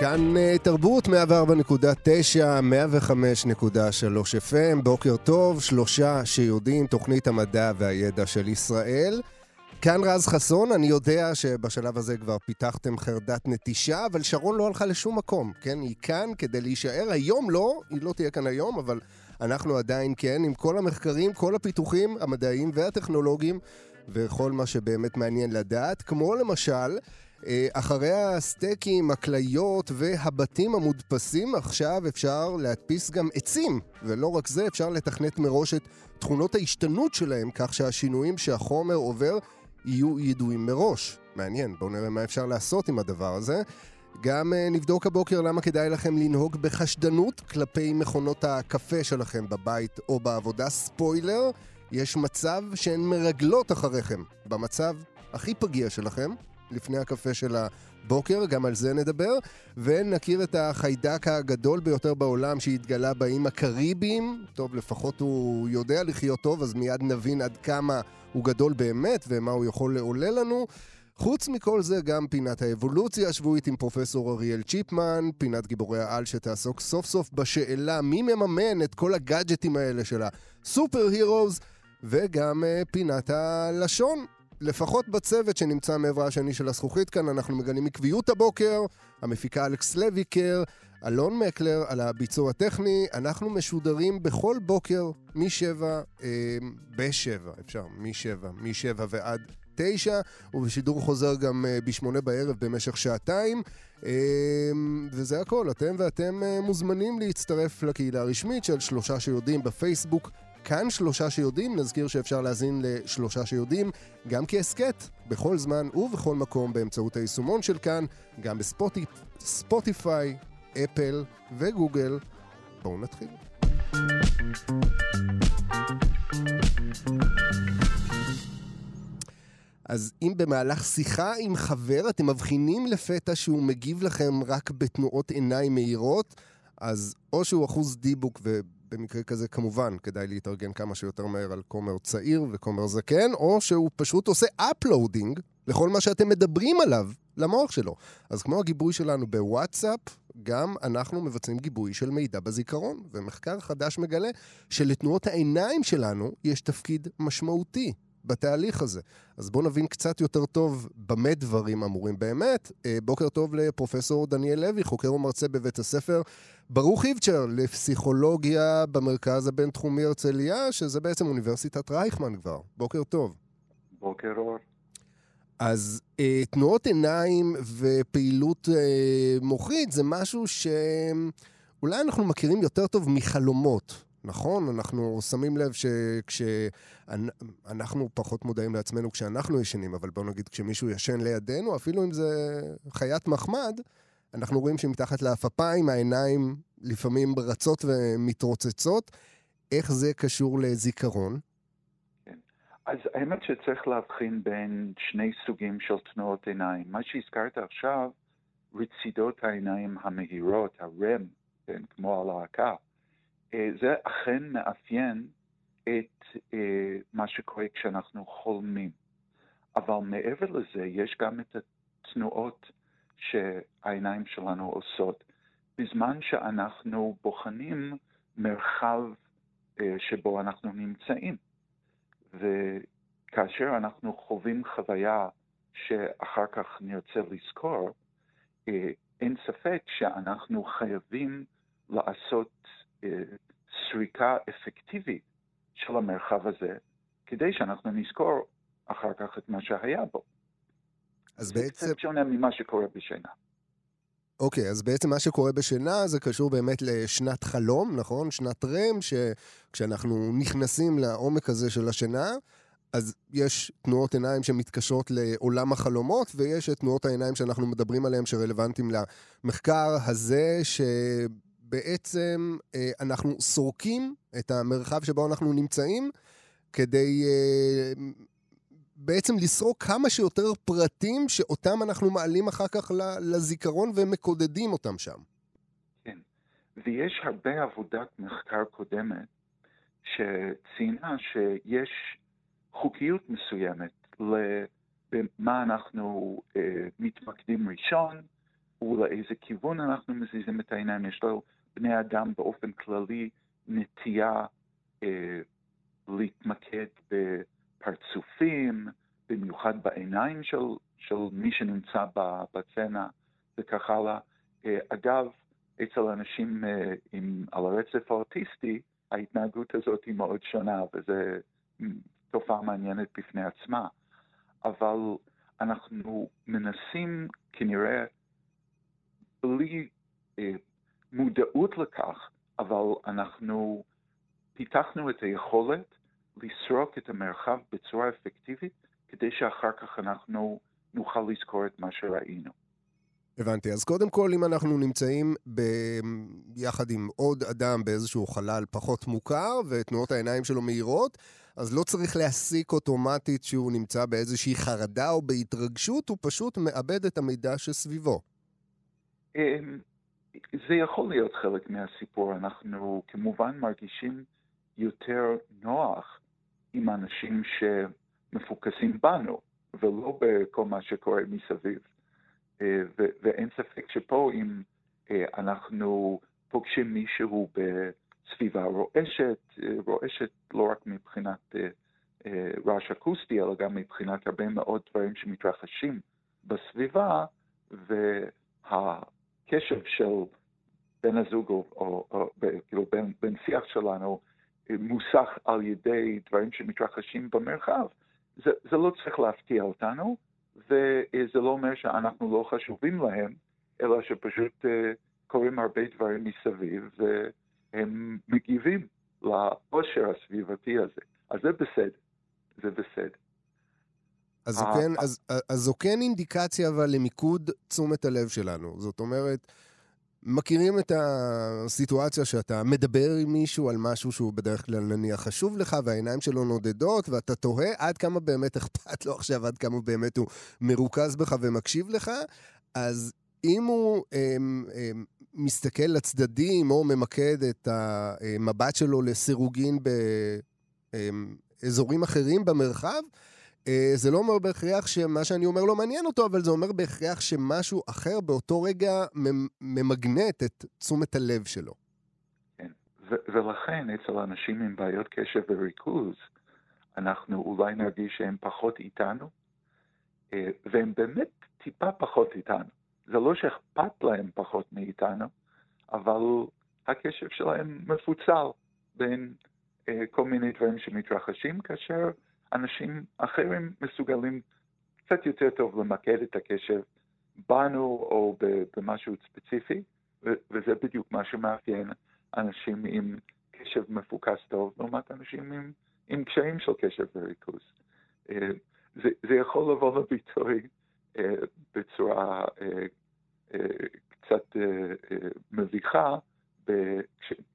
כאן אה, תרבות 104.9, 105.3 FM, בוקר טוב, שלושה שיודעים, תוכנית המדע והידע של ישראל. כאן רז חסון, אני יודע שבשלב הזה כבר פיתחתם חרדת נטישה, אבל שרון לא הלכה לשום מקום, כן? היא כאן כדי להישאר. היום לא, היא לא תהיה כאן היום, אבל אנחנו עדיין כן, עם כל המחקרים, כל הפיתוחים המדעיים והטכנולוגיים, וכל מה שבאמת מעניין לדעת, כמו למשל... אה, אחרי הסטייקים, הכליות והבתים המודפסים, עכשיו אפשר להדפיס גם עצים. ולא רק זה, אפשר לתכנת מראש את תכונות ההשתנות שלהם, כך שהשינויים שהחומר עובר יהיו ידועים מראש. מעניין, בואו נראה מה אפשר לעשות עם הדבר הזה. גם uh, נבדוק הבוקר למה כדאי לכם לנהוג בחשדנות כלפי מכונות הקפה שלכם בבית או בעבודה. ספוילר, יש מצב שהן מרגלות אחריכם. במצב הכי פגיע שלכם, לפני הקפה של הבוקר, גם על זה נדבר, ונכיר את החיידק הגדול ביותר בעולם שהתגלה באיים הקריביים. טוב, לפחות הוא יודע לחיות טוב, אז מיד נבין עד כמה הוא גדול באמת ומה הוא יכול לעולל לנו. חוץ מכל זה, גם פינת האבולוציה השבועית עם פרופסור אריאל צ'יפמן, פינת גיבורי העל שתעסוק סוף סוף בשאלה מי מממן את כל הגאדג'טים האלה של הסופר הירוז, וגם uh, פינת הלשון, לפחות בצוות שנמצא מעברה השני של הזכוכית כאן, אנחנו מגלים עקביות הבוקר, המפיקה אלכס לויקר, אלון מקלר על הביצוע הטכני. אנחנו משודרים בכל בוקר מ-7, אה, ב-7, אפשר, מ-7, מ-7 ועד 9, ובשידור חוזר גם אה, ב-8 בערב במשך שעתיים. אה, וזה הכל, אתם ואתם אה, מוזמנים להצטרף לקהילה הרשמית של שלושה שיודעים בפייסבוק. כאן שלושה שיודעים, נזכיר שאפשר להזין לשלושה שיודעים גם כהסכת, בכל זמן ובכל מקום באמצעות היישומון של כאן, גם בספוטיפיי, אפל וגוגל. בואו נתחיל. אז אם במהלך שיחה עם חבר אתם מבחינים לפתע שהוא מגיב לכם רק בתנועות עיניים מהירות, אז או שהוא אחוז דיבוק ו... במקרה כזה כמובן כדאי להתארגן כמה שיותר מהר על כומר צעיר וכומר זקן, או שהוא פשוט עושה uploading לכל מה שאתם מדברים עליו למוח שלו. אז כמו הגיבוי שלנו בוואטסאפ, גם אנחנו מבצעים גיבוי של מידע בזיכרון, ומחקר חדש מגלה שלתנועות העיניים שלנו יש תפקיד משמעותי בתהליך הזה. אז בואו נבין קצת יותר טוב במה דברים אמורים באמת. אה, בוקר טוב לפרופסור דניאל לוי, חוקר ומרצה בבית הספר ברוך איבצ'ר לפסיכולוגיה במרכז הבינתחומי הרצליה, שזה בעצם אוניברסיטת רייכמן כבר. בוקר טוב. בוקר אור. אז אה, תנועות עיניים ופעילות אה, מוחית זה משהו שאולי אנחנו מכירים יותר טוב מחלומות. נכון, אנחנו שמים לב שכשאנחנו פחות מודעים לעצמנו כשאנחנו ישנים, אבל בואו נגיד כשמישהו ישן לידינו, אפילו אם זה חיית מחמד, אנחנו רואים שמתחת לאפפיים העיניים לפעמים רצות ומתרוצצות. איך זה קשור לזיכרון? כן. אז האמת שצריך להבחין בין שני סוגים של תנועות עיניים. מה שהזכרת עכשיו, רצידות העיניים המהירות, הרם, כן, כמו הלהקה, זה אכן מאפיין את אה, מה שקורה כשאנחנו חולמים. אבל מעבר לזה, יש גם את התנועות שהעיניים שלנו עושות בזמן שאנחנו בוחנים מרחב אה, שבו אנחנו נמצאים. וכאשר אנחנו חווים חוויה שאחר כך נרצה לזכור, אין ספק שאנחנו חייבים לעשות אה, סריקה אפקטיבית של המרחב הזה, כדי שאנחנו נזכור אחר כך את מה שהיה בו. אז בעצם... זה קצת שונה ממה שקורה בשינה. אוקיי, אז בעצם מה שקורה בשינה זה קשור באמת לשנת חלום, נכון? שנת רם, שכשאנחנו נכנסים לעומק הזה של השינה, אז יש תנועות עיניים שמתקשרות לעולם החלומות, ויש את תנועות העיניים שאנחנו מדברים עליהן שרלוונטיים למחקר הזה, ש... בעצם אה, אנחנו סורקים את המרחב שבו אנחנו נמצאים כדי uh, בעצם לסרוק כמה שיותר פרטים שאותם אנחנו מעלים אחר כך לזיכרון ומקודדים אותם שם. כן, ויש הרבה עבודת מחקר קודמת שציינה שיש חוקיות מסוימת למה אנחנו uh, מתמקדים ראשון, ולאיזה כיוון אנחנו מזיזים את העיניים. יש לו בני אדם באופן כללי נטייה אה, להתמקד בפרצופים, במיוחד בעיניים של, של מי שנמצא בצנע וכך הלאה. אה, אגב, אצל אנשים אה, עם, על הרצף האוטיסטי, ההתנהגות הזאת היא מאוד שונה, וזו תופעה מעניינת בפני עצמה. אבל אנחנו מנסים כנראה בלי אה, מודעות לכך, אבל אנחנו פיתחנו את היכולת לסרוק את המרחב בצורה אפקטיבית, כדי שאחר כך אנחנו נוכל לזכור את מה שראינו. הבנתי. אז קודם כל, אם אנחנו נמצאים ב... יחד עם עוד אדם באיזשהו חלל פחות מוכר, ותנועות העיניים שלו מהירות, אז לא צריך להסיק אוטומטית שהוא נמצא באיזושהי חרדה או בהתרגשות, הוא פשוט מאבד את המידע שסביבו. זה יכול להיות חלק מהסיפור. אנחנו כמובן מרגישים יותר נוח עם אנשים שמפוקסים בנו, ולא בכל מה שקורה מסביב. אה, ואין ספק שפה אם אה, אנחנו פוגשים מישהו בסביבה רועשת, אה, רועשת לא רק מבחינת רעש אקוסטי, אלא גם מבחינת הרבה מאוד דברים שמתרחשים בסביבה, וה... הקשב של בן הזוג או, או, או כאילו בן, בן שיח שלנו אה, מוסך על ידי דברים שמתרחשים במרחב, זה, זה לא צריך להפתיע אותנו, וזה לא אומר שאנחנו לא חשובים להם, אלא שפשוט uh, קורים הרבה דברים מסביב, והם מגיבים לעושר הסביבתי הזה. אז זה בסדר, זה בסדר. אז זו, כן, אז, אז זו כן אינדיקציה אבל למיקוד תשומת הלב שלנו. זאת אומרת, מכירים את הסיטואציה שאתה מדבר עם מישהו על משהו שהוא בדרך כלל נניח חשוב לך, והעיניים שלו נודדות, ואתה תוהה עד כמה באמת אכפת לו עכשיו, עד כמה באמת הוא מרוכז בך ומקשיב לך, אז אם הוא הם, הם, מסתכל לצדדים או ממקד את המבט שלו לסירוגין באזורים אחרים במרחב, אה, זה לא אומר בהכרח שמה שאני אומר לא מעניין אותו, אבל זה אומר בהכרח שמשהו אחר באותו רגע ממגנט את תשומת הלב שלו. כן, ולכן אצל אנשים עם בעיות קשב וריכוז, אנחנו אולי נרגיש שהם פחות איתנו, אה, והם באמת טיפה פחות איתנו. זה לא שאכפת להם פחות מאיתנו, אבל הקשב שלהם מפוצל בין אה, כל מיני דברים שמתרחשים, כאשר אנשים אחרים מסוגלים קצת יותר טוב למקד את הקשב בנו או במשהו ספציפי, וזה בדיוק מה שמאפיין אנשים עם קשב מפוקס טוב לעומת אנשים עם, עם קשיים של קשב וריכוז. אה, זה, זה יכול לבוא לביטוי אה, בצורה אה, קצת מביכה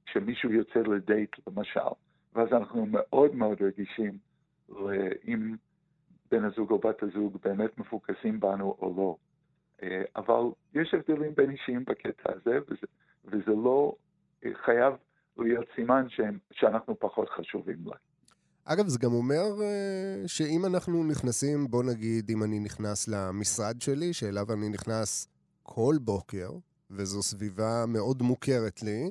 כשמישהו יוצא לדייט למשל, ואז אנחנו מאוד מאוד רגישים אם בן הזוג או בת הזוג באמת מפוקסים בנו או לא. אה, אבל יש הבדלים בין אישיים בקטע הזה, וזה, וזה לא אה, חייב להיות סימן שהם, שאנחנו פחות חשובים להם. אגב, זה גם אומר uh, שאם אנחנו נכנסים, בוא נגיד, אם אני נכנס למשרד שלי, שאליו אני נכנס כל בוקר, וזו סביבה מאוד מוכרת לי,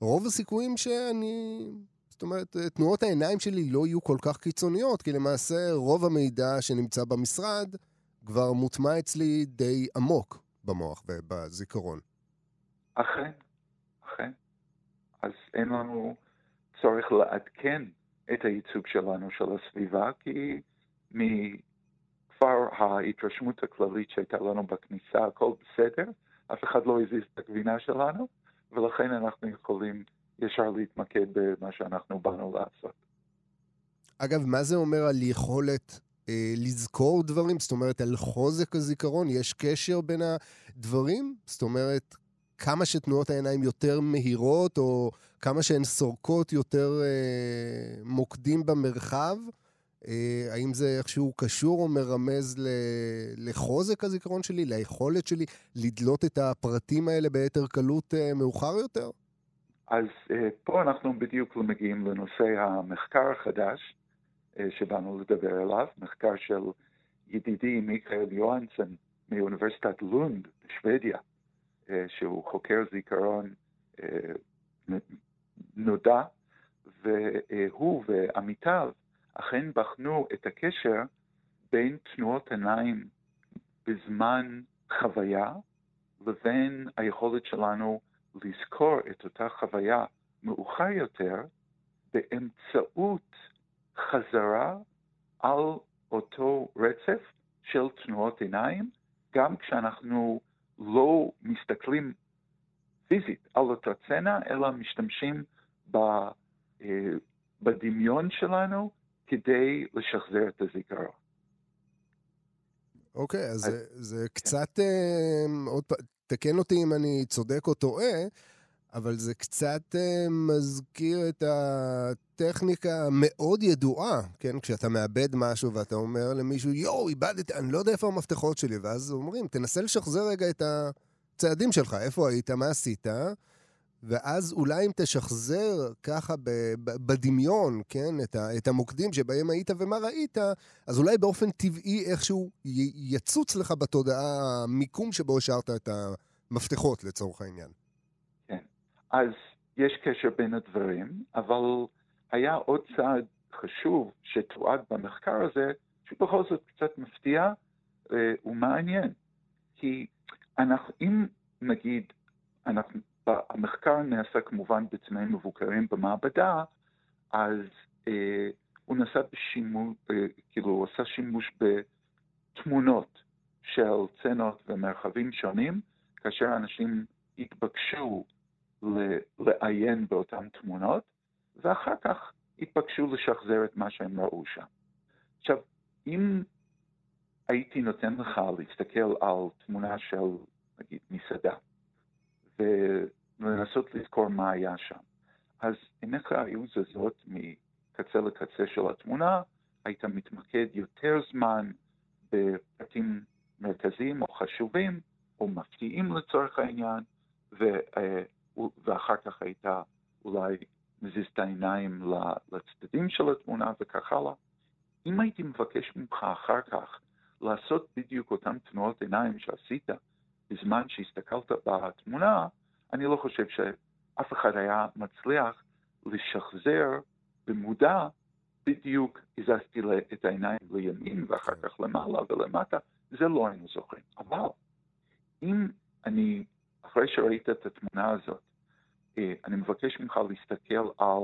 רוב הסיכויים שאני זאת אומרת, אה, תנועות העיניים שלי לא יהיו כל כך קיצוניות, כי למעשה רוב המידע שנמצא במשרד כבר מוטמע אצלי די עמוק במוח ובזיכרון. אכן, אכן. אז אין לנו צורך לעדכן את הייצוג שלנו של הסביבה, כי מכבר ההתרשמות הכללית שהייתה לנו בכניסה, הכל בסדר, אף אחד לא הזיז את הגבינה שלנו, ולכן אנחנו יכולים ישר להתמקד במה שאנחנו באנו לעשות. אגב, מה זה אומר על יכולת אה, לזכור דברים? זאת אומרת, על חוזק הזיכרון? יש קשר בין הדברים? זאת אומרת, כמה שתנועות העיניים יותר מהירות, או כמה שהן סורקות יותר אה, מוקדים במרחב, אה, האם זה איכשהו קשור או מרמז ל, לחוזק הזיכרון שלי, ליכולת שלי לדלות את הפרטים האלה ביתר קלות אה, מאוחר יותר? אז אה, פה אנחנו בדיוק מגיעים לנושא המחקר החדש אה, שבאנו לדבר עליו, מחקר של ידידי מיכאל יוהנסון מאוניברסיטת לונד בשוודיה, אה, שהוא חוקר זיכרון נודע, והוא ועמיתיו אכן בחנו את הקשר בין תנועות עיניים בזמן חוויה לבין היכולת שלנו לזכור את אותה חוויה מאוחר יותר באמצעות חזרה על אותו רצף של תנועות עיניים, גם כשאנחנו לא מסתכלים פיזית על אותה צנע, אלא משתמשים ב, אה, בדמיון שלנו כדי לשחזר את הזיכרון. אוקיי, okay, אז, אז זה, זה כן. קצת, אה, עוד פעם, תקן אותי אם אני צודק או טועה, אבל זה קצת אה, מזכיר את הטכניקה המאוד ידועה, כן? כשאתה מאבד משהו ואתה אומר למישהו, יואו, איבדתי, אני לא יודע איפה המפתחות שלי, ואז אומרים, תנסה לשחזר רגע את הצעדים שלך, איפה היית, מה עשית, ואז אולי אם תשחזר ככה בדמיון, כן, את, את המוקדים שבהם היית ומה ראית, אז אולי באופן טבעי איכשהו יצוץ לך בתודעה המיקום שבו השארת את המפתחות לצורך העניין. כן, אז יש קשר בין הדברים, אבל היה עוד צעד חשוב שתועד במחקר הזה, שבכל זאת קצת מפתיע אה, ומעניין. כי אנחנו, אם נגיד, אנחנו המחקר נעשה כמובן בתנאים מבוקרים במעבדה, אז אה, הוא נעשה בשימוש, אה, כאילו הוא עשה שימוש בתמונות של צנות ומרחבים שונים, כאשר אנשים התבקשו לעיין באותן תמונות, ואחר כך התבקשו לשחזר את מה שהם ראו שם. עכשיו, אם הייתי נותן לך להסתכל על תמונה של, נגיד, מסעדה, ולנסות לזכור מה היה שם. אז עיניך היו זזות מקצה לקצה של התמונה, היית מתמקד יותר זמן בפרטים מרכזיים או חשובים או מפתיעים לצורך העניין, ו, אה, ואחר כך היית אולי מזיז את העיניים לצדדים של התמונה וכך הלאה. אם הייתי מבקש ממך אחר כך לעשות בדיוק אותן תנועות עיניים שעשית בזמן שהסתכלת בתמונה, אני לא חושב שאף אחד היה מצליח לשחזר במודע בדיוק הזזתי את העיניים לימין ואחר כך למעלה ולמטה, זה לא היינו זוכרים. אבל אם אני, אחרי שראית את התמונה הזאת, אה, אני מבקש ממך להסתכל על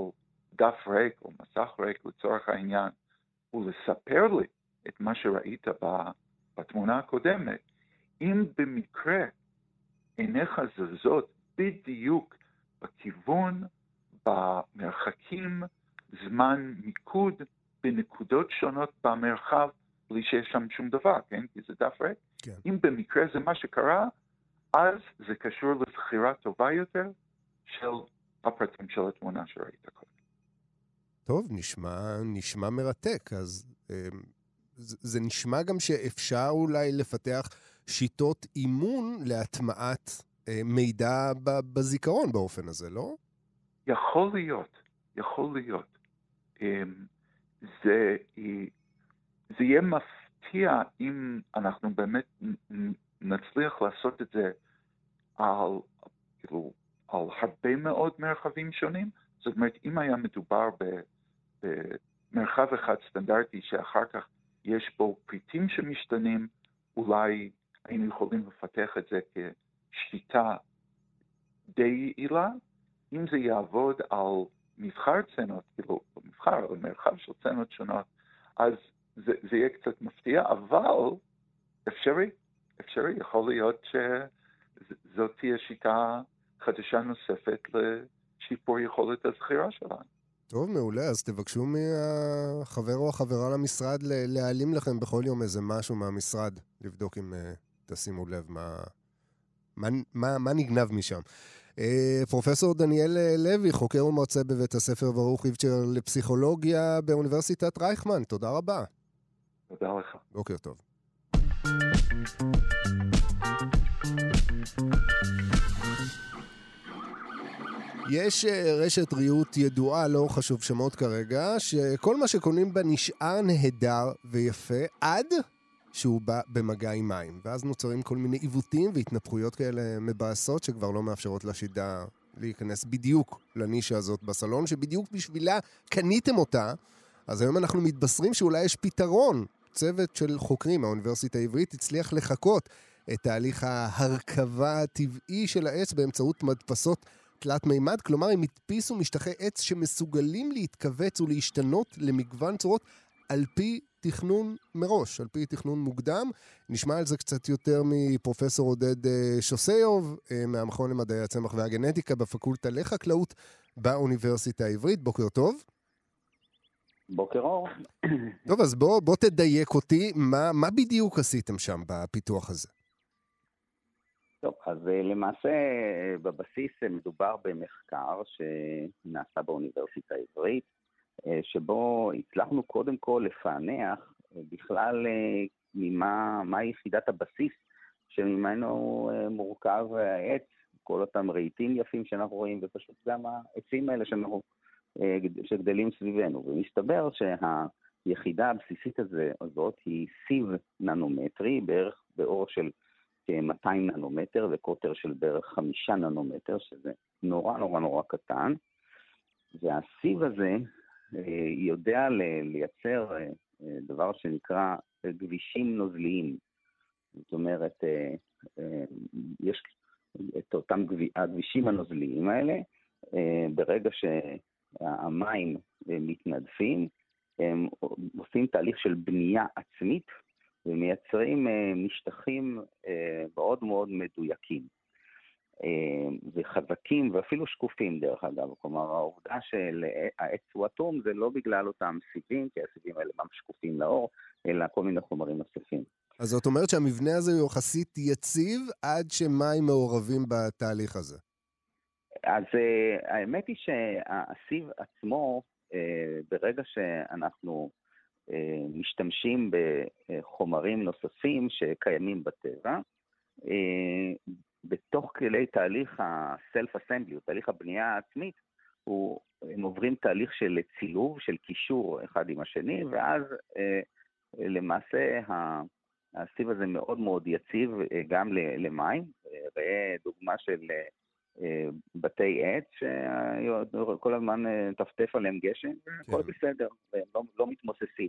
דף ריק או מסך ריק לצורך העניין, ולספר לי את מה שראית בתמונה הקודמת, אם במקרה עיניך זזות בדיוק בכיוון, במרחקים, זמן מיקוד, בנקודות שונות במרחב, בלי שיש שם שום דבר, כן? כי זה דף ריק. כן. אם במקרה זה מה שקרה, אז זה קשור לבחירה טובה יותר של הפרטים של התמונה שראית קודם. טוב, נשמע, נשמע מרתק. אז אה, זה, זה נשמע גם שאפשר אולי לפתח שיטות אימון להטמעת אה, מידע בזיכרון באופן הזה, לא? יכול להיות, יכול להיות. אמ, זה, זה יהיה מפתיע אם אנחנו באמת נצליח לעשות את זה על, כאילו, על הרבה מאוד מרחבים שונים. זאת אומרת, אם היה מדובר במרחב אחד סטנדרטי שאחר כך יש בו פריטים שמשתנים, אולי היינו יכולים לפתח את זה כ... שיטה די יעילה, אם זה יעבוד על מבחר צנות, כאילו, מבחר, או מרחב של צנות שונות, אז זה, זה יהיה קצת מפתיע, אבל אפשרי, אפשרי, יכול להיות שזאת תהיה שיטה חדשה נוספת לשיפור יכולת הזכירה שלנו. טוב, מעולה. אז תבקשו מהחבר או החברה למשרד להעלים לכם בכל יום איזה משהו מהמשרד, לבדוק אם uh, תשימו לב מה, מה, מה, מה נגנב משם? אה, פרופסור דניאל לוי, חוקר ומרצה בבית הספר ברוך איבצ'ר לפסיכולוגיה באוניברסיטת רייכמן, תודה רבה. תודה לך. בוקר טוב. יש אה, רשת ריהוט ידועה, לא חשוב שמות כרגע, שכל מה שקונים בה נשאר נהדר ויפה עד שהוא בא במגע עם מים. ואז נוצרים כל מיני עיוותים והתנפחויות כאלה מבאסות שכבר לא מאפשרות לשידה להיכנס בדיוק לנישה הזאת בסלון, שבדיוק בשבילה קניתם אותה. אז היום אנחנו מתבשרים שאולי יש פתרון. צוות של חוקרים מהאוניברסיטה העברית הצליח לחקות את תהליך ההרכבה הטבעי של העץ באמצעות מדפסות תלת מימד, כלומר הם הדפיסו משטחי עץ שמסוגלים להתכווץ ולהשתנות למגוון צורות על פי תכנון מראש, על פי תכנון מוקדם. נשמע על זה קצת יותר מפרופסור עודד אה, שוסיוב, אה, מהמכון למדעי הצמח והגנטיקה בפקולטה לחקלאות באוניברסיטה העברית. בוקר טוב. בוקר אור. טוב, אז בוא, בוא תדייק אותי, מה, מה בדיוק עשיתם שם בפיתוח הזה? טוב, אז אה, למעשה בבסיס מדובר במחקר שנעשה באוניברסיטה העברית, שבו הצלחנו קודם כל לפענח אה, בכלל ממה, מה יחידת הבסיס שממנו מורכב העץ, כל אותם רהיטים יפים שאנחנו רואים, ופשוט גם העצים האלה שאנחנו, שגדלים סביבנו. ומסתבר שהיחידה הבסיסית הזאת היא סיב ננומטרי, בערך באור של כ-200 ננומטר וקוטר של בערך 5 ננומטר, שזה נורא נורא נורא קטן, והסיב הזה אה, יודע לייצר אה, אה, דבר שנקרא גבישים נוזליים. זאת אומרת, יש את אותם הגבישים הנוזליים האלה, ברגע שהמים מתנדפים, הם עושים תהליך של בנייה עצמית ומייצרים אה, משטחים אה, מאוד מאוד מדויקים. אה, וחזקים ואפילו שקופים דרך אגב, כלומר העובדה שהעץ הוא אטום זה לא בגלל אותם סיבים, כי הסיבים האלה ממש שקופים לאור, אלא כל מיני חומרים נוספים. אז זאת אומרת שהמבנה הזה הוא יחסית יציב עד שמים מעורבים בתהליך הזה. אז האמת היא שהסיב עצמו, ברגע שאנחנו משתמשים בחומרים נוספים שקיימים בטבע. בתוך כלי תהליך ה-self-assembly, תהליך הבנייה העצמית, הוא, הם עוברים תהליך של צילוב, של קישור אחד עם השני, ואז למעשה הסיב הזה מאוד מאוד יציב גם למים. ראה דוגמה של בתי עץ שכל הזמן אה, טפטף עליהם גשם, כן. הכל בסדר, והם לא, לא מתמוססים.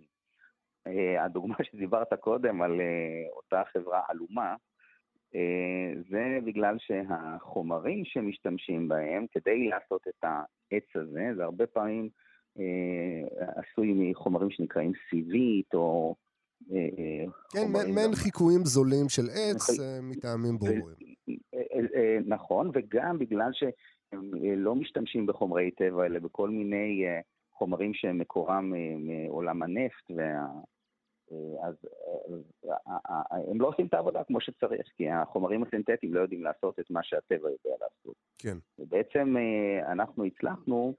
אה, הדוגמה שדיברת קודם על אה, אותה חברה עלומה, זה בגלל שהחומרים שמשתמשים בהם כדי לעשות את העץ הזה, זה הרבה פעמים עשוי מחומרים שנקראים סיבית או... כן, מעין חיקויים זולים של עץ מטעמים ברורים. אה, נכון, וגם בגלל שהם אה, לא משתמשים בחומרי טבע, אלא בכל מיני אה, חומרים שהם מקורם מעולם הנפט, וה... אז הם לא עושים את העבודה כמו שצריך, כי החומרים הסינתטיים לא יודעים לעשות את מה שהטבע יודע לעשות. כן. ובעצם אנחנו הצלחנו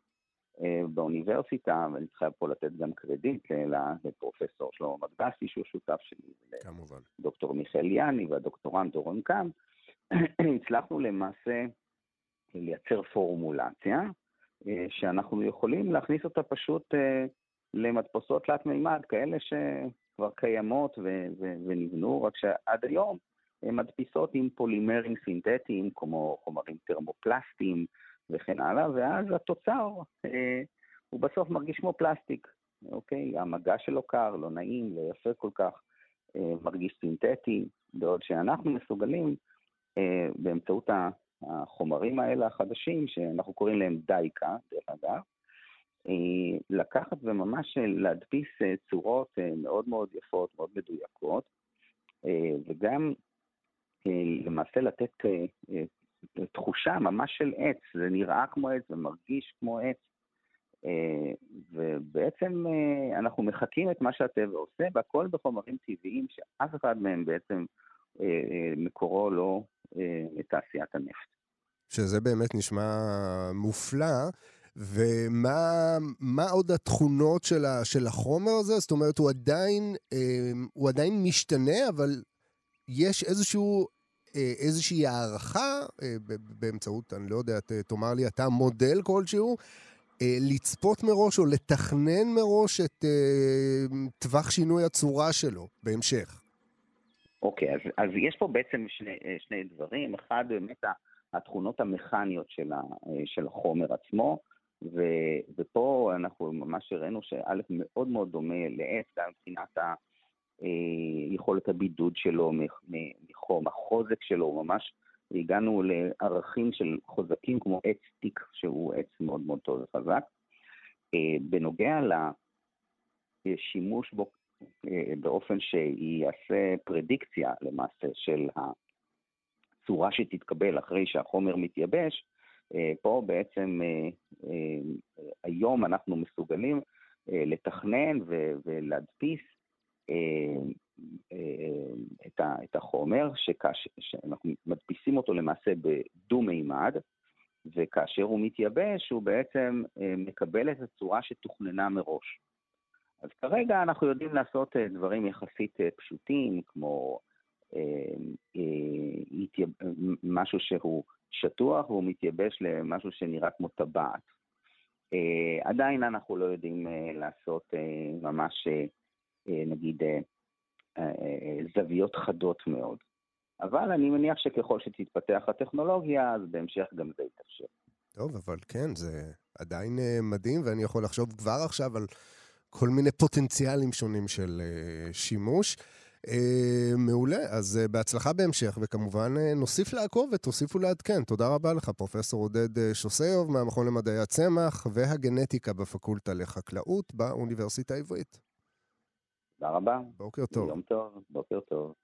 באוניברסיטה, ואני צריך פה לתת גם קרדיט לפרופסור שלמה מדגסי, שהוא שותף שלי, כמובן. לדוקטור מיכאל יאני והדוקטורנט אורן קאם, הצלחנו למעשה לייצר פורמולציה אה, שאנחנו יכולים להכניס אותה פשוט אה, למדפסות תלת מימד, כאלה שכבר קיימות ו- ו- ונבנו, רק שעד היום הן מדפיסות עם פולימרים סינתטיים, כמו חומרים טרמופלסטיים וכן הלאה, ואז התוצר אה, הוא בסוף מרגיש כמו פלסטיק, אוקיי? המגע שלו קר, לא נעים, לא יפה כל כך, אה, מרגיש סינתטי, בעוד שאנחנו מסוגלים אה, באמצעות החומרים האלה החדשים, שאנחנו קוראים להם דייקה, דרך אגב, לקחת וממש להדפיס אה, צורות מאוד מאוד יפות, מאוד מדויקות, וגם למעשה לתת תחושה ממש של עץ, זה נראה כמו עץ ומרגיש כמו עץ, ובעצם אנחנו מחקים את מה שהטבע עושה, והכל בחומרים טבעיים שאף אחד מהם בעצם מקורו לא לתעשיית הנפט. שזה באמת נשמע מופלא. ומה עוד התכונות של, ה, של החומר הזה? זאת אומרת, הוא עדיין, אה, הוא עדיין משתנה, אבל יש איזשהו, אה, איזושהי הערכה אה, באמצעות, אני לא יודע, תאמר לי אתה מודל כלשהו, לצפות מראש או לתכנן מראש את טווח שינוי הצורה שלו בהמשך. אוקיי, okay, אז, אז יש פה בעצם שני, שני דברים. אחד, באמת התכונות המכניות של, ה, של החומר עצמו. ו, ופה אנחנו ממש הראינו שא' מאוד מאוד דומה לעץ, גם מבחינת ה... אה, יכולת הבידוד שלו מחום, החוזק שלו, ממש הגענו לערכים של חוזקים כמו עץ תיק, שהוא עץ מאוד מאוד טוב וחזק. אה, בנוגע לשימוש בו אה, באופן שיעשה פרדיקציה למעשה של הצורה שתתקבל אחרי שהחומר מתייבש, פה בעצם אה, אה, היום אנחנו מסוגלים לתכנן ולהדפיס את החומר, שאנחנו מדפיסים אותו למעשה בדו-מימד, וכאשר הוא מתייבש הוא בעצם מקבל את הצורה שתוכננה מראש. אז כרגע אנחנו יודעים לעשות דברים יחסית פשוטים, כמו משהו שהוא שטוח והוא מתייבש למשהו שנראה כמו טבעת. Uh, עדיין אנחנו לא יודעים לעשות ממש, נגיד, זוויות חדות מאוד. אבל אני מניח שככל שתתפתח הטכנולוגיה, אז בהמשך גם זה יתאפשר. טוב, אבל כן, זה עדיין מדהים, ואני יכול לחשוב כבר עכשיו על כל מיני פוטנציאלים שונים של שימוש. אה, מעולה, אז אה, בהצלחה בהמשך, וכמובן אה, נוסיף לעקוב ותוסיפו לעדכן. תודה רבה לך, פרופ' עודד אה, שוסיוב מהמכון למדעי הצמח והגנטיקה בפקולטה לחקלאות באוניברסיטה העברית. תודה רבה. בוקר טוב. יום טוב, בוקר טוב.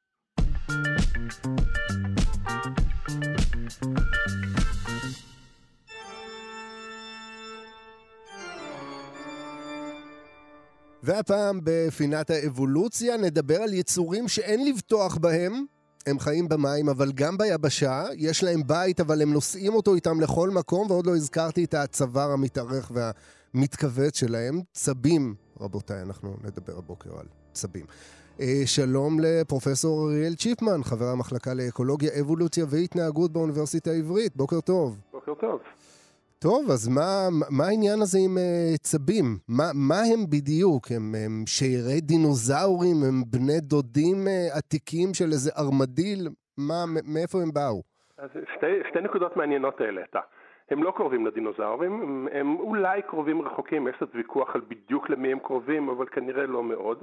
והפעם בפינת האבולוציה נדבר על יצורים שאין לבטוח בהם. הם חיים במים, אבל גם ביבשה. יש להם בית, אבל הם נושאים אותו איתם לכל מקום, ועוד לא הזכרתי את הצוואר המתארך והמתכווץ שלהם. צבים, רבותיי, אנחנו נדבר הבוקר על צבים. אה, שלום לפרופסור אריאל צ'יפמן, חבר המחלקה לאקולוגיה, אבולוציה והתנהגות באוניברסיטה העברית. בוקר טוב. בוקר טוב. טוב, אז מה, מה העניין הזה עם uh, צבים? מה, מה הם בדיוק? הם, הם שיירי דינוזאורים? הם בני דודים uh, עתיקים של איזה ארמדיל? מה, מאיפה הם באו? אז שתי, שתי נקודות מעניינות העלית. הם לא קרובים לדינוזאורים, הם, הם אולי קרובים רחוקים, יש קצת ויכוח על בדיוק למי הם קרובים, אבל כנראה לא מאוד.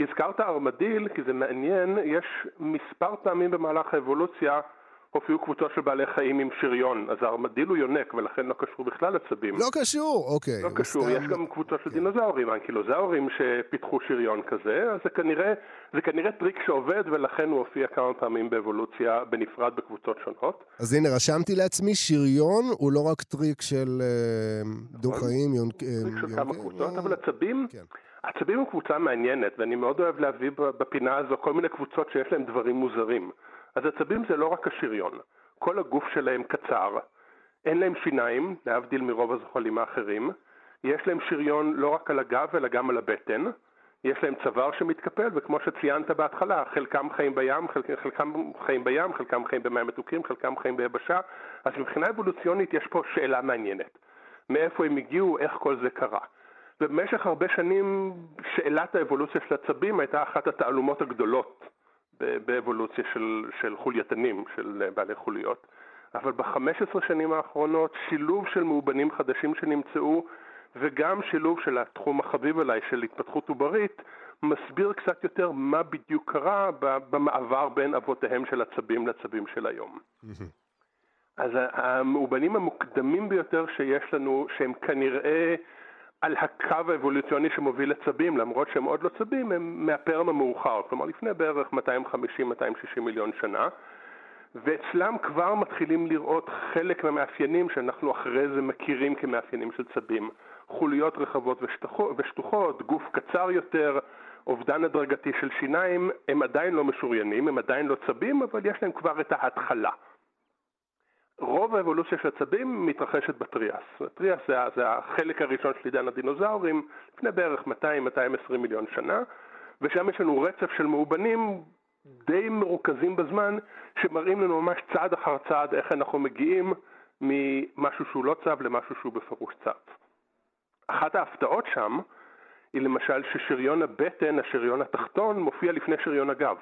הזכרת ארמדיל כי זה מעניין, יש מספר פעמים במהלך האבולוציה הופיעו קבוצות של בעלי חיים עם שריון, אז הארמדיל הוא יונק ולכן לא קשור בכלל לצבים. לא קשור, אוקיי. לא קשור, סתם... יש גם קבוצות של כן. דינוזאורים, אנקילוזאורים שפיתחו שריון כזה, אז זה כנראה, זה כנראה טריק שעובד ולכן הוא הופיע כמה פעמים באבולוציה בנפרד בקבוצות שונות. אז הנה, רשמתי לעצמי, שריון הוא לא רק טריק של אה, דו-חיים, יונק... טריק של כמה קבוצות, אבל הצבים... כן. הצבים הם קבוצה מעניינת, ואני מאוד אוהב להביא בפינה הזו כל מיני קבוצות שיש להם דברים מוזרים. אז הצבים זה לא רק השריון, כל הגוף שלהם קצר, אין להם שיניים, להבדיל מרוב הזוחלים האחרים, יש להם שריון לא רק על הגב אלא גם על הבטן, יש להם צוואר שמתקפל, וכמו שציינת בהתחלה, חלקם חיים בים, חלק, חלקם חיים בים, חלקם חיים במים מתוקים, חלקם חיים ביבשה, אז מבחינה אבולוציונית יש פה שאלה מעניינת. מאיפה הם הגיעו, איך כל זה קרה. ובמשך הרבה שנים שאלת האבולוציה של עצבים הייתה אחת התעלומות הגדולות באבולוציה של, של חולייתנים, של בעלי חוליות. אבל ב-15 שנים האחרונות שילוב של מאובנים חדשים שנמצאו וגם שילוב של התחום החביב עליי של התפתחות עוברית מסביר קצת יותר מה בדיוק קרה במעבר בין אבותיהם של הצבים לצבים של היום. אז המאובנים המוקדמים ביותר שיש לנו, שהם כנראה על הקו האבולוציוני שמוביל לצבים, למרות שהם עוד לא צבים, הם מהפרם המאוחר, כלומר לפני בערך 250-260 מיליון שנה, ואצלם כבר מתחילים לראות חלק מהמאפיינים שאנחנו אחרי זה מכירים כמאפיינים של צבים. חוליות רחבות ושטוחות, גוף קצר יותר, אובדן הדרגתי של שיניים, הם עדיין לא משוריינים, הם עדיין לא צבים, אבל יש להם כבר את ההתחלה. רוב האבולוציה של עצבים מתרחשת בטריאס. הטריאס זה, זה החלק הראשון של עידן הדינוזאורים, לפני בערך 200-220 מיליון שנה, ושם יש לנו רצף של מאובנים די מרוכזים בזמן, שמראים לנו ממש צעד אחר צעד איך אנחנו מגיעים ממשהו שהוא לא צב למשהו שהוא בפירוש צב. אחת ההפתעות שם היא למשל ששריון הבטן, השריון התחתון, מופיע לפני שריון הגב.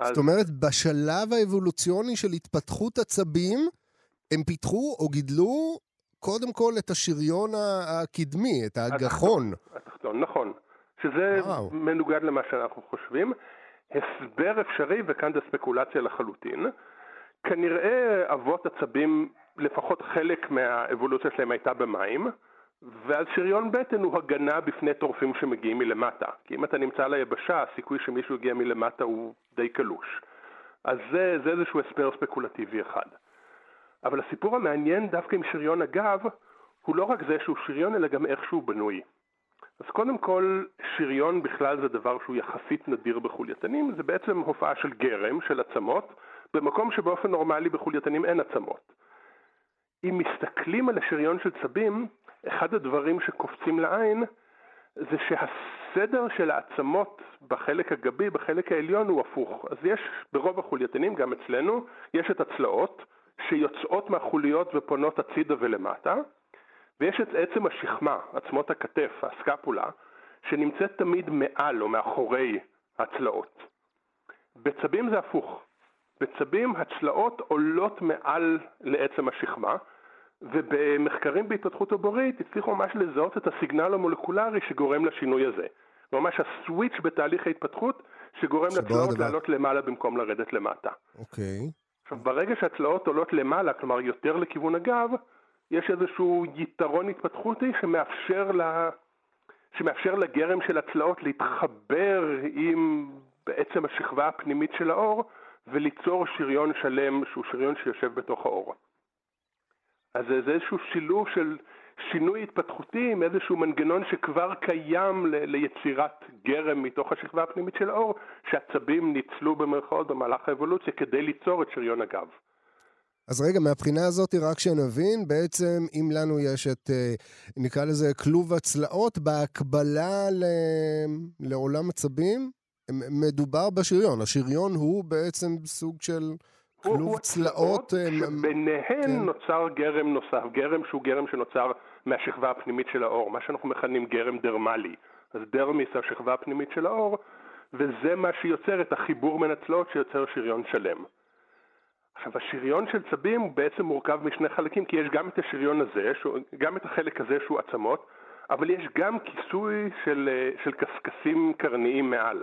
זאת אומרת, בשלב האבולוציוני של התפתחות עצבים, הם פיתחו או גידלו קודם כל את השריון הקדמי, את הגחון. התחתון נכון. שזה וואו. מנוגד למה שאנחנו חושבים. הסבר אפשרי, וכאן זה ספקולציה לחלוטין. כנראה אבות עצבים, לפחות חלק מהאבולוציה שלהם הייתה במים, ואז שריון בטן הוא הגנה בפני טורפים שמגיעים מלמטה. כי אם אתה נמצא על היבשה, הסיכוי שמישהו יגיע מלמטה הוא די קלוש. אז זה, זה איזשהו הסבר ספקולטיבי אחד. אבל הסיפור המעניין דווקא עם שריון הגב, הוא לא רק זה שהוא שריון, אלא גם איך שהוא בנוי. אז קודם כל, שריון בכלל זה דבר שהוא יחסית נדיר בחולייתנים, זה בעצם הופעה של גרם, של עצמות, במקום שבאופן נורמלי בחולייתנים אין עצמות. אם מסתכלים על השריון של צבים, אחד הדברים שקופצים לעין זה שהסדר של העצמות בחלק הגבי, בחלק העליון, הוא הפוך. אז יש ברוב החולייתנים, גם אצלנו, יש את הצלעות שיוצאות מהחוליות ופונות הצידה ולמטה, ויש את עצם השכמה, עצמות הכתף, הסקפולה, שנמצאת תמיד מעל או מאחורי הצלעות. בצבים זה הפוך. בצבים הצלעות עולות מעל לעצם השכמה, ובמחקרים בהתפתחות עוברית הצליחו ממש לזהות את הסיגנל המולקולרי שגורם לשינוי הזה. ממש הסוויץ' בתהליך ההתפתחות שגורם לצלעות לעלות למעלה במקום לרדת למטה. אוקיי. עכשיו, ברגע שהצלעות עולות למעלה, כלומר יותר לכיוון הגב, יש איזשהו יתרון התפתחותי שמאפשר, לה, שמאפשר לגרם של הצלעות להתחבר עם בעצם השכבה הפנימית של האור וליצור שריון שלם שהוא שריון שיושב בתוך האור. אז זה איזשהו שילוב של שינוי התפתחותי עם איזשהו מנגנון שכבר קיים ל- ליצירת גרם מתוך השכבה הפנימית של האור, שעצבים ניצלו במרכאות במהלך האבולוציה כדי ליצור את שריון הגב. אז רגע, מהבחינה הזאת, רק שנבין, בעצם אם לנו יש את, אה, נקרא לזה, כלוב הצלעות, בהקבלה ל... לעולם עצבים, מדובר בשריון. השריון הוא בעצם סוג של... כלוב צלעות... אה, שביניהן כן. נוצר גרם נוסף, גרם שהוא גרם שנוצר מהשכבה הפנימית של האור, מה שאנחנו מכנים גרם דרמלי. אז דרמיס זה השכבה הפנימית של האור, וזה מה שיוצר את החיבור בין הצלעות שיוצר שריון שלם. עכשיו, השריון של צבים הוא בעצם מורכב משני חלקים, כי יש גם את השריון הזה, גם את החלק הזה שהוא עצמות, אבל יש גם כיסוי של, אה, של קשקשים קרניים מעל.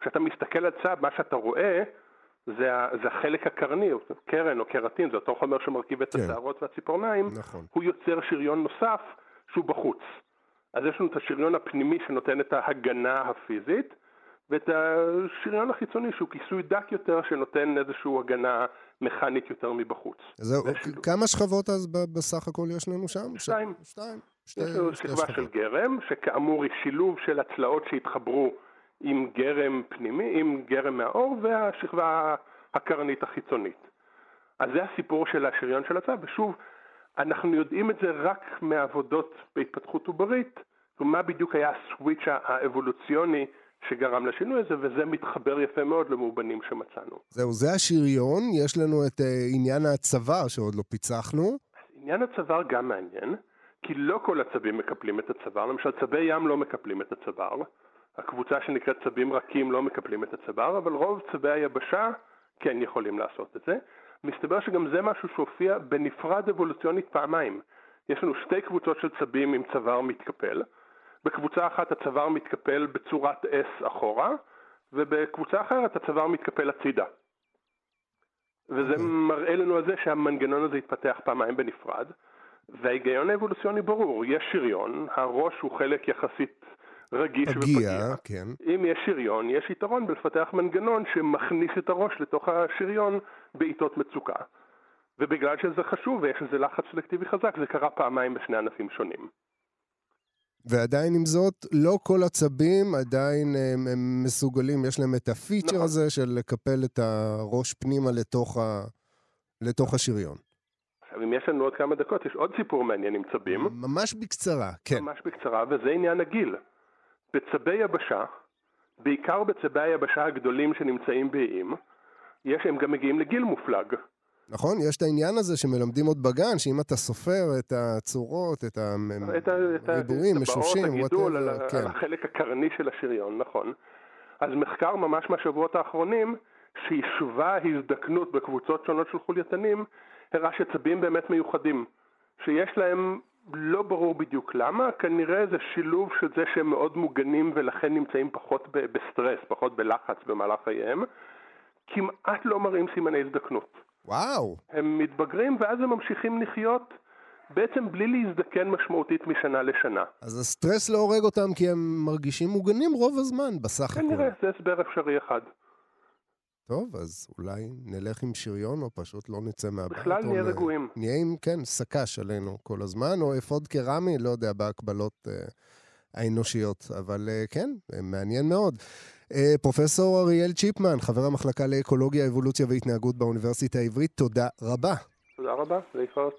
כשאתה מסתכל על צב, מה שאתה רואה זה, זה החלק הקרני, קרן או קרטין, זה אותו חומר שמרכיב את כן. השערות והציפורניים, נכון. הוא יוצר שריון נוסף שהוא בחוץ. אז יש לנו את השריון הפנימי שנותן את ההגנה הפיזית, ואת השריון החיצוני שהוא כיסוי דק יותר שנותן איזושהי הגנה מכנית יותר מבחוץ. זהו, כמה שכבות אז בסך הכל יש לנו שם? שתיים. שתיים. שתי, יש לנו שכבה של גרם, שכאמור היא שילוב של הצלעות שהתחברו עם גרם פנימי, עם גרם מהאור והשכבה הקרנית החיצונית. אז זה הסיפור של השריון של הצו, ושוב, אנחנו יודעים את זה רק מעבודות בהתפתחות עוברית, ומה בדיוק היה הסוויץ' האבולוציוני שגרם לשינוי הזה, וזה מתחבר יפה מאוד למאובנים שמצאנו. זהו, זה השריון, יש לנו את uh, עניין הצוואר שעוד לא פיצחנו. עניין הצוואר גם מעניין, כי לא כל הצבים מקפלים את הצוואר, למשל צבי ים לא מקפלים את הצוואר, הקבוצה שנקראת צבים רכים לא מקפלים את הצוואר, אבל רוב צבי היבשה כן יכולים לעשות את זה. מסתבר שגם זה משהו שהופיע בנפרד אבולוציונית פעמיים. יש לנו שתי קבוצות של צבים עם צוואר מתקפל. בקבוצה אחת הצוואר מתקפל בצורת S אחורה, ובקבוצה אחרת הצוואר מתקפל הצידה. וזה. אוקיי. מראה לנו על זה שהמנגנון הזה התפתח פעמיים בנפרד, וההיגיון האבולוציוני ברור, יש שריון, הראש הוא חלק יחסית רגיש פגיע, ופגיע. כן. אם יש שריון, יש יתרון בלפתח מנגנון שמכניס את הראש לתוך השריון בעיתות מצוקה. ובגלל שזה חשוב ויש איזה לחץ סלקטיבי חזק, זה קרה פעמיים בשני ענפים שונים. ועדיין עם זאת, לא כל עצבים עדיין הם, הם מסוגלים, יש להם את הפיצ'ר נכון. הזה של לקפל את הראש פנימה לתוך ה... לתוך השריון. עכשיו, אם יש לנו עוד כמה דקות, יש עוד סיפור מעניין עם צבים. ממש בקצרה, כן. ממש בקצרה, וזה עניין הגיל. בצבי יבשה, בעיקר בצבי היבשה הגדולים שנמצאים באיים, יש, הם גם מגיעים לגיל מופלג. נכון, יש את העניין הזה שמלמדים עוד בגן, שאם אתה סופר את הצורות, את הריבועים, משושים, whatever, הגידול, על, כן. על החלק הקרני של השריון, נכון. אז מחקר ממש מהשבועות האחרונים, שהשווה הזדקנות בקבוצות שונות של חולייתנים, הראה שצבים באמת מיוחדים, שיש להם לא ברור בדיוק למה, כנראה זה שילוב של זה שהם מאוד מוגנים ולכן נמצאים פחות בסטרס, פחות בלחץ במהלך חייהם, כמעט לא מראים סימני הזדקנות. וואו. הם מתבגרים ואז הם ממשיכים לחיות בעצם בלי להזדקן משמעותית משנה לשנה. אז הסטרס לא הורג אותם כי הם מרגישים מוגנים רוב הזמן, בסך הכול. כנראה, זה הסבר אפשרי אחד. טוב, אז אולי נלך עם שריון, או פשוט לא נצא מהבית. בכלל נהיה רגועים. נהיה עם, כן, סק"ש עלינו כל הזמן, או אפוד קרמי, לא יודע, בהקבלות אה, האנושיות. אבל אה, כן, מעניין מאוד. אה, פרופסור אריאל צ'יפמן, חבר המחלקה לאקולוגיה, אבולוציה והתנהגות באוניברסיטה העברית, תודה רבה. תודה רבה, להתראות.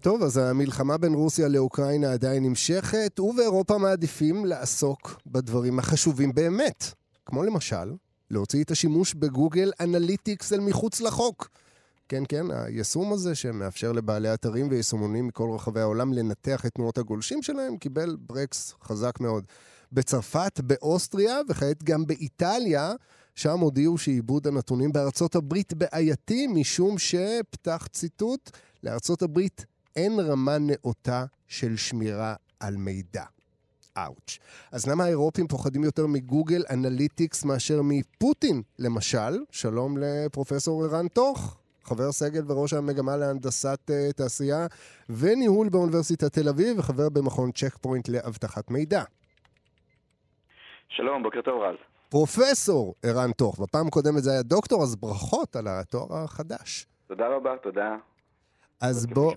טוב, אז המלחמה בין רוסיה לאוקראינה עדיין נמשכת, ובאירופה מעדיפים לעסוק בדברים החשובים באמת. כמו למשל, להוציא את השימוש בגוגל אנליטיקס אל מחוץ לחוק. כן, כן, היישום הזה שמאפשר לבעלי אתרים ויישומונים מכל רחבי העולם לנתח את תנועות הגולשים שלהם, קיבל ברקס חזק מאוד. בצרפת, באוסטריה וכעת גם באיטליה, שם הודיעו שעיבוד הנתונים בארצות הברית בעייתי, משום שפתח ציטוט, לארצות הברית אין רמה נאותה של שמירה על מידע. אאוץ'. אז למה האירופים פוחדים יותר מגוגל אנליטיקס מאשר מפוטין, למשל? שלום לפרופסור ערן טוך. חבר סגל וראש המגמה להנדסת uh, תעשייה וניהול באוניברסיטת תל אביב וחבר במכון צ'ק פוינט לאבטחת מידע. שלום, בוקר טוב רז. פרופסור ערן טוך, בפעם הקודמת זה היה דוקטור, אז ברכות על התואר החדש. תודה רבה, תודה. אז בוא...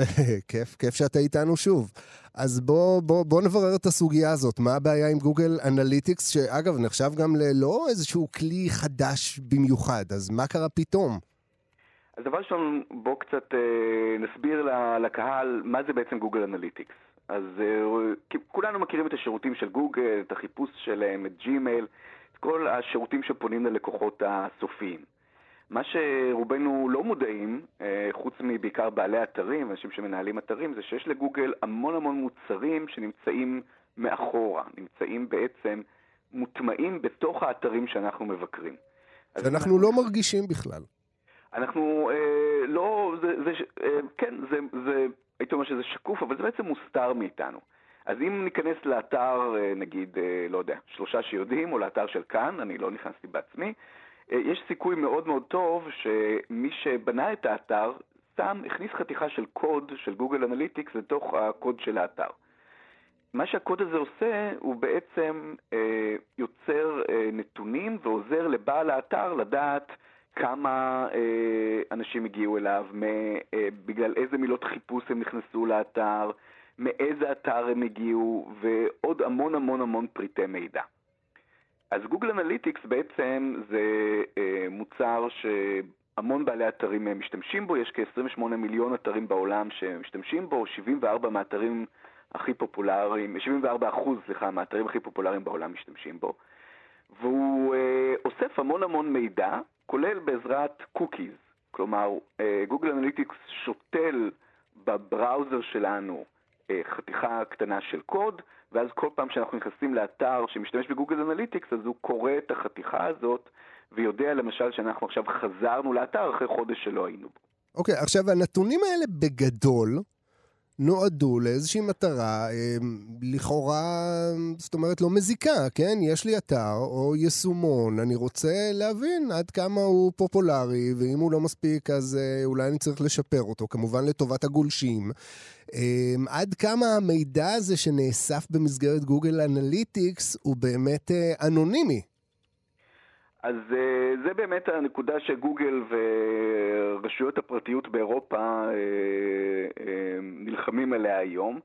כיף, כיף שאתה איתנו שוב. אז בוא, בוא, בוא נברר את הסוגיה הזאת. מה הבעיה עם גוגל אנליטיקס, שאגב, נחשב גם ללא איזשהו כלי חדש במיוחד, אז מה קרה פתאום? אז דבר ראשון, בוא קצת אה, נסביר לקהל מה זה בעצם גוגל אנליטיקס. אז אה, כולנו מכירים את השירותים של גוגל, את החיפוש שלהם, את ג'ימייל, את כל השירותים שפונים ללקוחות הסופיים. מה שרובנו לא מודעים, אה, חוץ מבעיקר בעלי אתרים, אנשים שמנהלים אתרים, זה שיש לגוגל המון המון מוצרים שנמצאים מאחורה, נמצאים בעצם מוטמעים בתוך האתרים שאנחנו מבקרים. שאנחנו לא מרגישים בכלל. אנחנו אה, לא, זה, זה, אה, כן, זה, זה, הייתי אומר שזה שקוף, אבל זה בעצם מוסתר מאיתנו. אז אם ניכנס לאתר, אה, נגיד, אה, לא יודע, שלושה שיודעים, או לאתר של כאן, אני לא נכנסתי בעצמי, יש סיכוי מאוד מאוד טוב שמי שבנה את האתר, שם, הכניס חתיכה של קוד של גוגל אנליטיקס לתוך הקוד של האתר. מה שהקוד הזה עושה, הוא בעצם אה, יוצר אה, נתונים ועוזר לבעל האתר לדעת כמה אה, אנשים הגיעו אליו, מ, אה, בגלל איזה מילות חיפוש הם נכנסו לאתר, מאיזה אתר הם הגיעו, ועוד המון המון המון פריטי מידע. אז Google Analytics בעצם זה אה, מוצר שהמון בעלי אתרים אה, משתמשים בו, יש כ-28 מיליון אתרים בעולם שמשתמשים בו, 74 מהאתרים הכי פופולריים, 74 אחוז, סליחה, מהאתרים הכי פופולריים בעולם משתמשים בו. והוא אה, אוסף המון המון מידע, כולל בעזרת cookies. כלומר, אה, Google Analytics שותל ב browser שלנו חתיכה קטנה של קוד, ואז כל פעם שאנחנו נכנסים לאתר שמשתמש ב Google Analytics, אז הוא קורא את החתיכה הזאת, ויודע למשל שאנחנו עכשיו חזרנו לאתר אחרי חודש שלא היינו בו. אוקיי, okay, עכשיו הנתונים האלה בגדול, נועדו לאיזושהי מטרה אה, לכאורה, זאת אומרת, לא מזיקה, כן? יש לי אתר או יישומון, אני רוצה להבין עד כמה הוא פופולרי, ואם הוא לא מספיק אז אה, אולי אני צריך לשפר אותו, כמובן לטובת הגולשים. אה, עד כמה המידע הזה שנאסף במסגרת Google Analytics הוא באמת אנונימי? אז אה, זה באמת הנקודה שגוגל ורשויות הפרטיות באירופה אה, אה, נלחמים עליה היום.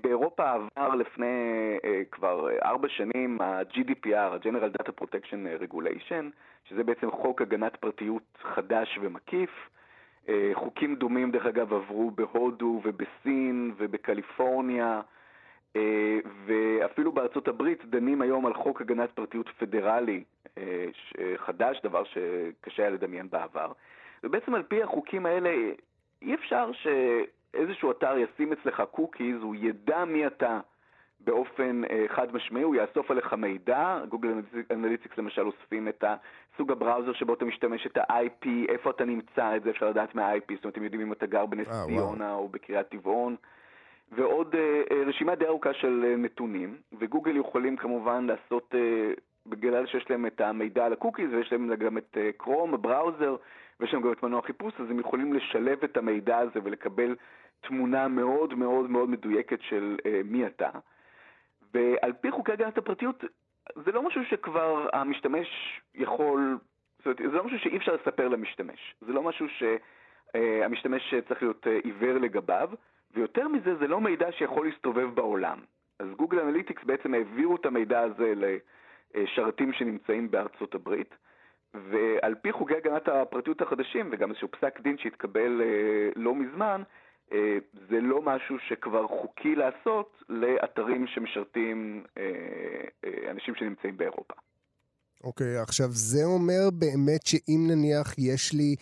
באירופה עבר לפני כבר ארבע שנים ה-GDPR, ה-General Data Protection Regulation, שזה בעצם חוק הגנת פרטיות חדש ומקיף. חוקים דומים, דרך אגב, עברו בהודו ובסין ובקליפורניה. אה, ואפילו בארצות הברית דנים היום על חוק הגנת פרטיות פדרלי אה, חדש, דבר שקשה היה לדמיין בעבר. ובעצם על פי החוקים האלה אי אפשר שאיזשהו אתר ישים אצלך cookies, הוא ידע מי אתה באופן אה, חד משמעי, הוא יאסוף עליך מידע, Google Analytics למשל אוספים את סוג ה browser שבו אתה משתמש, את ה-IP, איפה אתה נמצא, את זה אפשר לדעת מה-IP, זאת אומרת, הם יודעים אם אתה גר בנס ציונה או בקריית טבעון. ועוד אה, אה, רשימה די ארוכה של אה, נתונים, וגוגל יכולים כמובן לעשות, בגלל שיש להם את המידע על ה cookies ויש להם גם את Chrome, ה browser, ויש להם גם את מנוע חיפוש, אז הם יכולים לשלב את המידע הזה ולקבל תמונה מאוד מאוד מאוד מדויקת של מי אתה. ועל פי חוקי הגנת הפרטיות, זה לא משהו שכבר המשתמש יכול, זאת אומרת, זה לא משהו שאי אפשר לספר למשתמש. זה לא משהו שהמשתמש צריך להיות עיוור לגביו. ויותר מזה, זה לא מידע שיכול להסתובב בעולם. אז גוגל אנליטיקס בעצם העבירו את המידע הזה לשרתים שנמצאים בארצות הברית, ועל פי חוגי הגנת הפרטיות החדשים, וגם איזשהו פסק דין שהתקבל אה, לא מזמן, אה, זה לא משהו שכבר חוקי לעשות לאתרים שמשרתים אה, אנשים שנמצאים באירופה. אוקיי, okay, עכשיו זה אומר באמת שאם נניח יש לי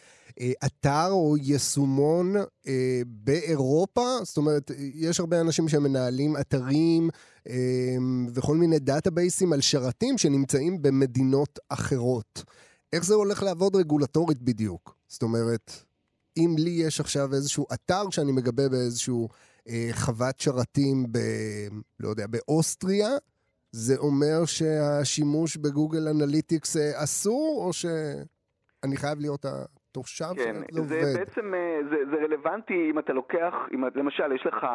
אתר או יישומון אה, באירופה, זאת אומרת, יש הרבה אנשים שמנהלים אתרים אה, וכל מיני database ים על שרתים שנמצאים במדינות אחרות. איך זה הולך לעבוד רגולטורית בדיוק? זאת אומרת, אם לי יש עכשיו איזשהו אתר שאני מגבה באיזשהו אה, חוות שרתים ב... לא יודע, באוסטריה, זה אומר שהשימוש ב Google Analytics אה, אסור, או שאני חייב להיות התושב כן, זה עובד? זה בעצם, אה, זה, זה רלוונטי אם אתה לוקח, אם, למשל, יש לך,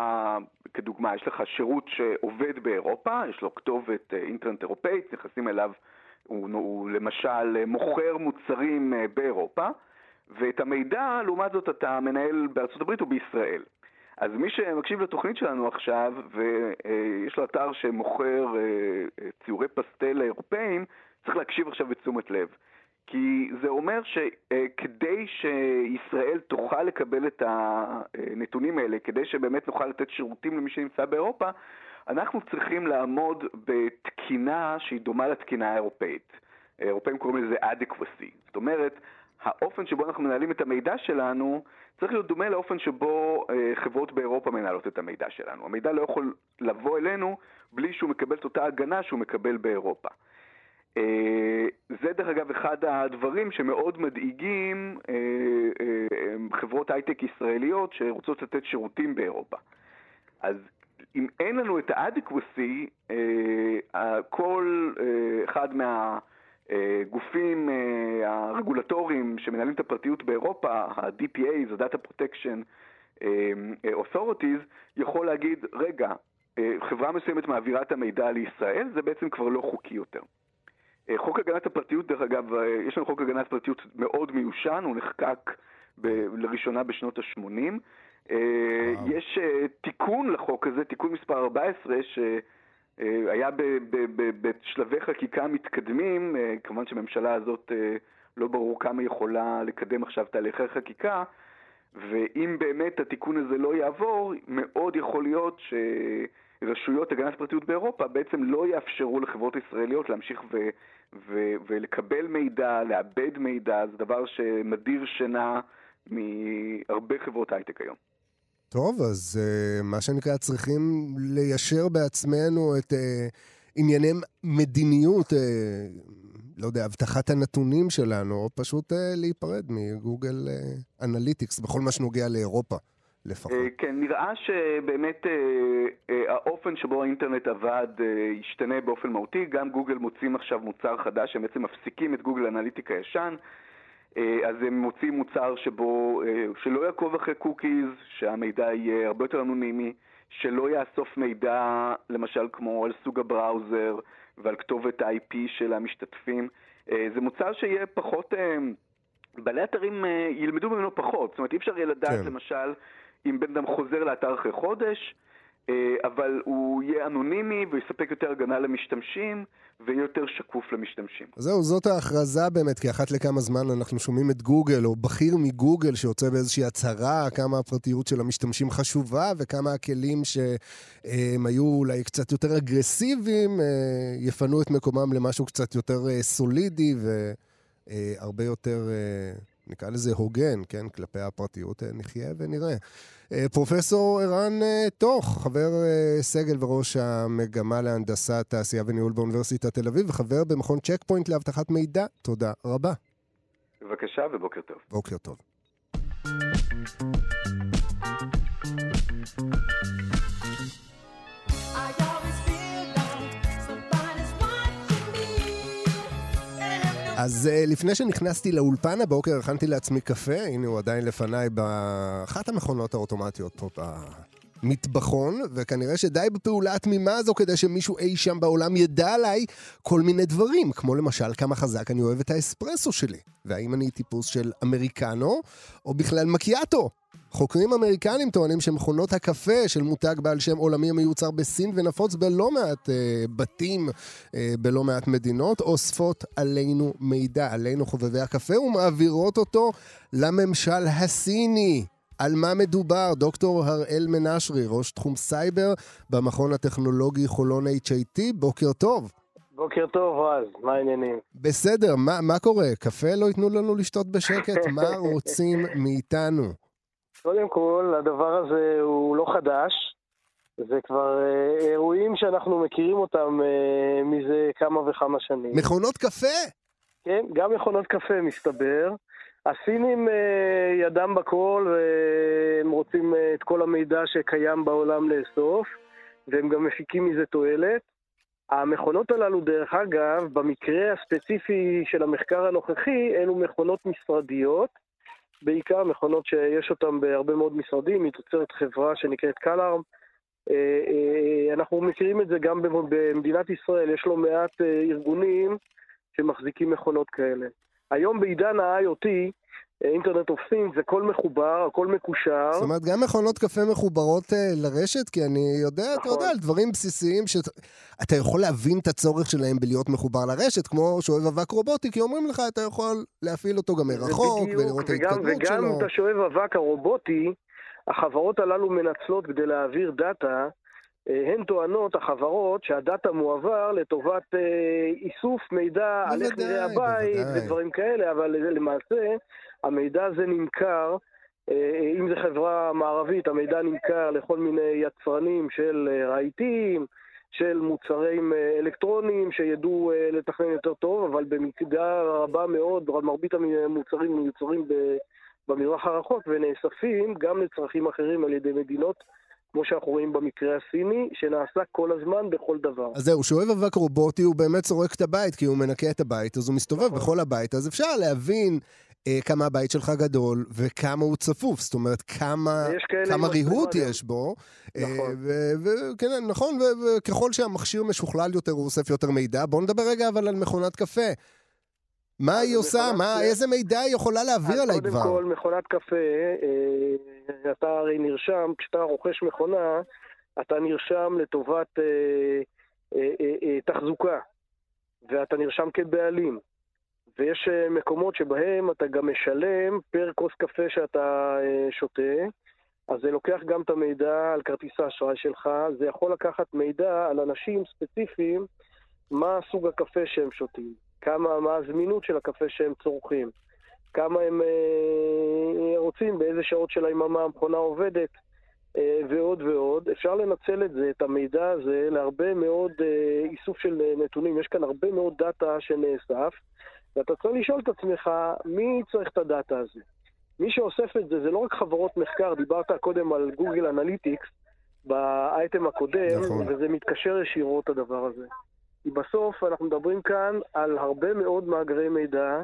כדוגמה, יש לך שירות שעובד באירופה, יש לו כתובת אה, אינטרנט אירופאית, נכנסים אליו, הוא, הוא למשל מוכר מוצרים באירופה, ואת המידע, לעומת זאת, אתה מנהל בארצות הברית או בישראל. אז מי שמקשיב לתוכנית שלנו עכשיו, ויש לו אתר שמוכר אה, אה, ציורי פסטל אירופאים, צריך להקשיב עכשיו בתשומת לב. כי זה אומר שכדי שישראל תוכל לקבל את הנתונים האלה, כדי שבאמת נוכל לתת שירותים למי שנמצא באירופה, אנחנו צריכים לעמוד בתקינה שהיא דומה לתקינה האירופאית. האירופאים קוראים לזה adequacy. זאת אומרת, האופן שבו אנחנו מנהלים את המידע שלנו צריך להיות דומה לאופן שבו אה, חברות באירופה מנהלות את המידע שלנו. המידע לא יכול לבוא אלינו בלי שהוא מקבל את אותה הגנה שהוא מקבל באירופה. אה, זה דרך אגב אחד הדברים שמאוד מדאיגים אה, אה, חברות הייטק ישראליות שרוצות לתת שירותים באירופה. אז אם אין לנו את אה, כל אחד מה... הגופים אה, הרגולטוריים שמנהלים את הפרטיות באירופה, ה-DPA, זה Data Protection Authorities, יכול להגיד, רגע, חברה מסוימת מעבירה את המידע לישראל, זה בעצם כבר לא חוקי יותר. חוק הגנת הפרטיות, דרך אגב, יש לנו חוק הגנת פרטיות מאוד מיושן, הוא נחקק ב- לראשונה בשנות ה-80. יש תיקון לחוק הזה, תיקון מספר 14, ש... אה, היה בשלבי חקיקה מתקדמים, אה, כמובן שהממשלה הזאת אה, לא ברור כמה יכולה לקדם עכשיו תהליכי חקיקה, ואם באמת התיקון הזה לא יעבור, מאוד יכול להיות שרשויות הגנת פרטיות באירופה בעצם לא יאפשרו לחברות ישראליות להמשיך ו- ו- ולקבל מידע, לעבד מידע, זה דבר שמדיר שינה מהרבה חברות הייטק היום. טוב, אז uh, מה שנקרא, צריכים ליישר בעצמנו את uh, ענייני מדיניות, uh, לא יודע, אבטחת הנתונים שלנו, או פשוט uh, להיפרד מגוגל Analytics, uh, בכל מה שנוגע לאירופה. לפחות. כן, נראה שבאמת האופן שבו האינטרנט עבד ישתנה באופן מהותי. גם גוגל מוצאים עכשיו מוצר חדש, הם בעצם מפסיקים את Google Analytics ישן. אה, אז הם מוציאים מוצר שבו, אה, שלא יעקוב אחרי cookies, שהמידע יהיה הרבה יותר אנונימי, שלא יאסוף מידע, למשל כמו על סוג ה browser ועל כתובת ה-IP של המשתתפים. אה, זה מוצר שיהיה פחות, בעלי אתרים ילמדו ממנו פחות, זאת אומרת אי אפשר יהיה לדעת כן. למשל אם בן אדם חוזר לאתר אחרי חודש, אה, אבל הוא יהיה אנונימי ויספק יותר הגנה למשתמשים ויהיה יותר שקוף למשתמשים. זהו, זאת ההכרזה באמת, כי אחת לכמה זמן אנחנו שומעים את גוגל, או בכיר מגוגל שיוצא באיזושהי הצהרה, כמה הפרטיות של המשתמשים חשובה, וכמה הכלים שהם היו אולי קצת יותר אגרסיביים, אה, יפנו את מקומם למשהו קצת יותר אה, סולידי והרבה יותר... נקרא לזה הוגן, כן, כלפי הפרטיות, נחיה ונראה. אה, פרופסור ערן אה, טוך, חבר אה, סגל וראש המגמה להנדסת תעשייה וניהול באוניברסיטת תל אביב, וחבר במכון צ'ק פוינט לאבטחת מידע. תודה רבה. בבקשה ובוקר טוב. בוקר טוב. אז uh, לפני שנכנסתי לאולפן הבוקר, הכנתי לעצמי קפה, הנה הוא עדיין לפניי באחת המכונות האוטומטיות פה במטבחון, וכנראה שדי בפעולה התמימה הזו כדי שמישהו אי שם בעולם ידע עליי כל מיני דברים, כמו למשל כמה חזק אני אוהב את האספרסו שלי, והאם אני טיפוס של אמריקנו, או בכלל מקיאטו. חוקרים אמריקנים טוענים שמכונות הקפה של מותג בעל שם עולמי המיוצר בסין ונפוץ בלא מעט אה, בתים אה, בלא מעט מדינות, אוספות עלינו מידע, עלינו חובבי הקפה, ומעבירות אותו לממשל הסיני. על מה מדובר? דוקטור הראל מנשרי, ראש תחום סייבר במכון הטכנולוגי חולון HIT, בוקר טוב. בוקר טוב, רז, מה העניינים? בסדר, מה, מה קורה? קפה לא ייתנו לנו לשתות בשקט? מה רוצים מאיתנו? קודם כל, הדבר הזה הוא לא חדש. זה כבר אה, אירועים שאנחנו מכירים אותם אה, מזה כמה וכמה שנים. מכונות קפה? כן, גם מכונות קפה, מסתבר. הסינים אה, ידם בכל, והם רוצים אה, את כל המידע שקיים בעולם לאסוף, והם גם מפיקים מזה תועלת. המכונות הללו, דרך אגב, במקרה הספציפי של המחקר הנוכחי, אלו מכונות משרדיות. בעיקר מכונות שיש אותן בהרבה מאוד משרדים, היא תוצרת חברה שנקראת קלארם. אה, אה, אנחנו מכירים את זה גם במדינת ישראל, יש לא מעט אה, ארגונים שמחזיקים מכונות כאלה. היום בעידן ה-IoT, אינטרנט אוף זה הכל מחובר, הכל מקושר. זאת אומרת, גם מכונות קפה מחוברות uh, לרשת? כי אני יודע, נכון. אתה יודע. על דברים בסיסיים שאתה יכול להבין את הצורך שלהם בלהיות מחובר לרשת, כמו שואב אבק רובוטי, כי אומרים לך, אתה יכול להפעיל אותו גם מרחוק, ולראות את ההתקדמות שלו. וגם אם אתה שואב אבק הרובוטי, החברות הללו מנצלות כדי להעביר דאטה, אה, הן טוענות, החברות, שהדאטה מועבר לטובת אה, איסוף מידע על איך נראה הבית ודברים כאלה, אבל למעשה המידע הזה נמכר, אה, אם זו חברה מערבית, המידע נמכר לכל מיני יצרנים של אה, רהיטים, של מוצרים אה, אלקטרוניים שידעו לתכנן יותר טוב, אבל במידה רבה מאוד, מרבית המוצרים מיוצרים במזרח הרחוק ונאספים גם לצרכים אחרים על ידי מדינות כמו שאנחנו רואים במקרה הסיני, שנעשה כל הזמן בכל דבר. אז זהו, שואב אבק רובוטי הוא באמת צורק את הבית, כי הוא מנקה את הבית, אז הוא מסתובב נכון. בכל הבית, אז אפשר להבין אה, כמה הבית שלך גדול וכמה הוא צפוף, זאת אומרת, כמה, כמה ריהוט יש בו. אה, נכון. וכן, נכון, וככל שהמכשיר משוכלל יותר, הוא אוסף יותר מידע. בואו נדבר רגע אבל על מכונת קפה. מה היא עושה? מה, איזה מידע היא יכולה להעביר עליי כבר? קודם כל, מכונת קפה, אה, אתה הרי נרשם, כשאתה רוכש מכונה, אתה נרשם לטובת אה, אה, אה, אה, תחזוקה, ואתה נרשם כבעלים. ויש אה, מקומות שבהם אתה גם משלם פר כוס קפה שאתה אה, שותה, אז זה לוקח גם את המידע על כרטיס האשראי שלך, זה יכול לקחת מידע על אנשים ספציפיים, מה סוג הקפה שהם שותים, כמה, מה הזמינות של הקפה שהם צורכים, כמה הם אה, רוצים, באיזה שעות של היממה המכונה עובדת, אה, ועוד ועוד. אפשר לנצל את זה, את המידע הזה, להרבה מאוד אה, איסוף של אה, נתונים. יש כאן הרבה מאוד דאטה שנאסף. ואתה צריך לשאול את עצמך, מי צריך את הדאטה הזה? מי שאוסף את זה, זה לא רק חברות מחקר, דיברת קודם על Google Analytics באייטם הקודם, נכון. וזה מתקשר ישירות הדבר הזה. כי בסוף אנחנו מדברים כאן על הרבה מאוד מאגרי מידע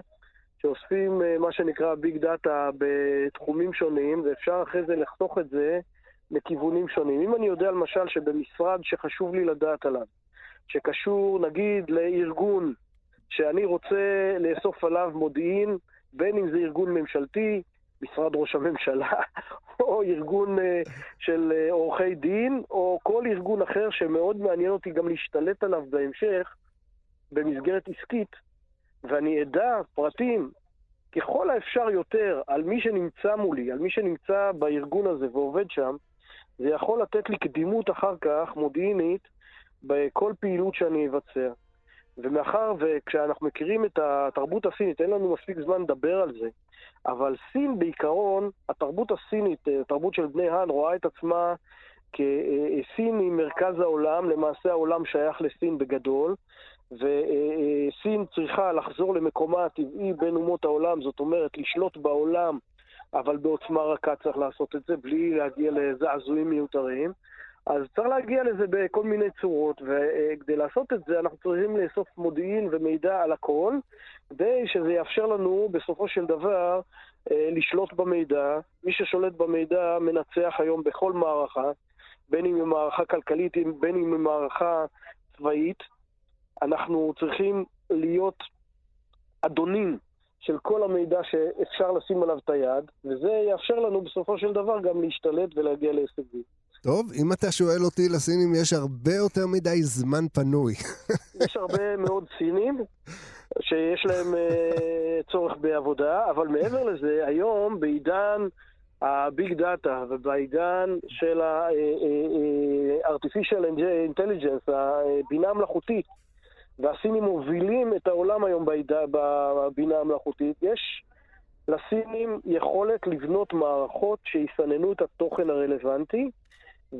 שאוספים אה, מה שנקרא ביג דאטה בתחומים שונים, ואפשר אחרי זה לחתוך את זה לכיוונים שונים. אם אני יודע למשל שבמשרד שחשוב לי לדעת עליו, שקשור נגיד לארגון שאני רוצה לאסוף עליו מודיעין, בין אם זה ארגון ממשלתי, משרד ראש הממשלה, או ארגון אה, של אה, עורכי דין, או כל ארגון אחר שמאוד מעניין אותי גם להשתלט עליו בהמשך, במסגרת עסקית, ואני אדע פרטים ככל האפשר יותר על מי שנמצא מולי, על מי שנמצא בארגון הזה ועובד שם, זה יכול לתת לי קדימות אחר כך, מודיעינית, בכל פעילות שאני אבצע. ומאחר וכשאנחנו מכירים את התרבות הסינית, אין לנו מספיק זמן לדבר על זה, אבל סין בעיקרון, התרבות הסינית, התרבות של בני האן, רואה את עצמה כסין היא מרכז העולם, למעשה העולם שייך לסין בגדול, וסין צריכה לחזור למקומה הטבעי בין אומות העולם, זאת אומרת לשלוט בעולם, אבל בעוצמה רכה צריך לעשות את זה, בלי להגיע לזעזועים מיותרים. אז צריך להגיע לזה בכל מיני צורות, וכדי לעשות את זה אנחנו צריכים לאסוף מודיעין ומידע על הכל, כדי שזה יאפשר לנו בסופו של דבר אה, לשלוט במידע. מי ששולט במידע מנצח היום בכל מערכה, בין אם היא מערכה כלכלית, בין אם היא מערכה צבאית. אנחנו צריכים להיות אדונים של כל המידע שאפשר לשים עליו את היד, וזה יאפשר לנו בסופו של דבר גם להשתלט ולהגיע להישגים. טוב, אם אתה שואל אותי, לסינים יש הרבה יותר מדי זמן פנוי. יש הרבה מאוד סינים שיש להם uh, צורך בעבודה, אבל מעבר לזה, היום בעידן הביג דאטה ובעידן של ה-artificial intelligence, הבינה המלאכותית, והסינים מובילים את העולם היום בבינה המלאכותית, יש לסינים יכולת לבנות מערכות שיסננו את התוכן הרלוונטי,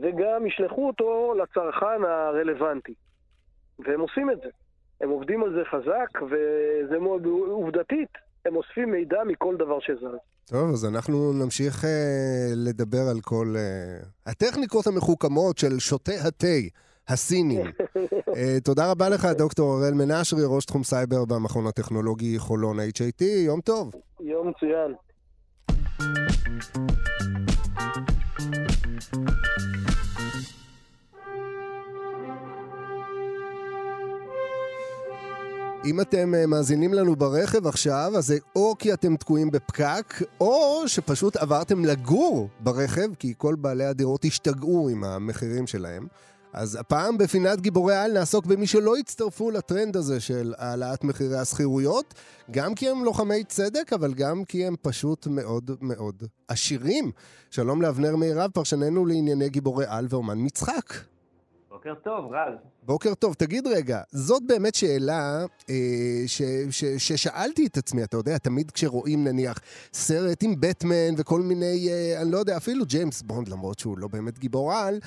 וגם ישלחו אותו לצרכן הרלוונטי. והם עושים את זה. הם עובדים על זה חזק, וזה מאוד עובדתית. הם אוספים מידע מכל דבר שזז. טוב, אז אנחנו נמשיך אה, לדבר על כל אה, הטכניקות המחוכמות של שותי התה. הסינים. uh, תודה רבה לך, דוקטור אראל מנשרי, ראש תחום סייבר במכון הטכנולוגי חולון HIT. יום טוב. יום מצוין. אם אתם אה, מאזינים לנו ברכב עכשיו, אז זה או כי אתם תקועים בפקק, או שפשוט עברתם לגור ברכב, כי כל בעלי הדירות השתגעו עם המחירים שלהם. אז הפעם בפינת גיבורי על נעסוק במי שלא הצטרפו לטרנד הזה של העלאת מחירי השכירויות, גם כי הם לוחמי צדק, אבל גם כי הם פשוט מאוד מאוד עשירים. שלום לאבנר מירב, פרשננו לענייני גיבורי על ואומן מצחק. בוקר טוב, רז. בוקר טוב. תגיד רגע, זאת באמת שאלה אה, ש, ש, ששאלתי את עצמי, אתה יודע, תמיד כשרואים נניח סרט עם בטמן וכל מיני, אה, אני לא יודע, אפילו ג'יימס בונד, למרות שהוא לא באמת גיבור על,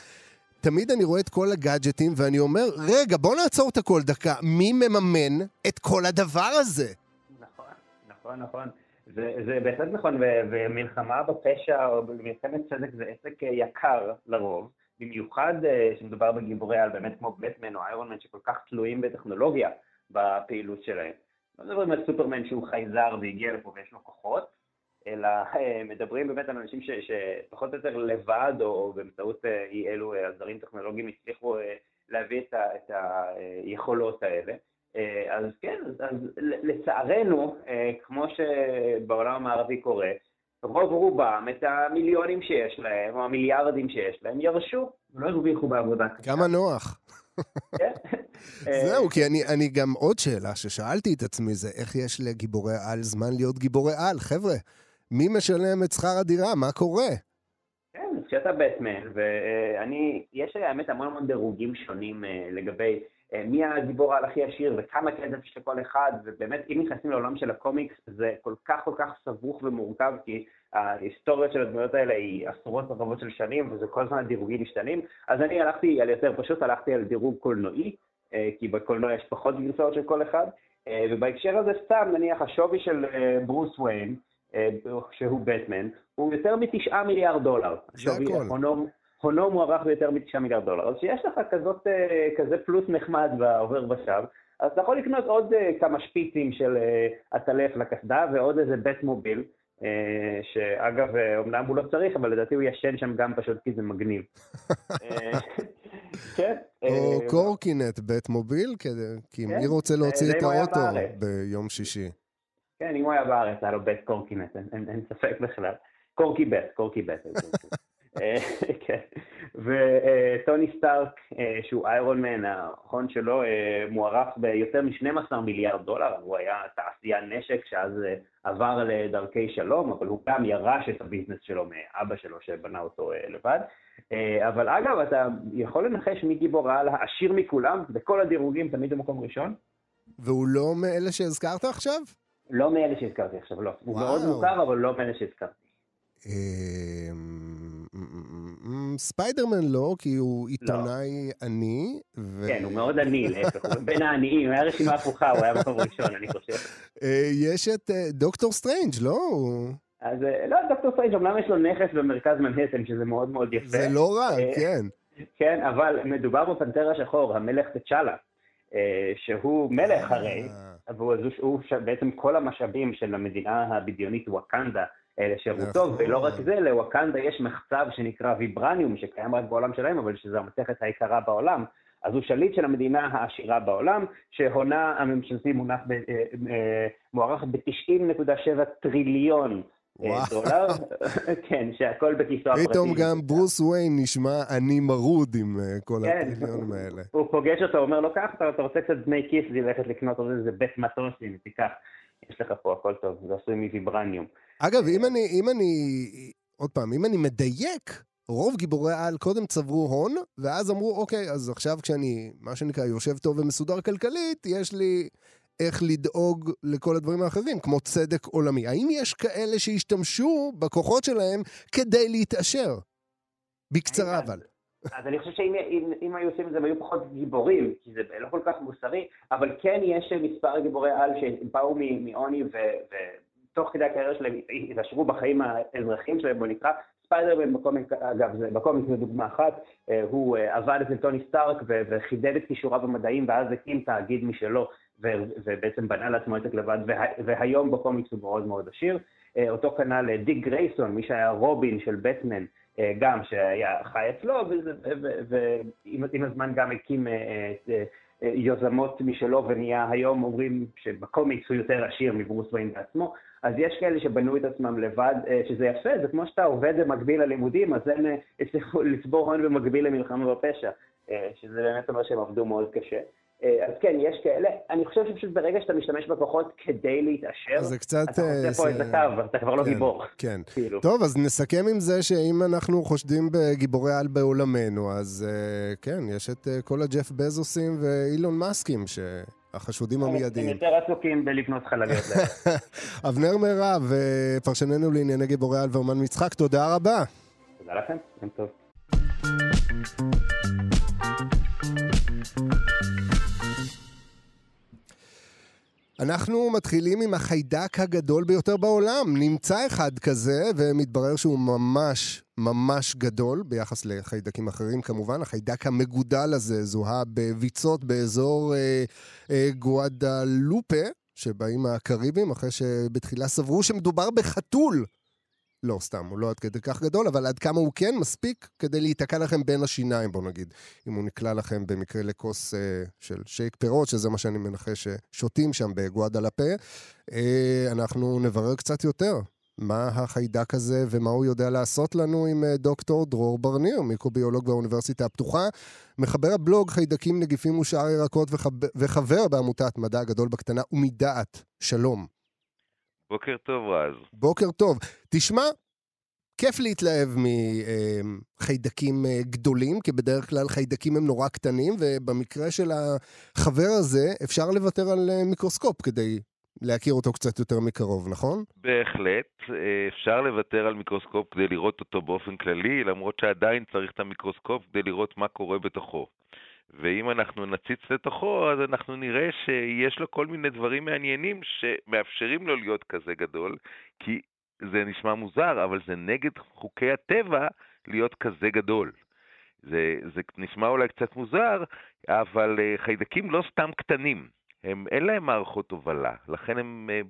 תמיד אני רואה את כל הגאדג'טים ואני אומר, רגע, בוא נעצור את הכל דקה, מי מממן את כל הדבר הזה? נכון, נכון, נכון. זה, זה בהחלט נכון, ומלחמה בפשע או במלחמת צדק זה עסק יקר לרוב, במיוחד כשמדובר בגיבורי על באמת כמו בטמן או איירון מן שכל כך תלויים בטכנולוגיה בפעילות שלהם. לא מדברים על סופרמן שהוא חייזר והגיע לפה ויש לו כוחות, אלא אה, מדברים באמת על אנשים ש, שפחות או יותר לבד, או באמצעות אה, אי אלו עזרים טכנולוגיים הצליחו אה, להביא את, ה, את היכולות האלה. אז כן, אז לצערנו, כמו שבעולם המערבי קורה, רוב רובם את המיליונים שיש להם, או המיליארדים שיש להם, ירשו, לא הרוויחו בעבודה. כמה נוח. כן. זהו, כי אני, אני גם עוד שאלה ששאלתי את עצמי זה איך יש לגיבורי על זמן להיות גיבורי על, חבר'ה. מי משלם את שכר הדירה? מה קורה? כן, כשאתה בטמן, ואני, יש האמת המון המון דירוגים שונים אה, לגבי מי הגיבור העל הכי עשיר וכמה כסף יש לכל אחד, ובאמת אם נכנסים לעולם של הקומיקס זה כל כך כל כך סבוך ומורכב, כי ההיסטוריה של הדמויות האלה היא עשרות רבות של שנים, וזה כל הזמן דירוגים משתנים, אז אני הלכתי על יותר פשוט, הלכתי על דירוג קולנועי, אה, כי בקולנוע יש פחות גרסאות של כל אחד, ובהקשר הזה סתם, נניח השווי של ברוס ויין, אה, שהוא בטמן, הוא יותר מתשעה מיליארד דולר. זה הכל. הונו מוערך ביותר מתשעה מיליארד דולר. אז כשיש לך כזאת, אה, כזה פלוס נחמד בעובר ושב, אז אתה יכול לקנות עוד אה, כמה שפיצים של עטלף לקסדה ועוד איזה בית מוביל, שאגב, אמנם הוא לא צריך, אבל לדעתי הוא ישן שם גם פשוט כי זה מגניב. כן. או קורקינט בית מוביל, כי מי כן, רוצה להוציא את האוטו ביום שישי? כן, אם הוא היה בארץ, היה לו בית קורקינט, אין ספק בכלל. קורקי בית, קורקי בית. אה, כן. וטוני סטארק, אה, שהוא איירון מן, ההון שלו אה, מוערך ביותר מ-12 מיליארד דולר, הוא היה תעשיין נשק שאז עבר לדרכי שלום, אבל הוא גם ירש את הביזנס שלו מאבא שלו שבנה אותו לבד. אבל אגב, אתה יכול לנחש מי גיבור העל העשיר מכולם, בכל הדירוגים תמיד במקום ראשון? והוא לא מאלה שהזכרת עכשיו? לא מאלה שהזכרתי עכשיו, לא. הוא מאוד מוכר, אבל לא מאלה שהזכרתי. ספיידרמן לא, כי הוא עיתונאי עני. כן, הוא מאוד עני, להפך, בין העניים, היה רשימה הפוכה, הוא היה מקום ראשון, אני חושב. אה, יש את אה, דוקטור סטרנג', לא? אז אה, לא, דוקטור סטרנג', אמנם יש לו נכס במרכז מנהטן, שזה מאוד מאוד יפה. זה לא רע, כן. כן, אבל מדובר בפנתר השחור, המלך תצ'אלה, שהוא מלך הרי, והוא בעצם כל המשאבים של המדינה הבדיונית וואקנדה, לשירותו, נכון. ולא רק זה, לוואקנדה יש מחצב שנקרא ויברניום, שקיים רק בעולם שלהם, אבל שזו המתכת היקרה בעולם. אז הוא שליט של המדינה העשירה בעולם, שהונה הממשלתי מונח ב, אה, אה, מוערך ב-90.7 טריליון אה, דולר, כן, שהכל בכיסו הפרטי. פתאום גם ברוס וויין נשמע עני מרוד עם כל כן, הטריליונים האלה. הוא פוגש אותו, אומר לו, קח, אתה רוצה קצת דמי כיס ללכת לקנות עוד איזה בית מטוסים, תיקח, יש לך פה הכל טוב, זה עשוי מוויברניום. אגב, אם אני, אם אני, עוד פעם, אם אני מדייק, רוב גיבורי העל קודם צברו הון, ואז אמרו, אוקיי, אז עכשיו כשאני, מה שנקרא, יושב טוב ומסודר כלכלית, יש לי איך לדאוג לכל הדברים האחרים, כמו צדק עולמי. האם יש כאלה שהשתמשו בכוחות שלהם כדי להתעשר? בקצרה אבל. אז אני חושב שאם אם, אם היו עושים את זה, הם היו פחות גיבורים, כי זה לא כל כך מוסרי, אבל כן יש מספר גיבורי על שבאו מעוני תוך כדי הקריירה שלהם התעשרו בחיים האזרחיים שלהם, בוא נקרא, ספיידרמן בקומיק, אגב, זה, בקומיק זו דוגמה אחת, אה, הוא אה, עבד אצל טוני סטארק וחידד את כישוריו המדעיים ואז הקים תאגיד משלו ובעצם בנה לעצמו עסק לבד, והיום בקומיקס הוא מאוד מאוד עשיר. אה, אותו כנ"ל דיק גרייסון, מי שהיה רובין של בטמן, גם שהיה חי אצלו, ועם הזמן גם הקים יוזמות משלו ונהיה היום אומרים שבקומיקס הוא יותר עשיר מברוס ויין בעצמו, אז יש כאלה שבנו את עצמם לבד, אה, שזה יפה, זה כמו שאתה עובד במקביל ללימודים, אז הם אה, הצליחו לצבור הון במקביל למלחמה בפשע, אה, שזה באמת אומר שהם עבדו מאוד קשה. אז כן, יש כאלה. אני חושב שפשוט ברגע שאתה משתמש בכוחות כדי להתעשר, זה קצת... אתה עושה פה איזה קו, אתה כבר לא כן, גיבור. כן. כאילו. טוב, אז נסכם עם זה שאם אנחנו חושדים בגיבורי על בעולמנו, אז כן, יש את כל הג'ף בזוסים ואילון מאסקים, ש... החשודים המיידיים. הם יותר עסוקים בלבנות חלליות. אבנר מירב, פרשננו לענייני גיבורי על ואומן מצחק, תודה רבה. תודה לכם, יום טוב. אנחנו מתחילים עם החיידק הגדול ביותר בעולם. נמצא אחד כזה, ומתברר שהוא ממש ממש גדול ביחס לחיידקים אחרים כמובן. החיידק המגודל הזה זוהה בביצות באזור אה, אה, גואדלופה, שבאים הקריבים, אחרי שבתחילה סברו שמדובר בחתול. לא, סתם, הוא לא עד כדי כך גדול, אבל עד כמה הוא כן מספיק כדי להיתקע לכם בין השיניים, בוא נגיד. אם הוא נקלע לכם במקרה לכוס אה, של שייק פירות, שזה מה שאני מנחש ששותים שם בגואדלפה, אה, אנחנו נברר קצת יותר מה החיידק הזה ומה הוא יודע לעשות לנו עם אה, דוקטור דרור ברניר, מיקרוביולוג באוניברסיטה הפתוחה, מחבר הבלוג חיידקים, נגיפים ושאר ירקות וחבר, וחבר בעמותת מדע הגדול בקטנה ומדעת. שלום. בוקר טוב, רז. בוקר טוב. תשמע, כיף להתלהב מחיידקים אה, גדולים, כי בדרך כלל חיידקים הם נורא קטנים, ובמקרה של החבר הזה אפשר לוותר על אה, מיקרוסקופ כדי להכיר אותו קצת יותר מקרוב, נכון? בהחלט. אה, אפשר לוותר על מיקרוסקופ כדי לראות אותו באופן כללי, למרות שעדיין צריך את המיקרוסקופ כדי לראות מה קורה בתוכו. ואם אנחנו נציץ לתוכו, אז אנחנו נראה שיש לו כל מיני דברים מעניינים שמאפשרים לו להיות כזה גדול, כי זה נשמע מוזר, אבל זה נגד חוקי הטבע להיות כזה גדול. זה, זה נשמע אולי קצת מוזר, אבל אה, חיידקים לא סתם קטנים. הם, אין להם מערכות הובלה, לכן הם, אה,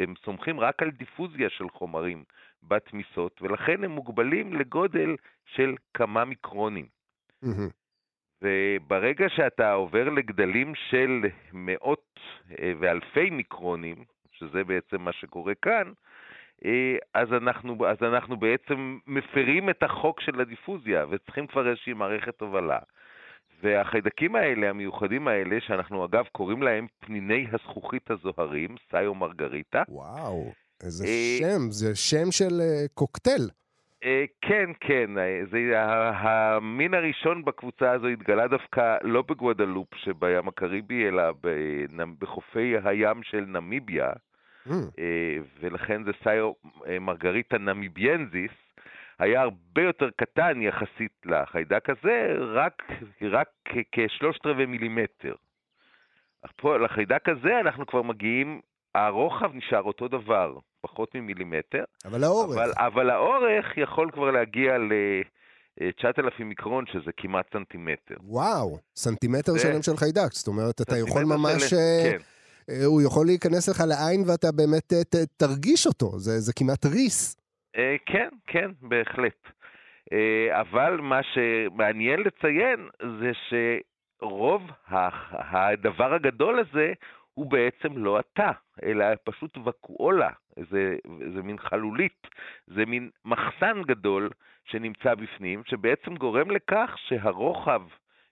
הם סומכים רק על דיפוזיה של חומרים בתמיסות, ולכן הם מוגבלים לגודל של כמה מיקרונים. Mm-hmm. וברגע שאתה עובר לגדלים של מאות אה, ואלפי מיקרונים, שזה בעצם מה שקורה כאן, אה, אז אנחנו, אז אנחנו בעצם מפרים את החוק של הדיפוזיה, וצריכים כבר איזושהי מערכת הובלה. והחיידקים האלה, המיוחדים האלה, שאנחנו אגב קוראים להם פניני הזכוכית הזוהרים, סאיו מרגריטה. וואו, איזה אה, שם, זה שם של קוקטייל. כן, כן, זה, המין הראשון בקבוצה הזו התגלה דווקא לא בגוודלופ שבים הקריבי, אלא בחופי הים של נמיביה, mm. ולכן זה סאיו מרגריטה נמיביאנזיס, היה הרבה יותר קטן יחסית לחיידק הזה, רק, רק כשלושת רבעי מילימטר. פה, לחיידק הזה אנחנו כבר מגיעים, הרוחב נשאר אותו דבר, פחות ממילימטר. אבל האורך. אבל, אבל האורך יכול כבר להגיע ל... 9,000 מיקרון, שזה כמעט סנטימטר. וואו, סנטימטר זה... שלם של חיידק, זאת אומרת, אתה יכול ממש... של... אה, כן. אה, הוא יכול להיכנס לך לעין ואתה באמת ת, תרגיש אותו, זה, זה כמעט ריס. אה, כן, כן, בהחלט. אה, אבל מה שמעניין לציין זה שרוב הדבר הגדול הזה הוא בעצם לא אתה, אלא פשוט וקואולה, זה, זה מין חלולית, זה מין מחסן גדול שנמצא בפנים, שבעצם גורם לכך שהרוחב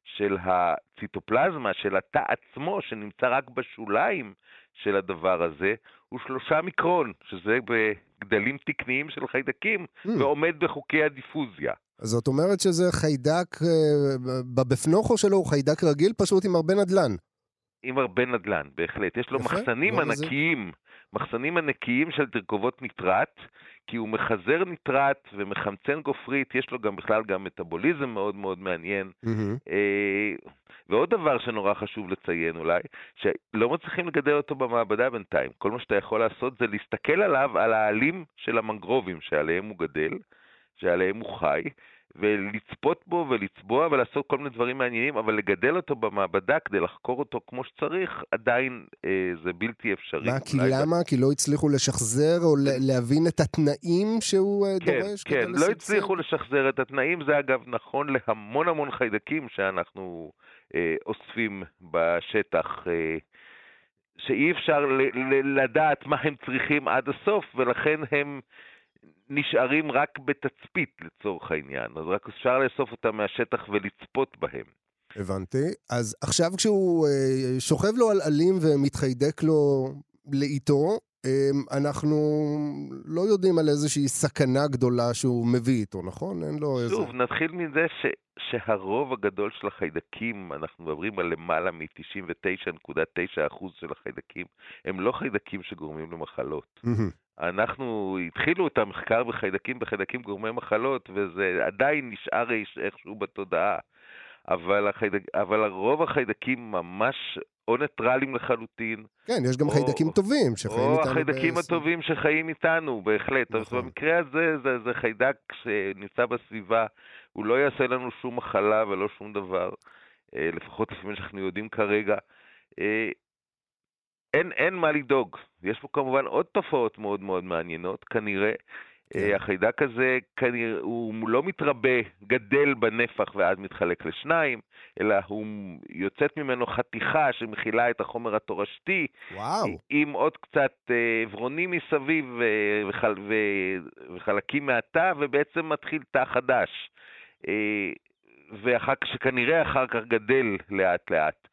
של הציטופלזמה, של התא עצמו, שנמצא רק בשוליים של הדבר הזה, הוא שלושה מיקרון, שזה בגדלים תקניים של חיידקים, mm. ועומד בחוקי הדיפוזיה. זאת אומרת שזה חיידק, אה, בפנוכו שלו הוא חיידק רגיל, פשוט עם הרבה נדל"ן. עם הרבה נדל"ן, בהחלט. יש לו יפה, מחסנים ענקיים, זה... מחסנים ענקיים של תרכובות ניטרט, כי הוא מחזר ניטרט ומחמצן גופרית, יש לו גם בכלל גם מטאבוליזם מאוד מאוד מעניין. Mm-hmm. ועוד דבר שנורא חשוב לציין אולי, שלא מצליחים לגדל אותו במעבדה בינתיים. כל מה שאתה יכול לעשות זה להסתכל עליו, על העלים של המנגרובים שעליהם הוא גדל, שעליהם הוא חי, ולצפות בו ולצבוע ולעשות כל מיני דברים מעניינים, אבל לגדל אותו במעבדה כדי לחקור אותו כמו שצריך, עדיין אה, זה בלתי אפשרי. מה, כי למה? זה... כי לא הצליחו לשחזר או להבין את התנאים שהוא אה, כן, דורש? כן, כן, לא הצליחו לשחזר את התנאים, זה אגב נכון להמון המון חיידקים שאנחנו אה, אוספים בשטח. אה, שאי אפשר לדעת מה הם צריכים עד הסוף, ולכן הם נשארים רק בתצפית לצורך העניין, אז רק אפשר לאסוף אותם מהשטח ולצפות בהם. הבנתי. אז עכשיו כשהוא אה, שוכב לו על עלים ומתחיידק לו לאיתו, אנחנו לא יודעים על איזושהי סכנה גדולה שהוא מביא איתו, נכון? אין לו איזה... שוב, נתחיל מזה ש, שהרוב הגדול של החיידקים, אנחנו מדברים על למעלה מ-99.9% של החיידקים, הם לא חיידקים שגורמים למחלות. אנחנו, התחילו את המחקר בחיידקים בחיידקים גורמי מחלות, וזה עדיין נשאר איכשהו בתודעה. אבל, החיידק, אבל רוב החיידקים ממש או ניטרלים לחלוטין. כן, יש גם או, חיידקים טובים שחיים איתנו. או החיידקים בעצם. הטובים שחיים איתנו, בהחלט. נכון. אז במקרה הזה זה, זה חיידק שנמצא בסביבה, הוא לא יעשה לנו שום מחלה ולא שום דבר, אה, לפחות לפי מה שאנחנו יודעים כרגע. אה, אין, אין מה לדאוג. יש פה כמובן עוד תופעות מאוד מאוד מעניינות, כנראה. כן. אה, החיידק הזה כנראה, הוא לא מתרבה, גדל בנפח ואז מתחלק לשניים, אלא הוא יוצאת ממנו חתיכה שמכילה את החומר התורשתי, וואו. עם עוד קצת אה, עברונים מסביב אה, וחל, וחלקים מהתא, ובעצם מתחיל תא חדש. ואחר כך, שכנראה אחר כך גדל לאט לאט.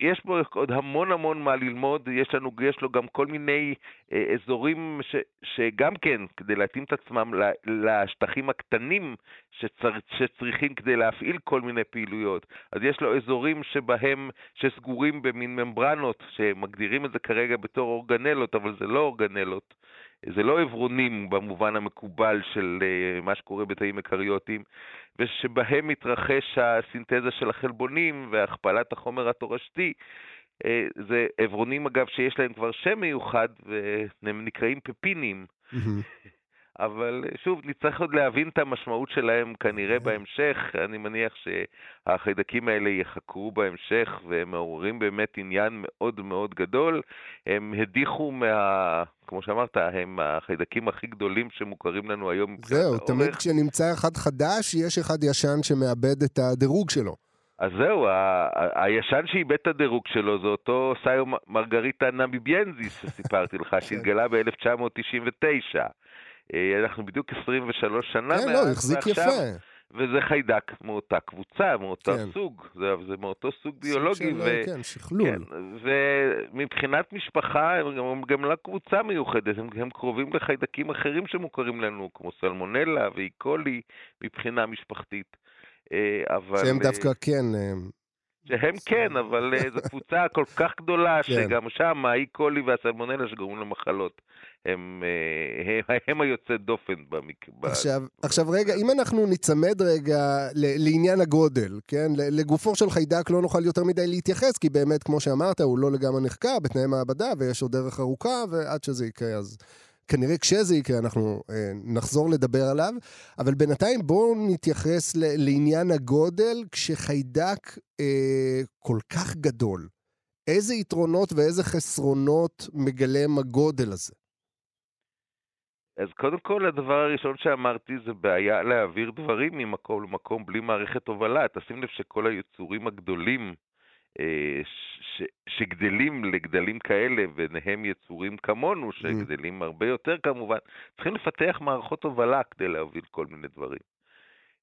יש בו עוד המון המון מה ללמוד, יש, לנו, יש לו גם כל מיני אה, אזורים ש, שגם כן, כדי להתאים את עצמם לשטחים הקטנים שצר, שצריכים כדי להפעיל כל מיני פעילויות. אז יש לו אזורים שבהם, שסגורים במין ממברנות, שמגדירים את זה כרגע בתור אורגנלות, אבל זה לא אורגנלות. זה לא עברונים במובן המקובל של uh, מה שקורה בתאים מקריוטיים, ושבהם מתרחש הסינתזה של החלבונים והכפלת החומר התורשתי. Uh, זה עברונים, אגב, שיש להם כבר שם מיוחד, והם נקראים פפינים. אבל שוב, נצטרך עוד להבין את המשמעות שלהם כנראה כן. בהמשך. אני מניח שהחיידקים האלה ייחקרו בהמשך, והם מעוררים באמת עניין מאוד מאוד גדול. הם הדיחו מה... כמו שאמרת, הם החיידקים הכי גדולים שמוכרים לנו היום. זהו, תמיד כשנמצא אחד חדש, יש אחד ישן שמאבד את הדירוג שלו. אז זהו, הישן שאיבד את הדירוג שלו זה אותו סיו מרגריטה נמיביאנזיס שסיפרתי לך, כן. שהתגלה ב-1999. אה, אנחנו בדיוק 23 שנה מאז, כן, לא, החזיק יפה. וזה חיידק מאותה קבוצה, מאותו כן. סוג, זה, זה מאותו סוג ביולוגי. סוג של, ו... כן, שכלול. כן, ומבחינת משפחה, הם גם, גם לא קבוצה מיוחדת, הם, הם קרובים לחיידקים אחרים שמוכרים לנו, כמו סלמונלה ואיקולי, מבחינה משפחתית. אה, אבל... שהם אה, דווקא כן... אה, שהם כן, אבל זו קבוצה כל כך גדולה, כן. שגם שם האי-קולי והסלמונלה שגורמים למחלות. הם, הם, הם היוצא דופן במק... עכשיו. עכשיו רגע, אם אנחנו ניצמד רגע לעניין הגודל, כן? לגופו של חיידק לא נוכל יותר מדי להתייחס, כי באמת, כמו שאמרת, הוא לא לגמרי נחקר בתנאי מעבדה, ויש עוד דרך ארוכה, ועד שזה יקרה, אז כנראה כשזה יקרה אנחנו אה, נחזור לדבר עליו, אבל בינתיים בואו נתייחס ל- לעניין הגודל, כשחיידק אה, כל כך גדול, איזה יתרונות ואיזה חסרונות מגלם הגודל הזה? אז קודם כל, הדבר הראשון שאמרתי זה בעיה להעביר דברים ממקום למקום בלי מערכת הובלה. תשים לב שכל היצורים הגדולים ש, שגדלים לגדלים כאלה, ביניהם יצורים כמונו, mm. שגדלים הרבה יותר כמובן, צריכים לפתח מערכות הובלה כדי להוביל כל מיני דברים.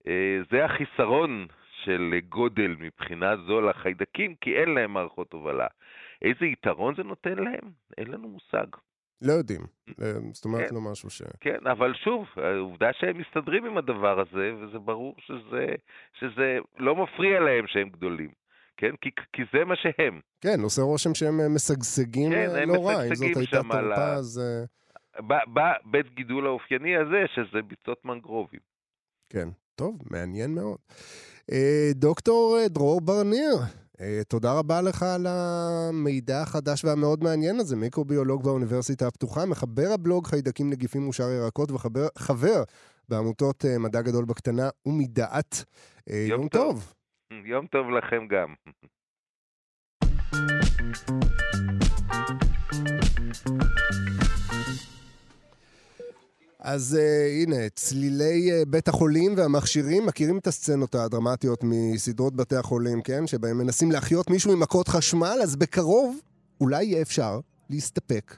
אה, זה החיסרון של גודל מבחינה זו לחיידקים, כי אין להם מערכות הובלה. איזה יתרון זה נותן להם? אין לנו מושג. לא יודעים. אה, זאת אומרת, כן, לא משהו ש... כן, אבל שוב, העובדה שהם מסתדרים עם הדבר הזה, וזה ברור שזה, שזה לא מפריע להם שהם גדולים. כן? כי, כי זה מה שהם. כן, עושה רושם שהם אה, משגשגים כן, אה, לא רע, אם זאת הייתה תורפה, אז... בבית גידול האופייני הזה, שזה ביצות מנגרובים. כן, טוב, מעניין מאוד. אה, דוקטור דרור ברניר, תודה רבה לך על המידע החדש והמאוד מעניין הזה, מיקרוביולוג באוניברסיטה הפתוחה, מחבר הבלוג חיידקים נגיפים ושאר ירקות וחבר בעמותות מדע גדול בקטנה ומדעת. יום, יום טוב. טוב. יום טוב לכם גם. אז uh, הנה, צלילי uh, בית החולים והמכשירים, מכירים את הסצנות הדרמטיות מסדרות בתי החולים, כן? שבהם מנסים להחיות מישהו עם מכות חשמל, אז בקרוב אולי יהיה אפשר להסתפק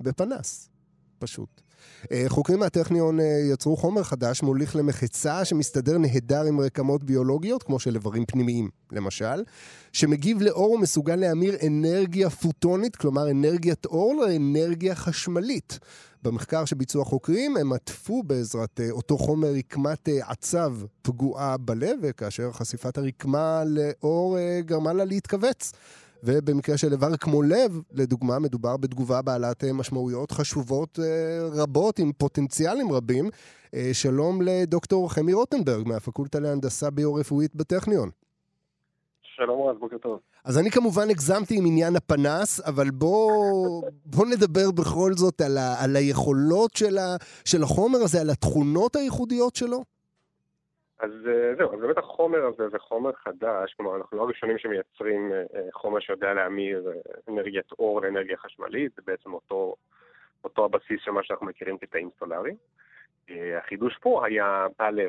בפנס, פשוט. אה, חוקרים מהטכניון אה, יצרו חומר חדש מוליך למחצה שמסתדר נהדר עם רקמות ביולוגיות, כמו של איברים פנימיים, למשל, שמגיב לאור ומסוגל להמיר אנרגיה פוטונית, כלומר אנרגיית אור, לאנרגיה חשמלית. במחקר שביצעו החוקרים הם עטפו בעזרת אה, אותו חומר רקמת עצב פגועה בלב, וכאשר חשיפת הרקמה לאור גרמה לה להתכווץ. ובמקרה של איבר כמו לב, לדוגמה, מדובר בתגובה בעלת אה, משמעויות חשובות אה, רבות עם פוטנציאלים רבים. אה, שלום לדוקטור חמי רוטנברג מהפקולטה להנדסה ביו-רפואית בטכניון. שלום רב, בוקר טוב. אז אני כמובן הגזמתי עם עניין הפנס, אבל בוא, בוא נדבר בכל זאת על, ה, על היכולות של, ה, של החומר הזה, על התכונות הייחודיות שלו. אז אה, זהו, אז באמת החומר הזה זה חומר חדש, כלומר אנחנו לא הראשונים שמייצרים אה, אה, חומר שיודע להמיר אנרגיית אור לאנרגיה חשמלית, זה בעצם אותו, אותו הבסיס של מה שאנחנו מכירים כתאים סולאריים. החידוש פה היה א',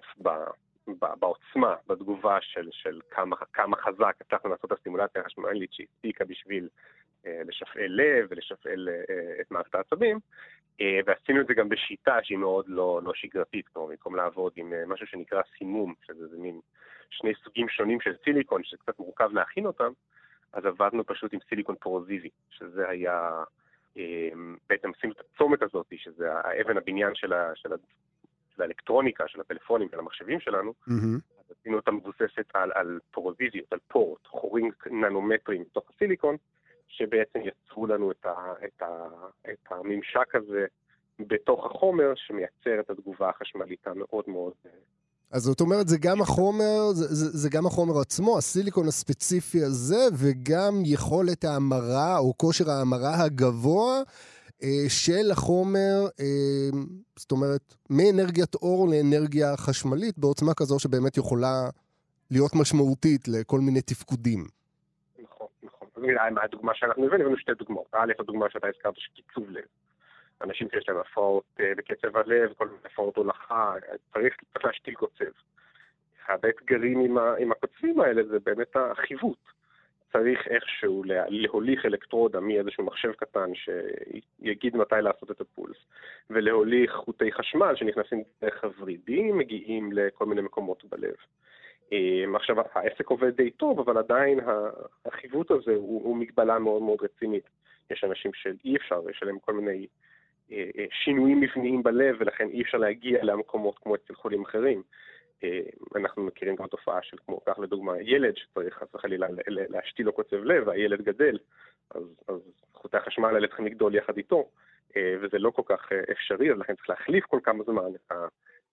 בעוצמה, בתגובה של, של כמה, כמה חזק הצלחנו לעשות את הסטימולציה החשמלית שהספיקה בשביל לשפעל לב ולשפעל את מערכת העצבים, ועשינו את זה גם בשיטה שהיא מאוד לא, לא שגרתית, כלומר, במקום לעבוד עם משהו שנקרא סימום, שזה מין שני סוגים שונים של סיליקון, שזה קצת מורכב להכין אותם, אז עבדנו פשוט עם סיליקון פורוזיבי, שזה היה, בעצם עשינו את הצומת הזאת, שזה האבן הבניין של, ה, של, ה, של האלקטרוניקה, של הפלאפונים, של המחשבים שלנו, mm-hmm. אז עשינו אותה מבוססת על, על פורוזיביות, על פורט, חורים ננומטרים בתוך הסיליקון, שבעצם יצרו לנו את, ה, את, ה, את הממשק הזה בתוך החומר, שמייצר את התגובה החשמלית המאוד מאוד... אה, אז זאת אומרת, זה גם החומר, זה, זה, זה גם החומר עצמו, הסיליקון הספציפי הזה, וגם יכולת ההמרה, או כושר ההמרה הגבוה אה, של החומר, אה, זאת אומרת, מאנרגיית אור לאנרגיה חשמלית, בעוצמה כזו שבאמת יכולה להיות משמעותית לכל מיני תפקודים. מהדוגמה שאנחנו הבאנו, הבאנו שתי דוגמאות. א', הדוגמה שאתה הזכרת של קיצוב לב. אנשים שיש להם הפרעות אה, בקצב הלב, כל מיני הפרעות הולכה, צריך, צריך להשתיל קוצב. אחד האתגרים עם, ה, עם הקוצבים האלה זה באמת החיווט. צריך איכשהו להוליך אלקטרודה מאיזשהו מחשב קטן שיגיד מתי לעשות את הפולס, ולהוליך חוטי חשמל שנכנסים דרך הוורידים, מגיעים לכל מיני מקומות בלב. אמ, עכשיו, העסק עובד די טוב, אבל עדיין החיווט הזה הוא, הוא מגבלה מאוד מאוד רצינית. יש אנשים שאי אפשר, יש להם כל מיני אה, אה, שינויים מבניים בלב, ולכן אי אפשר להגיע למקומות כמו אצל חולים אחרים. אה, אנחנו מכירים גם תופעה של כמו, כך לדוגמה, ילד שצריך חס וחלילה להשתיל לו קוצב לב, והילד גדל, אז, אז חוטי החשמל האלה צריכים לגדול יחד איתו, וזה לא כל כך אפשרי, אז לכן צריך להחליף כל כמה זמן את ה...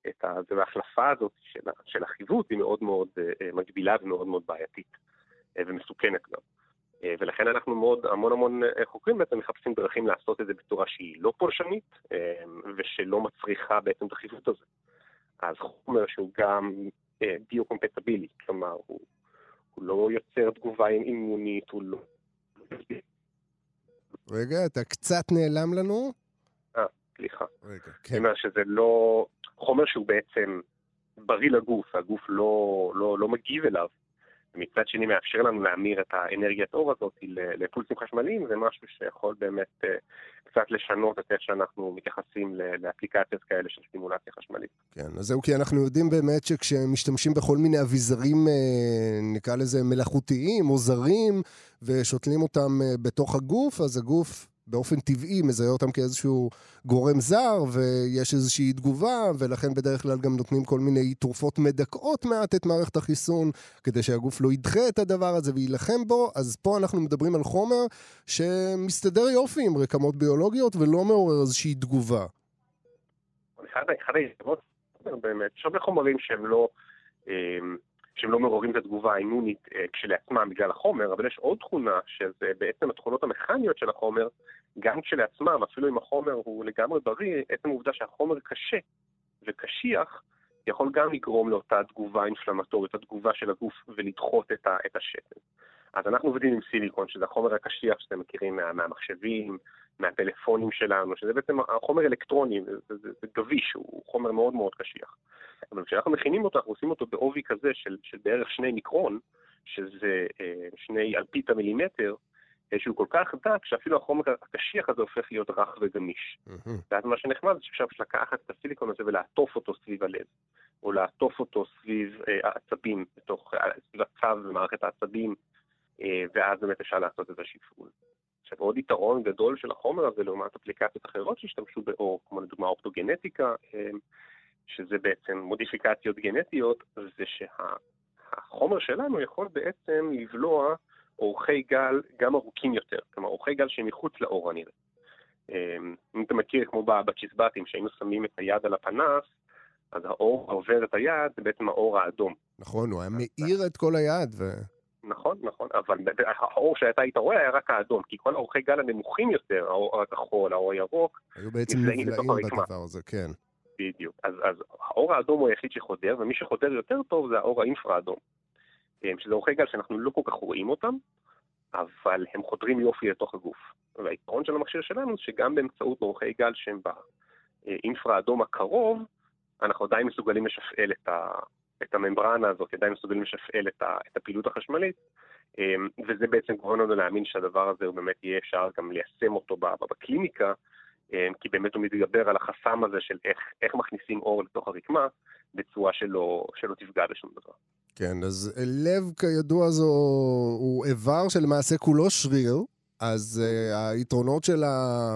את ה... וההחלפה הזאת של, של החיווט היא מאוד מאוד מגבילה ומאוד מאוד בעייתית ומסוכנת גם. אה, ולכן אנחנו מאוד, המון המון אה, חוקרים בעצם מחפשים דרכים לעשות את זה בצורה שהיא לא פולשנית אה, ושלא מצריכה בעצם את החיווט הזה. אז חומר שהוא גם ביו-קומפטבילי, כלומר הוא, הוא לא יוצר תגובה אימונית, הוא לא... רגע, אתה קצת נעלם לנו? אה, סליחה. רגע, כן. אני אומר שזה לא... חומר שהוא בעצם בריא לגוף, הגוף לא, לא, לא מגיב אליו. מצד שני מאפשר לנו להמיר את האנרגיית אור הזאת לפולסים חשמליים, זה משהו שיכול באמת אה, קצת לשנות את איך שאנחנו מתייחסים לאפליקציות כאלה של סטימולציה חשמלית. כן, אז זהו, כי אנחנו יודעים באמת שכשמשתמשים בכל מיני אביזרים, אה, נקרא לזה מלאכותיים או זרים, ושותלים אותם אה, בתוך הגוף, אז הגוף באופן טבעי מזהה אותם כאיזשהו גורם זר, ויש איזושהי תגובה, ולכן בדרך כלל גם נותנים כל מיני תרופות מדכאות מעט את מערכת החיסון, כדי שהגוף לא ידחה את הדבר הזה ויילחם בו. אז פה אנחנו מדברים על חומר שמסתדר יופי עם רקמות ביולוגיות ולא מעורר איזושהי תגובה. אחד היתרונות באמת, יש חומרים שהם לא... שהם לא מעוררים את התגובה האימונית אה, כשלעצמם בגלל החומר, אבל יש עוד תכונה, שזה בעצם התכונות המכניות של החומר, גם כשלעצמם, אפילו אם החומר הוא לגמרי בריא, עצם העובדה שהחומר קשה וקשיח, יכול גם לגרום לאותה תגובה אינפלמטורית, התגובה של הגוף, ולדחות את, ה, את השתן. אז אנחנו עובדים עם סיליקון, שזה החומר הקשיח שאתם מכירים מה, מהמחשבים, מהטלפונים שלנו, שזה בעצם החומר אלקטרוני, זה, זה, זה, גביש, הוא חומר מאוד מאוד קשיח. אבל כשאנחנו מכינים אותו, אנחנו עושים אותו בעובי כזה של, של בערך שני מיקרון, שזה אה, שני אלפית המילימטר, אה, שהוא כל כך דק, שאפילו החומר הקשיח הזה הופך להיות רך וגמיש. Mm-hmm. ואז מה שנחמד זה שאפשר לקחת את הסיליקון הזה ולעטוף אותו סביב הלב, או לעטוף אותו סביב אה, העצבים, בתוך, אה, סביב הצו במערכת העצבים, אה, ואז באמת אפשר לעשות את השפעול. עכשיו עוד יתרון גדול של החומר הזה לעומת אפליקציות אחרות שהשתמשו באור, כמו לדוגמה אופטוגנטיקה, אה, שזה בעצם מודיפיקציות גנטיות, זה שהחומר שלנו יכול בעצם לבלוע אורכי גל גם ארוכים יותר, כלומר אורכי גל שמחוץ לאור הנראה. אמ, אם אתה מכיר, כמו בצ'יזבטים, שהיינו שמים את היד על הפנס, אז האור עובר את היד, זה בעצם האור האדום. נכון, הוא היה מאיר את כל היד. ו... נכון, נכון, אבל האור שאתה היית רואה היה רק האדום, כי כל האורכי גל הנמוכים יותר, האור הכחול, האור הירוק, היו בעצם נבלעים בדבר הזה, כן. בדיוק. אז, אז האור האדום הוא היחיד שחודר, ומי שחודר יותר טוב זה האור האינפרה-אדום. אה, שזה אורכי גל שאנחנו לא כל כך רואים אותם, אבל הם חודרים יופי לתוך הגוף. והיתרון של המכשיר שלנו זה שגם באמצעות אורכי גל שהם באינפרה-אדום הקרוב, אנחנו עדיין מסוגלים לשפעל את, ה, את הממברנה הזאת, עדיין מסוגלים לשפעל את, ה, את הפעילות החשמלית, אה, וזה בעצם גורם לנו להאמין שהדבר הזה הוא באמת יהיה אפשר גם ליישם אותו בקליניקה, אה, כי באמת הוא מתגבר על החסם הזה של איך, איך מכניסים אור לתוך הרקמה בצורה שלא, שלא תפגע בשום דבר. כן, אז לב כידוע זו הוא איבר שלמעשה כולו שריר, אז uh, היתרונות של, ה,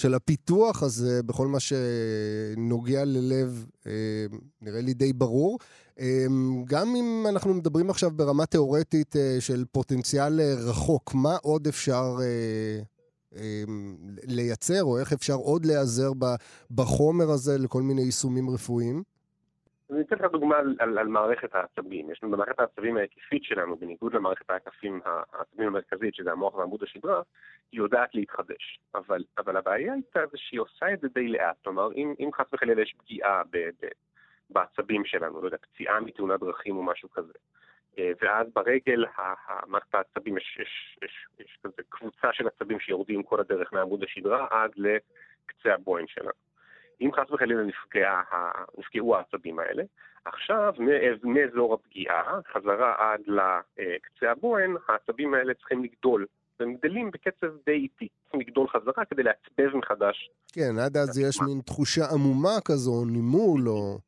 של הפיתוח הזה בכל מה שנוגע ללב uh, נראה לי די ברור. Um, גם אם אנחנו מדברים עכשיו ברמה תיאורטית uh, של פוטנציאל רחוק, מה עוד אפשר לייצר, או איך אפשר עוד להיעזר בחומר הזה לכל מיני יישומים רפואיים? אני אתן לך דוגמה על, על, על מערכת העצבים. יש לנו במערכת העצבים ההיקפית שלנו, בניגוד למערכת העצבים העצבים המרכזית, שזה המוח ועמוד השדרה, היא יודעת להתחדש. אבל, אבל הבעיה איתה זה שהיא עושה את זה די לאט. כלומר, אם, אם חס וחלילה יש פגיעה ב, ב, בעצבים שלנו, לא יודע, פציעה מתאונת דרכים או משהו כזה, אה, ואז ברגל מערכת העצבים, יש, יש, יש, יש כזה קבוצה של עצבים שיורדים כל הדרך מעמוד השדרה עד לקצה הבוין שלנו. אם חס וחלילה נפגע, נפגעו העצבים האלה, עכשיו מאזור הפגיעה, חזרה עד לקצה הבוהן, העצבים האלה צריכים לגדול. והם גדלים בקצב די איטי, צריכים לגדול חזרה כדי לעצבב מחדש. כן, עד אז יש מין תחושה עמומה כזו, נימול או...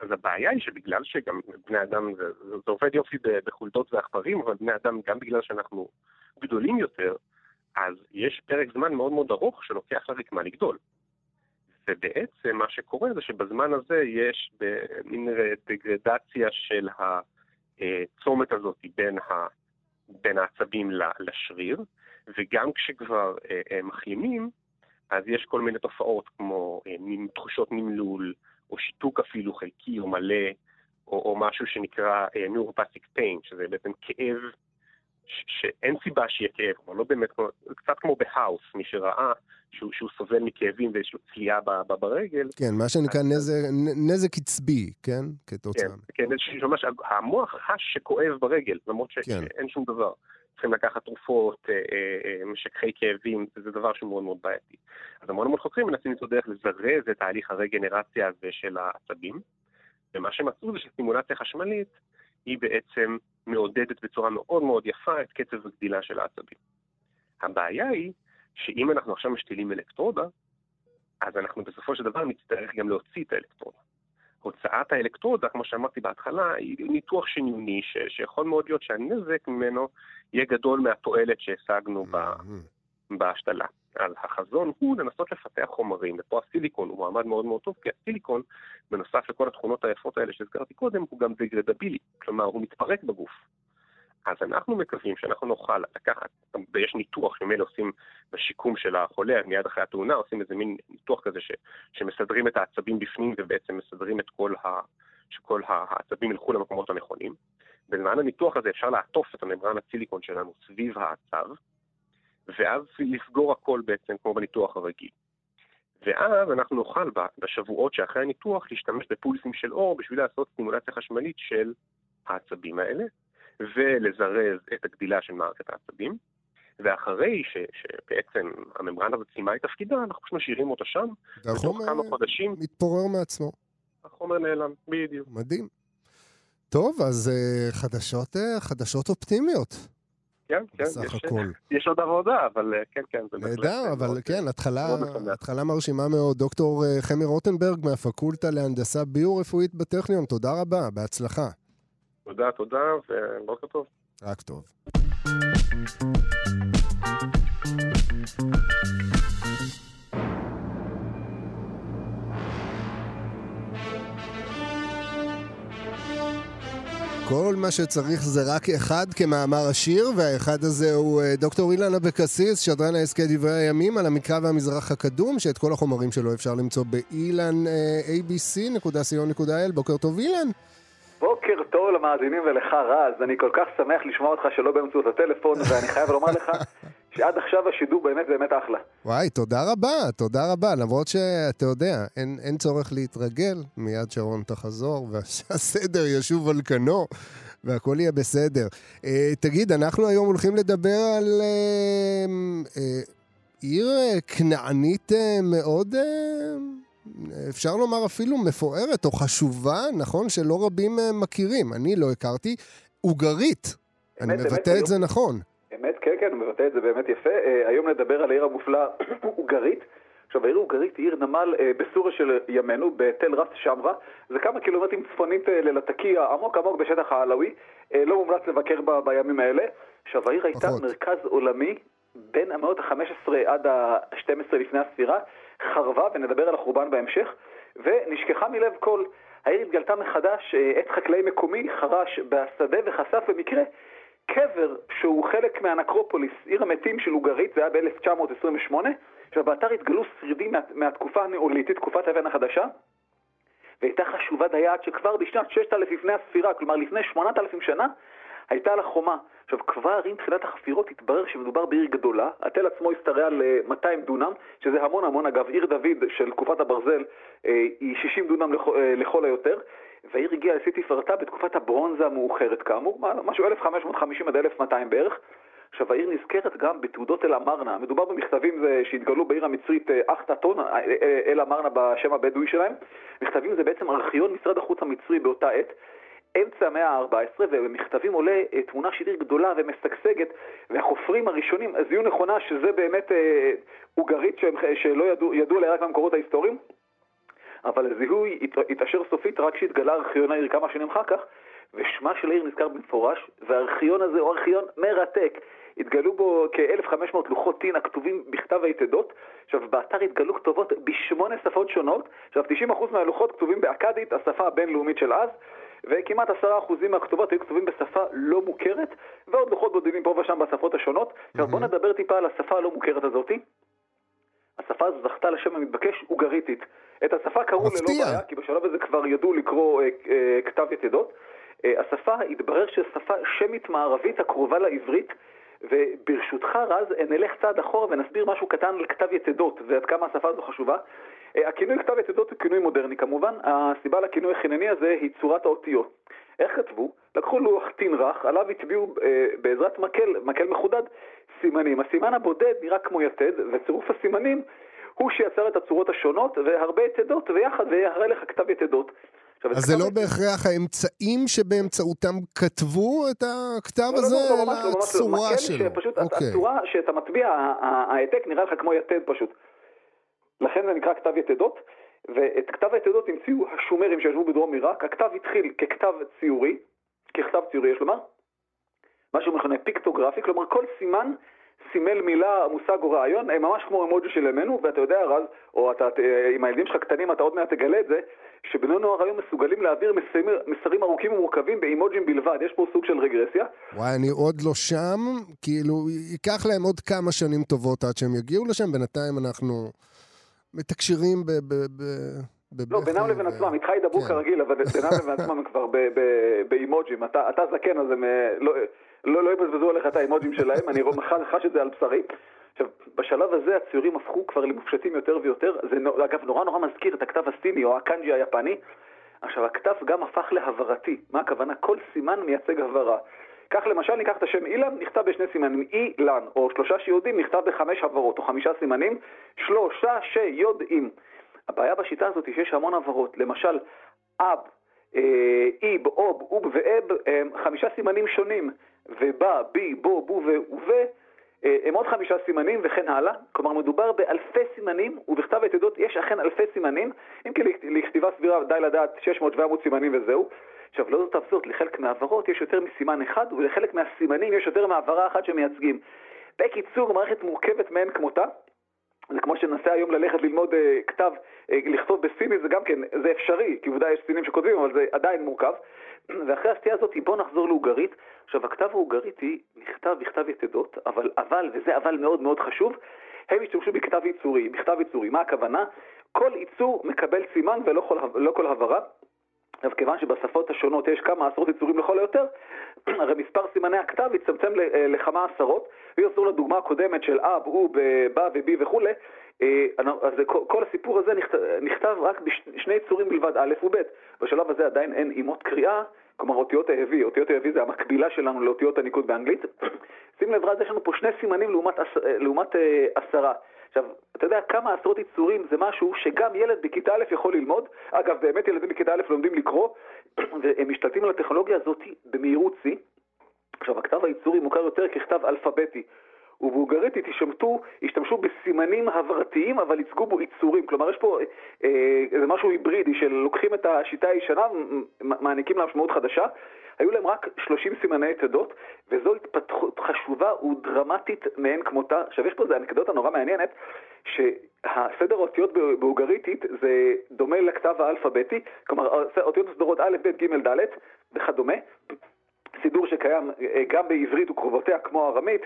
אז הבעיה היא שבגלל שגם בני אדם, זה, זה עובד יופי בחולדות ועכברים, אבל בני אדם, גם בגלל שאנחנו גדולים יותר, אז יש פרק זמן מאוד מאוד ארוך שלוקח לרקמה לגדול. ובעצם מה שקורה זה שבזמן הזה יש מין דגרדציה של הצומת הזאת בין, ה, בין העצבים לשריר, וגם כשכבר אה, מחלימים, אז יש כל מיני תופעות כמו אה, תחושות נמלול, או שיתוק אפילו חלקי או מלא, או, או משהו שנקרא נורופסיק uh, pain, שזה בעצם כאב שאין סיבה שיהיה כאב, כלומר לא באמת, קצת כמו בהאוס, מי שראה שהוא, שהוא סובל מכאבים ויש לו צליעה ברגל. כן, מה שנקרא אז... נזק, נזק עצבי, כן? כתוצאה. כן, כן, ממש, המוח חש שכואב ברגל, למרות ש- כן. שאין שום דבר. צריכים לקחת תרופות, אה, אה, אה, משככי כאבים, זה דבר שהוא מאוד מאוד בעייתי. אז המון המון חוקרים מנסים למצוא דרך לזרז את תהליך הרגנרציה הזה של העצבים, ומה שמצאו זה שסימולציה חשמלית היא בעצם מעודדת בצורה מאוד מאוד יפה את קצב הגדילה של העצבים. הבעיה היא שאם אנחנו עכשיו משתילים אלקטרודה, אז אנחנו בסופו של דבר נצטרך גם להוציא את האלקטרודה. הוצאת האלקטרודה, כמו שאמרתי בהתחלה, היא ניתוח שניוני, ש- שיכול מאוד להיות שהנזק ממנו יהיה גדול מהתועלת שהשגנו mm-hmm. בהשתלה. אז החזון הוא לנסות לפתח חומרים, ופה הסיליקון הוא מעמד מאוד מאוד טוב, כי הסיליקון, בנוסף לכל התכונות היפות האלה שהזכרתי קודם, הוא גם דגרדבילי, כלומר הוא מתפרק בגוף. אז אנחנו מקווים שאנחנו נוכל לקחת, ויש ניתוח שממילא עושים בשיקום של החולה, מיד אחרי התאונה, עושים איזה מין ניתוח כזה ש, שמסדרים את העצבים בפנים ובעצם מסדרים את כל ה... שכל העצבים ילכו למקומות הנכונים. בזמן הניתוח הזה אפשר לעטוף את הממרן הסיליקון שלנו סביב העצב, ואז לסגור הכל בעצם כמו בניתוח הרגיל. ואז אנחנו נוכל בשבועות שאחרי הניתוח להשתמש בפולסים של אור בשביל לעשות סטימולציה חשמלית של העצבים האלה, ולזרז את הגדילה של מערכת העצבים. ואחרי ש, שבעצם הממברנה הזאת סיימה את תפקידה, אנחנו פשוט משאירים אותה שם, בתוך כמה חודשים. מתפורר מעצמו. החומר נעלם, בדיוק. מדהים. טוב, אז uh, חדשות, uh, חדשות אופטימיות. כן, כן, בסך יש, הכל. יש עוד עבודה, אבל כן, כן. נהדר, אבל מאוד, כן, התחלה, התחלה מרשימה מאוד. דוקטור חמי רוטנברג מהפקולטה להנדסה ביו-רפואית בטכניון, תודה רבה, בהצלחה. תודה, תודה, ובוקר טוב. רק טוב. כל מה שצריך זה רק אחד כמאמר השיר, והאחד הזה הוא אה, דוקטור אילן אבקסיס, שדרן ההסכת דברי הימים על המקרא והמזרח הקדום, שאת כל החומרים שלו אפשר למצוא באילן אה, abc.co.il. בוקר טוב אילן. בוקר טוב למאזינים ולך רז, אני כל כך שמח לשמוע אותך שלא באמצעות הטלפון, ואני חייב לומר לך שעד עכשיו השידור באמת באמת אחלה. וואי, תודה רבה, תודה רבה, למרות שאתה יודע, אין, אין צורך להתרגל, מיד שרון תחזור והסדר ישוב על כנו. והכל יהיה בסדר. Uh, תגיד, אנחנו היום הולכים לדבר על uh, uh, עיר כנענית uh, מאוד uh, אפשר לומר אפילו מפוארת או חשובה, נכון? שלא רבים אה, מכירים. אני לא הכרתי. אוגרית. אני מבטא את זה נכון. כן, כן, הוא מבטא את זה באמת יפה. Uh, היום נדבר על העיר המופלאה אוגרית. עכשיו, העיר אוגרית היא עיר נמל uh, בסוריה של ימינו, בתל רס שמרה. זה כמה קילומטרים צפונית uh, ללטקיה, עמוק עמוק בשטח העלאווי. Uh, לא מומלץ לבקר בה בימים האלה. עכשיו, העיר הייתה מרכז עולמי בין המאות ה-15 עד ה-12 לפני הספירה. חרבה, ונדבר על החורבן בהמשך, ונשכחה מלב כל. העיר התגלתה מחדש, עץ חקלאי מקומי חרש בשדה וחשף במקרה קבר שהוא חלק מהנקרופוליס, עיר המתים של אוגרית, זה היה ב-1928. עכשיו, באתר התגלו שרידים מה, מהתקופה הנאוליתית, תקופת האבן החדשה, והייתה חשובה דייה שכבר בשנת 6000 לפני הספירה, כלומר לפני 8,000 שנה, הייתה לה חומה. עכשיו, כבר עם תחילת החפירות התברר שמדובר בעיר גדולה, התל עצמו השתרע על 200 דונם, שזה המון המון, אגב, עיר דוד של תקופת הברזל אה, היא 60 דונם לכ... אה, לכל היותר, והעיר הגיעה לשיא תפארתה בתקופת הברונזה המאוחרת כאמור, משהו 1550 עד 1200 בערך. עכשיו, העיר נזכרת גם בתעודות אל-אמרנה. מדובר במכתבים שהתגלו בעיר המצרית אחטאטון, אל-אמרנה בשם הבדואי שלהם. מכתבים זה בעצם ארכיון משרד החוץ המצרי באותה עת. אמצע המאה ה-14, ובמכתבים עולה תמונה של עיר גדולה ומשגשגת, והחופרים הראשונים זיהו נכונה שזה באמת אה, אוגרית שלא ידעו, ידעו עליה רק במקורות ההיסטוריים, אבל הזיהוי התעשר סופית רק כשהתגלה ארכיון העיר כמה שנים אחר כך, ושמה של העיר נזכר במפורש, והארכיון הזה הוא ארכיון מרתק. התגלו בו כ-1,500 לוחות טין הכתובים בכתב היתדות. עכשיו, באתר התגלו כתובות בשמונה שפות שונות. עכשיו, 90% מהלוחות כתובים באכדית, השפה הבינלאומית של אז, וכמעט 10% מהכתובות היו כתובים בשפה לא מוכרת, ועוד לוחות בודדים פה ושם בשפות השונות. עכשיו, בואו נדבר טיפה על השפה הלא מוכרת הזאתי. השפה הזו זכתה לשם המתבקש אוגריתית. את השפה קראו ללא בעיה, כי בשלב הזה כבר ידעו לקרוא אה, אה, כתב יתדות. אה, השפה התברר ששפה שמית מערבית הקרובה לעברית, וברשותך רז נלך צעד אחורה ונסביר משהו קטן על כתב יתדות ועד כמה השפה הזו חשובה. אה, הכינוי כתב יתדות הוא כינוי מודרני כמובן, הסיבה לכינוי החינני הזה היא צורת האותיות. איך כתבו? לקחו לוח טין רך, עליו הצביעו אה, בעזרת מקל, מקל מחודד, סימנים. הסימן הבודד נראה כמו יתד, וצירוף הסימנים הוא שיצר את הצורות השונות, והרבה יתדות, ויחד ויראה לך כתב יתדות. אז זה לא בהכרח האמצעים שבאמצעותם כתבו את הכתב לא, הזה, לא, לא, אלא הצורה שלו. פשוט אוקיי. הצורה שאתה מטביע, ההעתק נראה לך כמו יתד פשוט. לכן זה נקרא כתב יתדות, ואת כתב היתדות המציאו השומרים שישבו בדרום עיראק. הכתב התחיל ככתב ציורי, ככתב ציורי יש לומר, מה שהוא מכונה פיקטוגרפי, כלומר כל סימן סימל מילה, מושג או רעיון, הם ממש כמו אמוג'י של ימינו, ואתה יודע רז, או אתה, עם הילדים שלך קטנים אתה עוד מעט תגלה את זה, שבני נוער היום מסוגלים להעביר מסרים, מסרים ארוכים ומורכבים באימוג'ים בלבד, יש פה סוג של רגרסיה. וואי, אני עוד לא שם, כאילו, ייקח להם עוד כמה שנים טובות עד שהם יגיעו לשם, בינתיים אנחנו מתקשרים ב... ב, ב... לא, בינם לבין עצמם, איתך ידברו כן. כרגיל, אבל בינם לבין עצמם הם כבר באימוג'ים. אתה, אתה זקן, אז הם לא, לא, יבזבזו עליך את האימוג'ים שלהם, אני חש את זה על בשרי. עכשיו, בשלב הזה הציורים הפכו כבר למופשטים יותר ויותר, זה אגב נורא נורא מזכיר את הכתב הסיני או הקאנג'י היפני. עכשיו, הכתב גם הפך להברתי. מה הכוונה? כל סימן מייצג הברה. כך למשל ניקח את השם אילן, נכתב בשני סימנים, אילן, או שלושה שיודעים, נכתב בחמש הברות, או חמישה סימנים, שלושה שיודעים. הבעיה בשיטה הזאת היא שיש המון הברות, למשל, אב, אה, איב, אוב, אוב ואב, הם חמישה סימנים שונים, ובא, בי, בו, בו וב, אה, הם עוד חמישה סימנים וכן הלאה, כלומר מדובר באלפי סימנים, ובכתב היתדות יש אכן אלפי סימנים, אם כי לכתיבה סבירה די לדעת 600-700 סימנים וזהו. עכשיו, לא זאת זאת, לחלק מהעברות יש יותר מסימן אחד, ולחלק מהסימנים יש יותר מהעברה אחת שמייצגים. בקיצור, מערכת מורכבת מאין כמותה. זה כמו שננסה היום ללכת ללמוד אה, כתב, אה, לכתוב בסיני, זה גם כן, זה אפשרי, כי עובדה יש סינים שכותבים, אבל זה עדיין מורכב. ואחרי הסטייה הזאת, בואו נחזור לאוגרית. עכשיו, הכתב האוגריתי נכתב בכתב יתדות, אבל, אבל, וזה אבל מאוד מאוד חשוב, הם השתמשו בכתב ייצורי. בכתב ייצורי, מה הכוונה? כל ייצור מקבל סימן ולא כל, לא כל הברה. עכשיו, כיוון שבשפות השונות יש כמה עשרות יצורים לכל היותר, הרי מספר סימני הכתב יצמצם לכמה עשרות, ויחזור לדוגמה הקודמת של אב, הוא, בא ובי וכולי, אז כל הסיפור הזה נכתב, רק בשני יצורים בלבד, א' וב'. בשלב הזה עדיין אין אימות קריאה, כלומר אותיות ההביא, אותיות ההביא זה המקבילה שלנו לאותיות הניקוד באנגלית. שים לב רז, יש לנו פה שני סימנים לעומת, לעומת אה, עשרה. עכשיו, אתה יודע כמה עשרות יצורים זה משהו שגם ילד בכיתה א' יכול ללמוד. אגב, באמת ילדים בכיתה א' לומדים לקרוא, והם משתלטים על הטכנולוגיה הזאת במהירות שיא. עכשיו, הכתב היצורי מוכר יותר ככתב אלפביתי. ובולגרית השתמשו, השתמשו בסימנים הברתיים, אבל ייצגו בו יצורים. כלומר, יש פה אה, איזה משהו היברידי של לוקחים את השיטה הישנה ומעניקים לה משמעות חדשה. היו להם רק 30 סימני יתדות, וזו התפתחות חשובה ודרמטית מאין כמותה. עכשיו, יש פה איזו אנקדוטה נורא מעניינת, שהסדר האותיות באוגריתית זה דומה לכתב האלפביתי, כלומר, אותיות מסודרות א', ב', ג', ד' וכדומה. סידור שקיים אה, גם בעברית וקרובותיה כמו ארמית,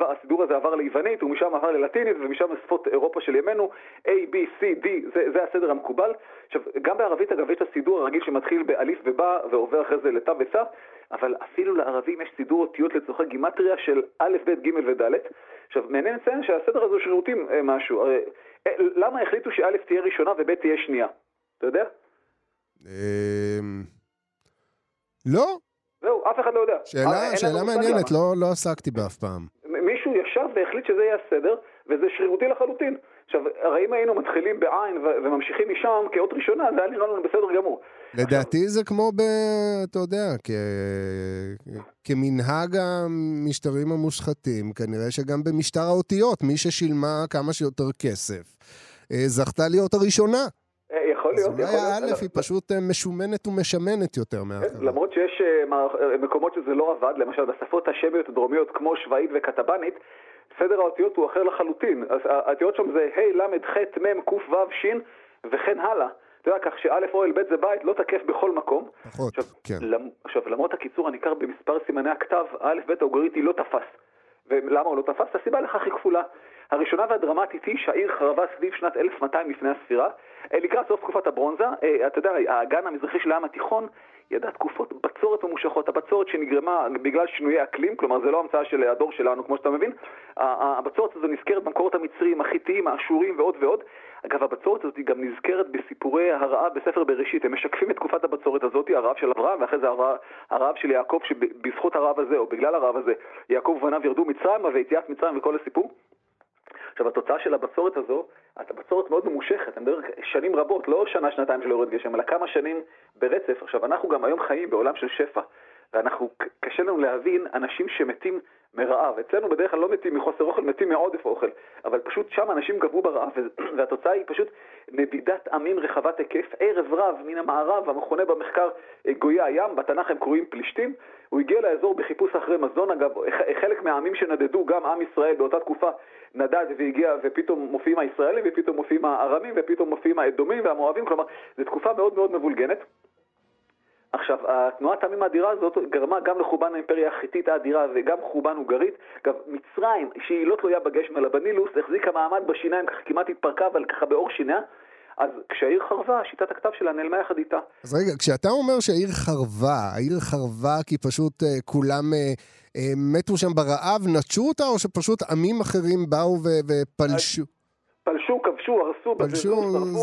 הסידור הזה עבר ליוונית ומשם עבר ללטינית ומשם לשפות אירופה של ימינו, A, B, C, D, זה, זה הסדר המקובל. עכשיו, גם בערבית אגב יש את הסידור הרגיל שמתחיל באליף ובא ועובר אחרי זה לתו וסף, אבל אפילו לערבים יש סידור אותיות לצורכי גימטריה של א', ב', ג' וד'. עכשיו, מעניין לציין שהסדר הזה שרירותים אה, משהו. אה, למה החליטו שא' תהיה ראשונה וב' תהיה שנייה? אתה יודע? אמ, לא. זהו, אף אחד לא יודע. שאלה, שאלה מעניינת, לא, לא עסקתי בה אף פעם. והחליט שזה יהיה הסדר, וזה שרירותי לחלוטין. עכשיו, הרי אם היינו מתחילים בעין וממשיכים משם כאות ראשונה, זה היה נראה לנו בסדר גמור. לדעתי זה כמו ב... אתה יודע, כ... כמנהג המשטרים המושחתים, כנראה שגם במשטר האותיות, מי ששילמה כמה שיותר כסף, אה, זכתה להיות הראשונה. אה, יכול להיות, יכול להיות. אז אולי האלף היא פשוט אה, משומנת ומשמנת יותר כן, מאחרת. למרות שיש מקומות שזה לא עבד, למשל בשפות השמיות הדרומיות כמו שוואית וקטבנית, סדר האותיות הוא אחר לחלוטין. אז האותיות שם זה ה', ל', ח', מ', ק', ו', ש' וכן הלאה. אתה יודע, כך שא' או א' ב' זה בית לא תקף בכל מקום. פחות, עכשיו, כן. למ... עכשיו, למרות הקיצור הניכר במספר סימני הכתב, א' ב' האוגריטי לא תפס. ולמה הוא לא תפס? הסיבה לכך היא כפולה. הראשונה והדרמטית היא שהעיר חרבה סביב שנת 1200 לפני הספירה. אה, לקראת סוף תקופת הברונזה, אה, אתה יודע, האגן המזרחי של הים התיכון ידע תקופות בצורת ממושכות. הבצורת שנגרמה בגלל שינויי אקלים, כלומר זה לא המצאה של הדור שלנו, כמו שאתה מבין, הבצורת הזו נזכרת במקורות המצריים, החיתיים, האשורים ועוד ועוד. אגב, הבצורת הזאת גם נזכרת בסיפורי הרעב בספר בראשית. הם משקפים את תקופת הבצורת הזאת, הרעב של אברהם, ואחרי זה הרעב של יעקב, שבזכות הרעב הזה, או בגלל הרעב הזה, יעקב ובניו ירדו מצרימה ויציאת מצרים וכל הסיפור. עכשיו, התוצאה של הבצורת הזו, הבצורת מאוד ממושכת, אני מדבר שנים רבות, לא שנה, שנתיים של יורד גשם, אלא כמה שנים ברצף. עכשיו, אנחנו גם היום חיים בעולם של שפע, ואנחנו, קשה לנו להבין אנשים שמתים מרעב. אצלנו בדרך כלל לא מתים מחוסר אוכל, מתים מעודף אוכל. אבל פשוט שם אנשים גבו ברעב, והתוצאה היא פשוט נדידת עמים רחבת היקף. ערב רב מן המערב, המכונה במחקר גויי הים, בתנ"ך הם קרויים פלישתים. הוא הגיע לאזור בחיפוש אחרי מזון, אגב, חלק מהעמים שנדדו, גם עם ישראל באותה תקופה נדד והגיע, ופתאום מופיעים הישראלים, ופתאום מופיעים הארמים, ופתאום מופיעים האדומים והמואבים, כלומר, זו תקופה מאוד מאוד מבולגנת. עכשיו, התנועת העמים האדירה הזאת גרמה גם לחורבן האימפריה החיתית האדירה וגם חורבן הונגרית. אגב, מצרים, שהיא לא תלויה בגשם אלא בנילוס, החזיקה מעמד בשיניים, ככה כמעט התפרקה, אבל ככה באור שיניה. אז כשהעיר חרבה, שיטת הכתב שלה נעלמה יחד איתה. אז רגע, כשאתה אומר שהעיר חרבה, העיר חרבה כי פשוט uh, כולם uh, uh, מתו שם ברעב, נטשו אותה, או שפשוט עמים אחרים באו ופלשו? פלשו, כבשו, הרסו, פלשו,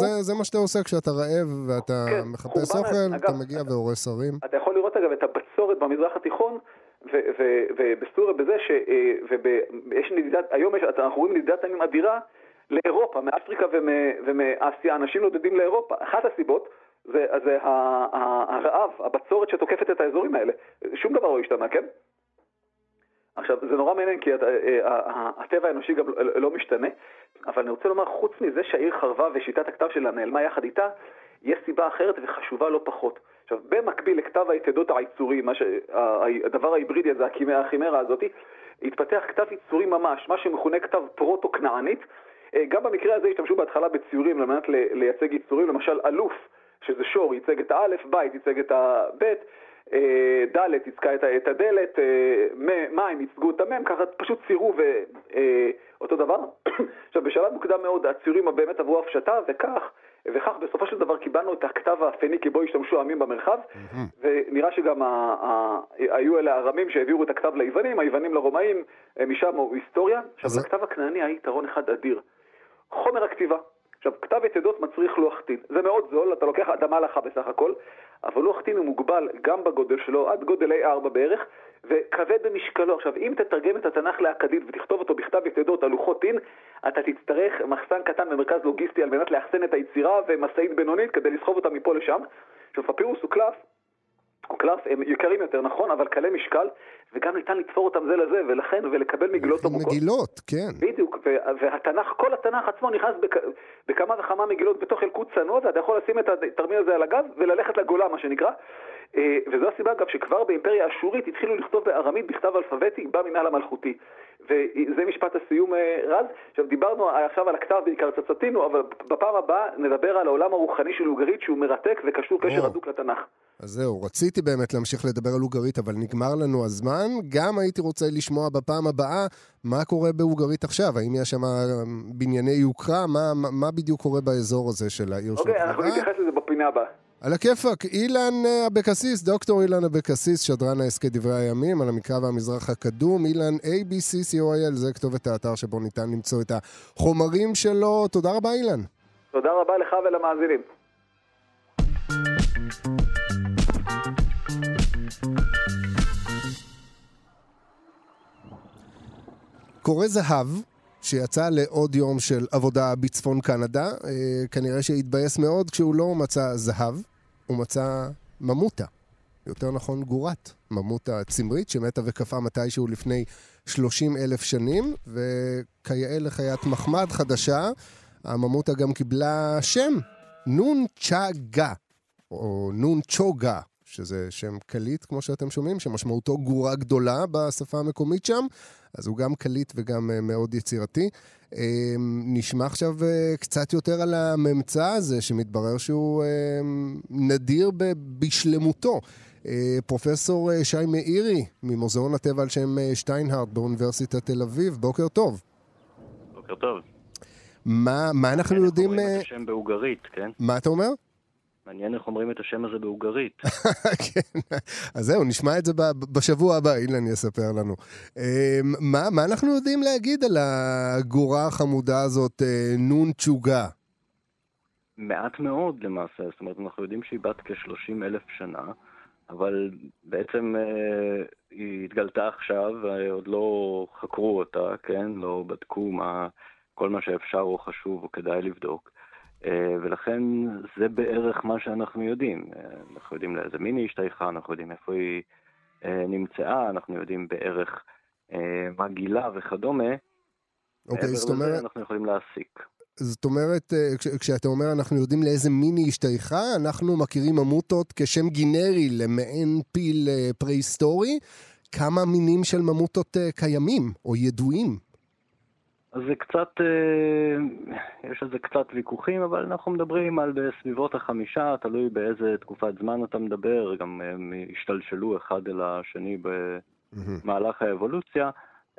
זה, זה מה שאתה עושה כשאתה רעב ואתה כן, מחפש אוכל, אתה מגיע והורס ערים. אתה יכול לראות אגב את הבצורת במזרח התיכון, ובסוריה בזה ש... ויש נדידת, היום יש, אנחנו רואים נדידת עמים אדירה לאירופה, מאפריקה ומאסיה, אנשים נודדים לאירופה. אחת הסיבות זה, זה הרעב, הבצורת שתוקפת את האזורים האלה. שום דבר לא השתנה, כן? עכשיו, זה נורא מעניין כי הטבע האנושי גם לא משתנה, אבל אני רוצה לומר, חוץ מזה שהעיר חרבה ושיטת הכתב שלה נעלמה יחד איתה, יש סיבה אחרת וחשובה לא פחות. עכשיו, במקביל לכתב היתדות העיצורי, ש... הדבר ההיברידי הזה, החימרה הזאת, התפתח כתב יצורי ממש, מה שמכונה כתב פרוטו-כנענית. גם במקרה הזה השתמשו בהתחלה בציורים על מנת לייצג יצורים, למשל אלוף, שזה שור, ייצג את האלף, בית ייצג את הבית, ד' ייצגה את הדלת, מים ייצגו את המם, ככה פשוט צירו ואותו דבר. עכשיו, בשלב מוקדם מאוד הציורים באמת עברו הפשטה, וכך, וכך בסופו של דבר קיבלנו את הכתב הפניקי בו השתמשו העמים במרחב, ונראה שגם היו אלה הארמים שהעבירו את הכתב ליוונים, היוונים לרומאים, משם הוא היסטוריה. עכשיו, לכתב הכנעני היה יתרון אחד אדיר. חומר הכתיבה. עכשיו, כתב יתדות מצריך לוח טין. זה מאוד זול, אתה לוקח אדמה לך בסך הכל, אבל לוח טין הוא מוגבל גם בגודל שלו, עד גודל A4 בערך, וכבד במשקלו. עכשיו, אם תתרגם את התנ"ך לאכדית ותכתוב אותו בכתב יתדות על לוחות טין, אתה תצטרך מחסן קטן במרכז לוגיסטי על מנת לאחסן את היצירה ומשאית בינונית כדי לסחוב אותה מפה לשם. עכשיו, פפירוס הוא קלף, קלף, הם יקרים יותר, נכון, אבל קלי משקל, וגם ניתן לתפור אותם זה לזה, ולכן, ולקבל מגילות עמוקות. מגילות, כן. בדיוק, והתנ"ך, כל התנ"ך עצמו נכנס בכ, בכמה וכמה מגילות בתוך ילקוט צנוע, ואתה יכול לשים את התרמיל הזה על הגב וללכת לגולה, מה שנקרא. וזו הסיבה, אגב, שכבר באימפריה האשורית התחילו לכתוב בארמית בכתב אלפביתי במנהל המלכותי. וזה משפט הסיום, רז. עכשיו, דיברנו עכשיו על הכתב בעיקר צצתינו, אבל בפעם הבאה נדבר על העולם הרוחני של אוגרית, שהוא מרתק וקשור קשר הדוק לתנ"ך. אז זהו, רציתי באמת להמשיך לדבר על אוגרית, אבל נגמר לנו הזמן. גם הייתי רוצה לשמוע בפעם הבאה מה קורה באוגרית עכשיו. האם יש שם בנייני יוקרה? מה, מה בדיוק קורה באזור הזה של העיר אוקיי, של אנחנו נתייחס לזה בפינה הבאה. על הכיפאק, אילן אבקסיס, דוקטור אילן אבקסיס, שדרן ההסכת דברי הימים, על המקרא והמזרח הקדום, אילן ABC.co.il, זה כתובת האתר שבו ניתן למצוא את החומרים שלו. תודה רבה אילן. תודה רבה לך ולמאזינים. קורא זהב, שיצא לעוד יום של עבודה בצפון קנדה. אה, כנראה שהתבאס מאוד כשהוא לא מצא זהב, הוא מצא ממוטה. יותר נכון גורת, ממוטה צמרית שמתה וקפאה מתישהו לפני 30 אלף שנים, וכיאה לחיית מחמד חדשה, הממוטה גם קיבלה שם, נון צ'אגה, או נון צ'וגה, שזה שם קליט, כמו שאתם שומעים, שמשמעותו גורה גדולה בשפה המקומית שם, אז הוא גם קליט וגם אה, מאוד יצירתי. אה, נשמע עכשיו אה, קצת יותר על הממצא הזה, שמתברר שהוא נדיר בשלמותו. פרופסור שי מאירי, ממוזיאון הטבע על שם שטיינהארט באוניברסיטת תל אביב, בוקר טוב. בוקר טוב. מה, מה אנחנו כן, יודעים... אנחנו רואים את השם בהוגרית, כן? מה אתה אומר? מעניין איך אומרים את השם הזה בהוגרית. כן, אז זהו, נשמע את זה בשבוע הבא, אילן יספר לנו. אמ, מה, מה אנחנו יודעים להגיד על הגורה החמודה הזאת, אה, נון צ'וגה? מעט מאוד למעשה, זאת אומרת, אנחנו יודעים שהיא בת כ-30 אלף שנה, אבל בעצם אה, היא התגלתה עכשיו, ועוד לא חקרו אותה, כן? לא בדקו מה, כל מה שאפשר או חשוב או כדאי לבדוק. אה, ולכן זה בערך מה שאנחנו יודעים. אה, אנחנו יודעים לאיזה מין היא השתייכה, אנחנו יודעים איפה היא אה, נמצאה, אנחנו יודעים בערך מה גילה וכדומה. אוקיי, זאת אומרת... אנחנו יכולים להסיק. זאת אומרת, כש, כשאתה אומר אנחנו יודעים לאיזה מין היא השתייכה, אנחנו מכירים ממוטות כשם גינרי למעין פיל פרה-היסטורי. כמה מינים של ממוטות קיימים או ידועים? אז זה קצת, אה, יש על זה קצת ויכוחים, אבל אנחנו מדברים על בסביבות החמישה, תלוי באיזה תקופת זמן אתה מדבר, גם הם השתלשלו אחד אל השני במהלך האבולוציה.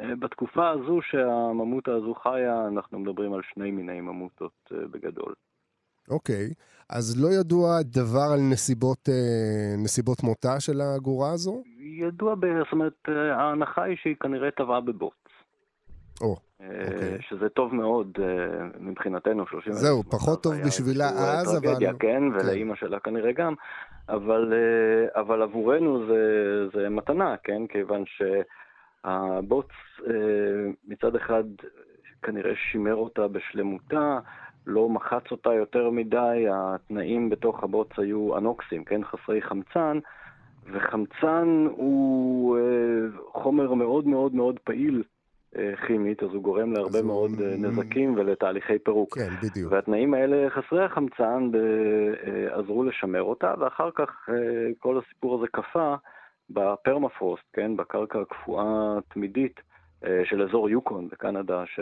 אה, בתקופה הזו שהממותה הזו חיה, אנחנו מדברים על שני מיני ממוטות אה, בגדול. אוקיי, okay. אז לא ידוע דבר על נסיבות, נסיבות מותה של הגורה הזו? ידוע, זאת אומרת, ההנחה היא שהיא כנראה טבעה בבוץ. או, אה, אוקיי. שזה טוב מאוד אה, מבחינתנו, 30 אלף. זהו, פחות טוב בשבילה אז, אבל... טרגדיה, כן, כן, ולאימא שלה כנראה גם, אבל, אה, אבל עבורנו זה, זה מתנה, כן, כיוון שהבוץ מצד אחד כנראה שימר אותה בשלמותה, לא מחץ אותה יותר מדי, התנאים בתוך הבוץ היו אנוקסים, כן, חסרי חמצן, וחמצן הוא חומר מאוד מאוד מאוד פעיל אה, כימית, אז הוא גורם להרבה הוא... מאוד אה, נזקים ולתהליכי פירוק. כן, בדיוק. והתנאים האלה, חסרי החמצן, אה, עזרו לשמר אותה, ואחר כך כל הסיפור הזה קפא בפרמפרוסט, כן, בקרקע הקפואה תמידית של אזור יוקון בקנדה, ש...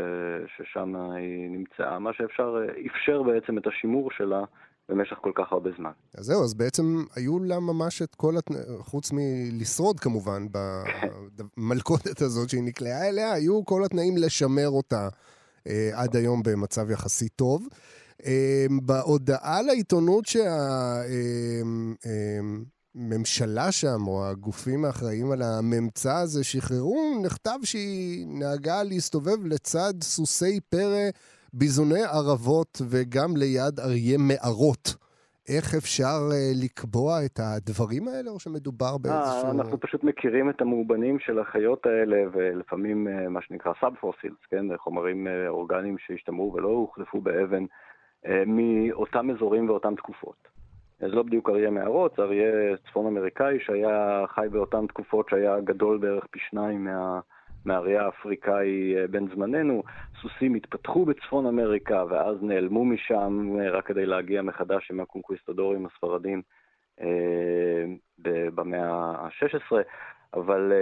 ששם היא נמצאה, מה שאפשר, אפשר בעצם את השימור שלה במשך כל כך הרבה זמן. אז זהו, אז בעצם היו לה ממש את כל התנאים, חוץ מלשרוד כמובן, במלכודת הזאת שהיא נקלעה אליה, היו כל התנאים לשמר אותה אה, עד היום במצב יחסית טוב. אה, בהודעה לעיתונות שהממשלה אה, אה, שם, או הגופים האחראים על הממצא הזה, שחררו, נכתב שהיא נהגה להסתובב לצד סוסי פרא ביזוני ערבות וגם ליד אריה מערות. איך אפשר uh, לקבוע את הדברים האלה, או שמדובר באיזשהו... 아, אנחנו פשוט מכירים את המאובנים של החיות האלה, ולפעמים uh, מה שנקרא סאב פוסילס, כן? חומרים uh, אורגניים שהשתמרו ולא הוחלפו באבן, uh, מאותם אזורים ואותן תקופות. זה לא בדיוק אריה מערות, זה אריה צפון אמריקאי שהיה חי באותן תקופות שהיה גדול בערך פי שניים מה... מהאריה האפריקאי אה, בן זמננו, סוסים התפתחו בצפון אמריקה ואז נעלמו משם אה, רק כדי להגיע מחדש עם הקונקוויסטדורים הספרדים אה, במאה ה-16, אבל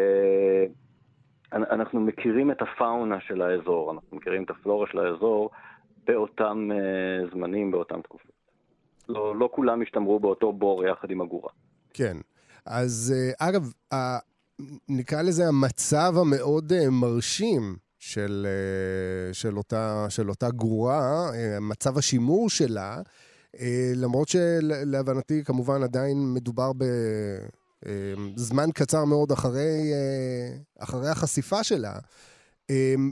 אנחנו מכירים את הפאונה של האזור, אנחנו מכירים את הפלורה של האזור באותם זמנים, באותם תקופות. לא, לא כולם השתמרו באותו בור יחד עם הגורה. כן. אז אגב, נקרא לזה המצב המאוד אה, מרשים של, אה, של, אותה, של אותה גרורה, אה, מצב השימור שלה, למרות שלהבנתי כמובן עדיין מדובר בזמן קצר מאוד אחרי, אחרי החשיפה שלה. אמ,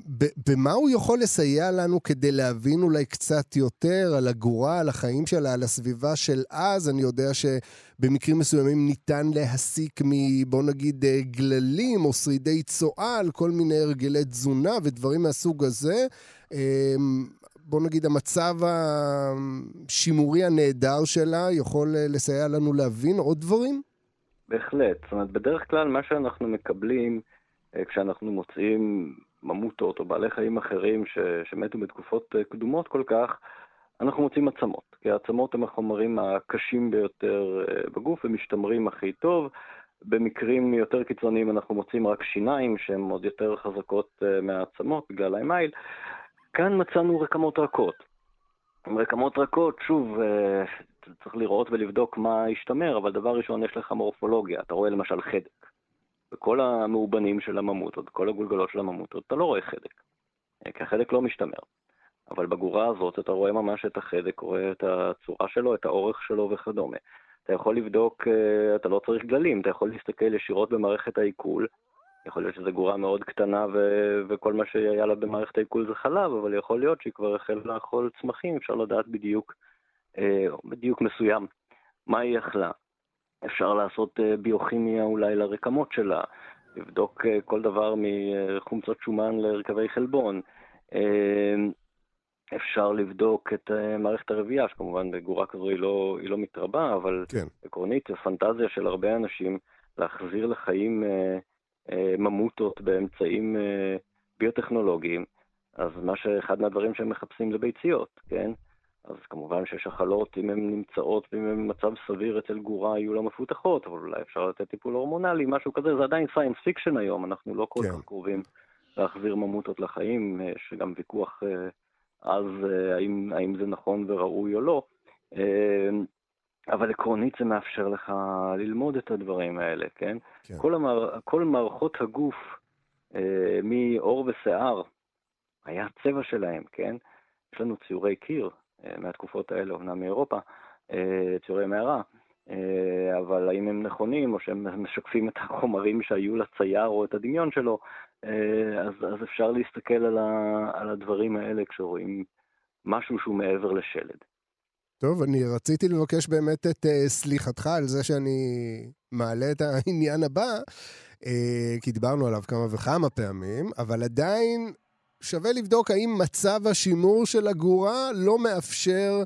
במה הוא יכול לסייע לנו כדי להבין אולי קצת יותר על הגורה, על החיים שלה, על הסביבה של אז? אני יודע שבמקרים מסוימים ניתן להסיק מ... בוא נגיד אה, גללים או שרידי צואה כל מיני הרגלי תזונה ודברים מהסוג הזה. אמ, בוא נגיד, המצב השימורי הנהדר שלה יכול אה, לסייע לנו להבין עוד דברים? בהחלט. זאת אומרת, בדרך כלל מה שאנחנו מקבלים אה, כשאנחנו מוצאים ממוטות או בעלי חיים אחרים ש, שמתו בתקופות אה, קדומות כל כך, אנחנו מוצאים עצמות. כי העצמות הם החומרים הקשים ביותר בגוף ומשתמרים הכי טוב. במקרים יותר קיצוניים אנחנו מוצאים רק שיניים שהן עוד יותר חזקות מהעצמות בגלל האמייל, כאן מצאנו רקמות רכות. רקמות רכות, שוב, אה, צריך לראות ולבדוק מה השתמר, אבל דבר ראשון, יש לך מורפולוגיה. אתה רואה למשל חדק. בכל המאובנים של הממוטות, בכל הגולגלות של הממוטות, אתה לא רואה חדק. אה, כי החדק לא משתמר. אבל בגורה הזאת אתה רואה ממש את החדק, רואה את הצורה שלו, את האורך שלו וכדומה. אתה יכול לבדוק, אה, אתה לא צריך גללים, אתה יכול להסתכל ישירות במערכת העיכול יכול להיות שזו גורה מאוד קטנה ו- וכל מה שהיה לה במערכת העיכול זה חלב, אבל יכול להיות שהיא כבר החלה לאכול צמחים, אפשר לדעת בדיוק, אה, בדיוק מסוים מה היא אכלה. אפשר לעשות אה, ביוכימיה אולי לרקמות שלה, לבדוק אה, כל דבר מחומצות שומן להרכבי חלבון. אפשר לבדוק את מערכת הרבייה, שכמובן בגורה כזו היא לא, היא לא מתרבה, אבל כן. עקרונית, הפנטזיה של הרבה אנשים להחזיר לחיים אה, ממוטות באמצעים אה, ביוטכנולוגיים, אז מה שאחד מהדברים שהם מחפשים זה ביציות, כן? אז כמובן ששחלות, אם הן נמצאות ואם הן במצב סביר אצל גורה, יהיו לא מפותחות, אבל אולי אפשר לתת טיפול הורמונלי, משהו כזה, זה עדיין science fiction היום, אנחנו לא כל כן. כך קרובים להחזיר ממוטות לחיים, אה, יש גם ויכוח אז האם, האם זה נכון וראוי או לא. אבל עקרונית זה מאפשר לך ללמוד את הדברים האלה, כן? כן. כל, המער, כל מערכות הגוף, אה, מעור ושיער, היה הצבע שלהם, כן? יש לנו ציורי קיר אה, מהתקופות האלה, אומנם מאירופה, אה, ציורי מערה, אה, אבל האם הם נכונים, או שהם משקפים את החומרים שהיו לצייר או את הדמיון שלו, אה, אז, אז אפשר להסתכל על, ה, על הדברים האלה כשרואים משהו שהוא מעבר לשלד. טוב, אני רציתי לבקש באמת את uh, סליחתך על זה שאני מעלה את העניין הבא, uh, כי דיברנו עליו כמה וכמה פעמים, אבל עדיין שווה לבדוק האם מצב השימור של הגורה לא מאפשר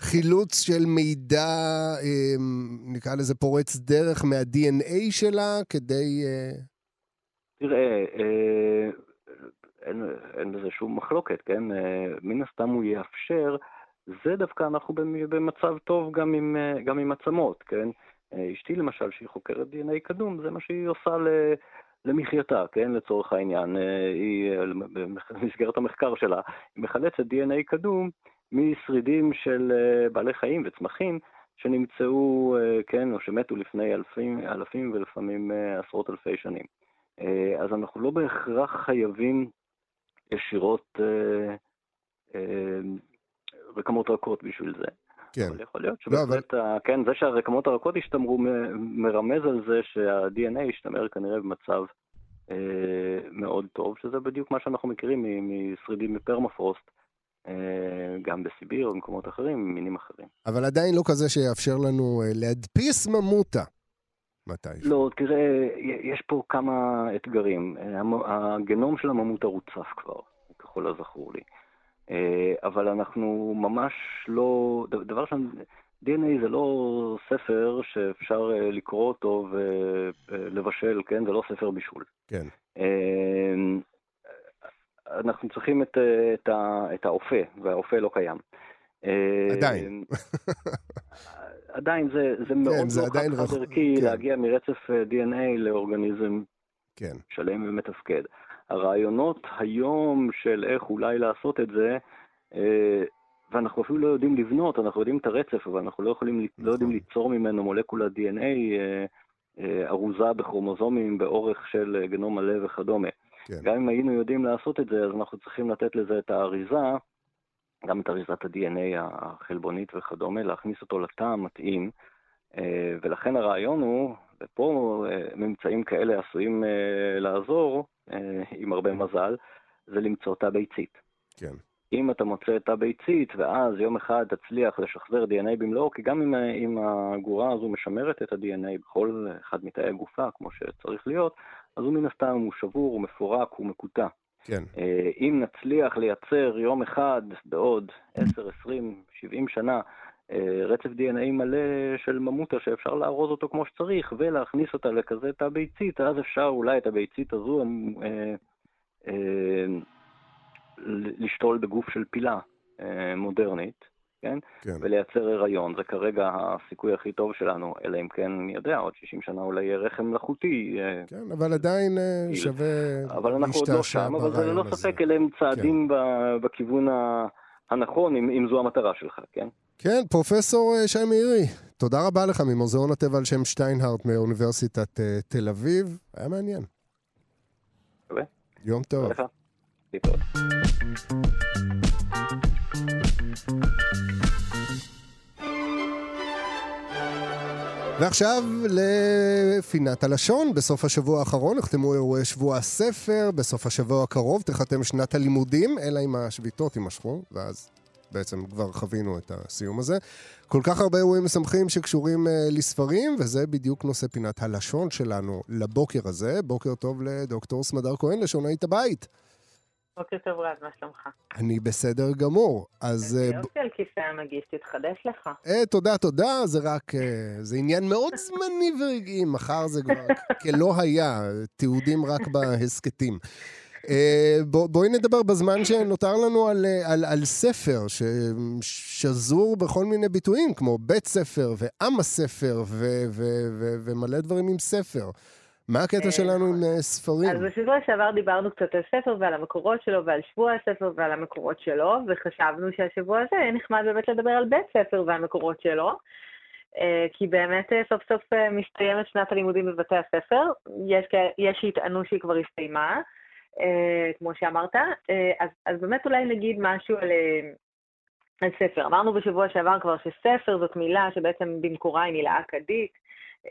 חילוץ של מידע, uh, נקרא לזה פורץ דרך מה-DNA שלה, כדי... Uh... תראה, אה, אין, אין בזה שום מחלוקת, כן? אה, מן הסתם הוא יאפשר... זה דווקא אנחנו במצב טוב גם עם, אה, גם עם עצמות, כן? אה, אשתי למשל, שהיא חוקרת DNA קדום, זה מה שהיא עושה ל... למחייתה, כן, לצורך העניין, אה, היא, במסגרת המחקר שלה, היא מחלצת DNA קדום משרידים של בעלי חיים וצמחים שנמצאו, כן, או שמתו לפני אלפים, אלפים ולפעמים עשרות אלפי שנים. אז אנחנו לא בהכרח חייבים ישירות רקמות רכות בשביל זה. כן. אבל יכול להיות שבאמת, לא, אבל... כן, זה שהרקמות הרכות השתמרו מרמז על זה שה-DNA השתמר כנראה במצב אה, מאוד טוב, שזה בדיוק מה שאנחנו מכירים משרידים מפרמפרוסט, אה, גם בסיביר או במקומות אחרים, מינים אחרים. אבל עדיין לא כזה שיאפשר לנו אה, להדפיס ממוטה. מתי? לא, תראה, יש פה כמה אתגרים. אה, הגנום של הממוטה רוצף כבר, ככל הזכור לי. אה, אבל אנחנו ממש לא, דבר ראשון, DNA זה לא ספר שאפשר אה, לקרוא אותו ולבשל, כן? זה לא ספר בישול. כן. אה, אנחנו צריכים את, את, את האופה, והאופה לא קיים. עדיין. עדיין זה, זה כן, מאוד זה לא חד ערכי כן. להגיע מרצף DNA לאורגניזם כן. שלם ומתפקד. הרעיונות היום של איך אולי לעשות את זה, אה, ואנחנו אפילו לא יודעים לבנות, אנחנו יודעים את הרצף, אבל אנחנו לא, יכולים, לא יודעים נכון. ליצור ממנו מולקולה DNA אה, אה, ארוזה בכרומוזומים באורך של גנום מלא וכדומה. כן. גם אם היינו יודעים לעשות את זה, אז אנחנו צריכים לתת לזה את האריזה, גם את אריזת ה-DNA החלבונית וכדומה, להכניס אותו לתא המתאים, ולכן הרעיון הוא, ופה ממצאים כאלה עשויים לעזור, עם הרבה מזל, זה למצוא את הביצית. כן. אם אתה מוצא את הביצית, ואז יום אחד תצליח לשחזר DNA במלואו, כי גם אם, אם הגורה הזו משמרת את ה-DNA בכל אחד מתאי הגופה, כמו שצריך להיות, אז הוא מן הסתם הוא שבור, הוא מפורק, הוא מקוטע. כן. אה, אם נצליח לייצר יום אחד, בעוד 10, 20, 70 שנה, אה, רצף DNA מלא של ממוטה שאפשר לארוז אותו כמו שצריך ולהכניס אותה לכזה תא ביצית, אז אפשר אולי את הביצית הזו אה, אה, לשתול בגוף של פילה אה, מודרנית, כן? כן? ולייצר הריון. זה כרגע הסיכוי הכי טוב שלנו, אלא אם כן, אני יודע, עוד 60 שנה אולי יהיה רחם מלאכותי. אה, כן, אבל עדיין אה, שווה אבל אנחנו עוד לא שם, אבל זה ללא ספק אלה הם צעדים כן. בכיוון הנכון, אם, אם זו המטרה שלך, כן? כן, פרופסור שי מאירי, תודה רבה לך ממוזיאון הטבע על שם שטיינהארט מאוניברסיטת תל אביב. היה מעניין. יום טוב. תודה. ועכשיו לפינת הלשון. בסוף השבוע האחרון נחתמו אירועי שבוע הספר, בסוף השבוע הקרוב תחתם שנת הלימודים, אלא אם השביתות יימשכו, ואז בעצם כבר חווינו את הסיום הזה. כל כך הרבה אירועים משמחים שקשורים uh, לספרים, וזה בדיוק נושא פינת הלשון שלנו לבוקר הזה. בוקר טוב לדוקטור סמדר כהן, לשונאית הבית. בוקר טוב רז, מה שלומך? אני בסדר גמור. אז... אה, יופי על כיסא המגיש, תתחדש לך. אה, תודה, תודה, זה רק... אה, זה עניין מאוד זמני ורגעי, מחר זה כבר כלא היה, תיעודים רק בהסכתים. בוא, בואי נדבר בזמן שנותר לנו על, על, על ספר ששזור בכל מיני ביטויים, כמו בית ספר ועם הספר ו, ו, ו, ומלא דברים עם ספר. מה הקטע אה, שלנו עם נכון. אה, ספרים? אז בשבוע שעבר דיברנו קצת על ספר ועל המקורות שלו ועל שבוע הספר ועל המקורות שלו, וחשבנו שהשבוע הזה יהיה נחמד באמת לדבר על בית ספר והמקורות שלו. אה, כי באמת סוף סוף מסתיימת שנת הלימודים בבתי הספר, יש, יש שיטענו שהיא כבר הסתיימה, כמו שאמרת, אז, אז באמת אולי נגיד משהו על, על ספר. אמרנו בשבוע שעבר כבר שספר זאת מילה שבעצם במקורה היא מילה אכדית,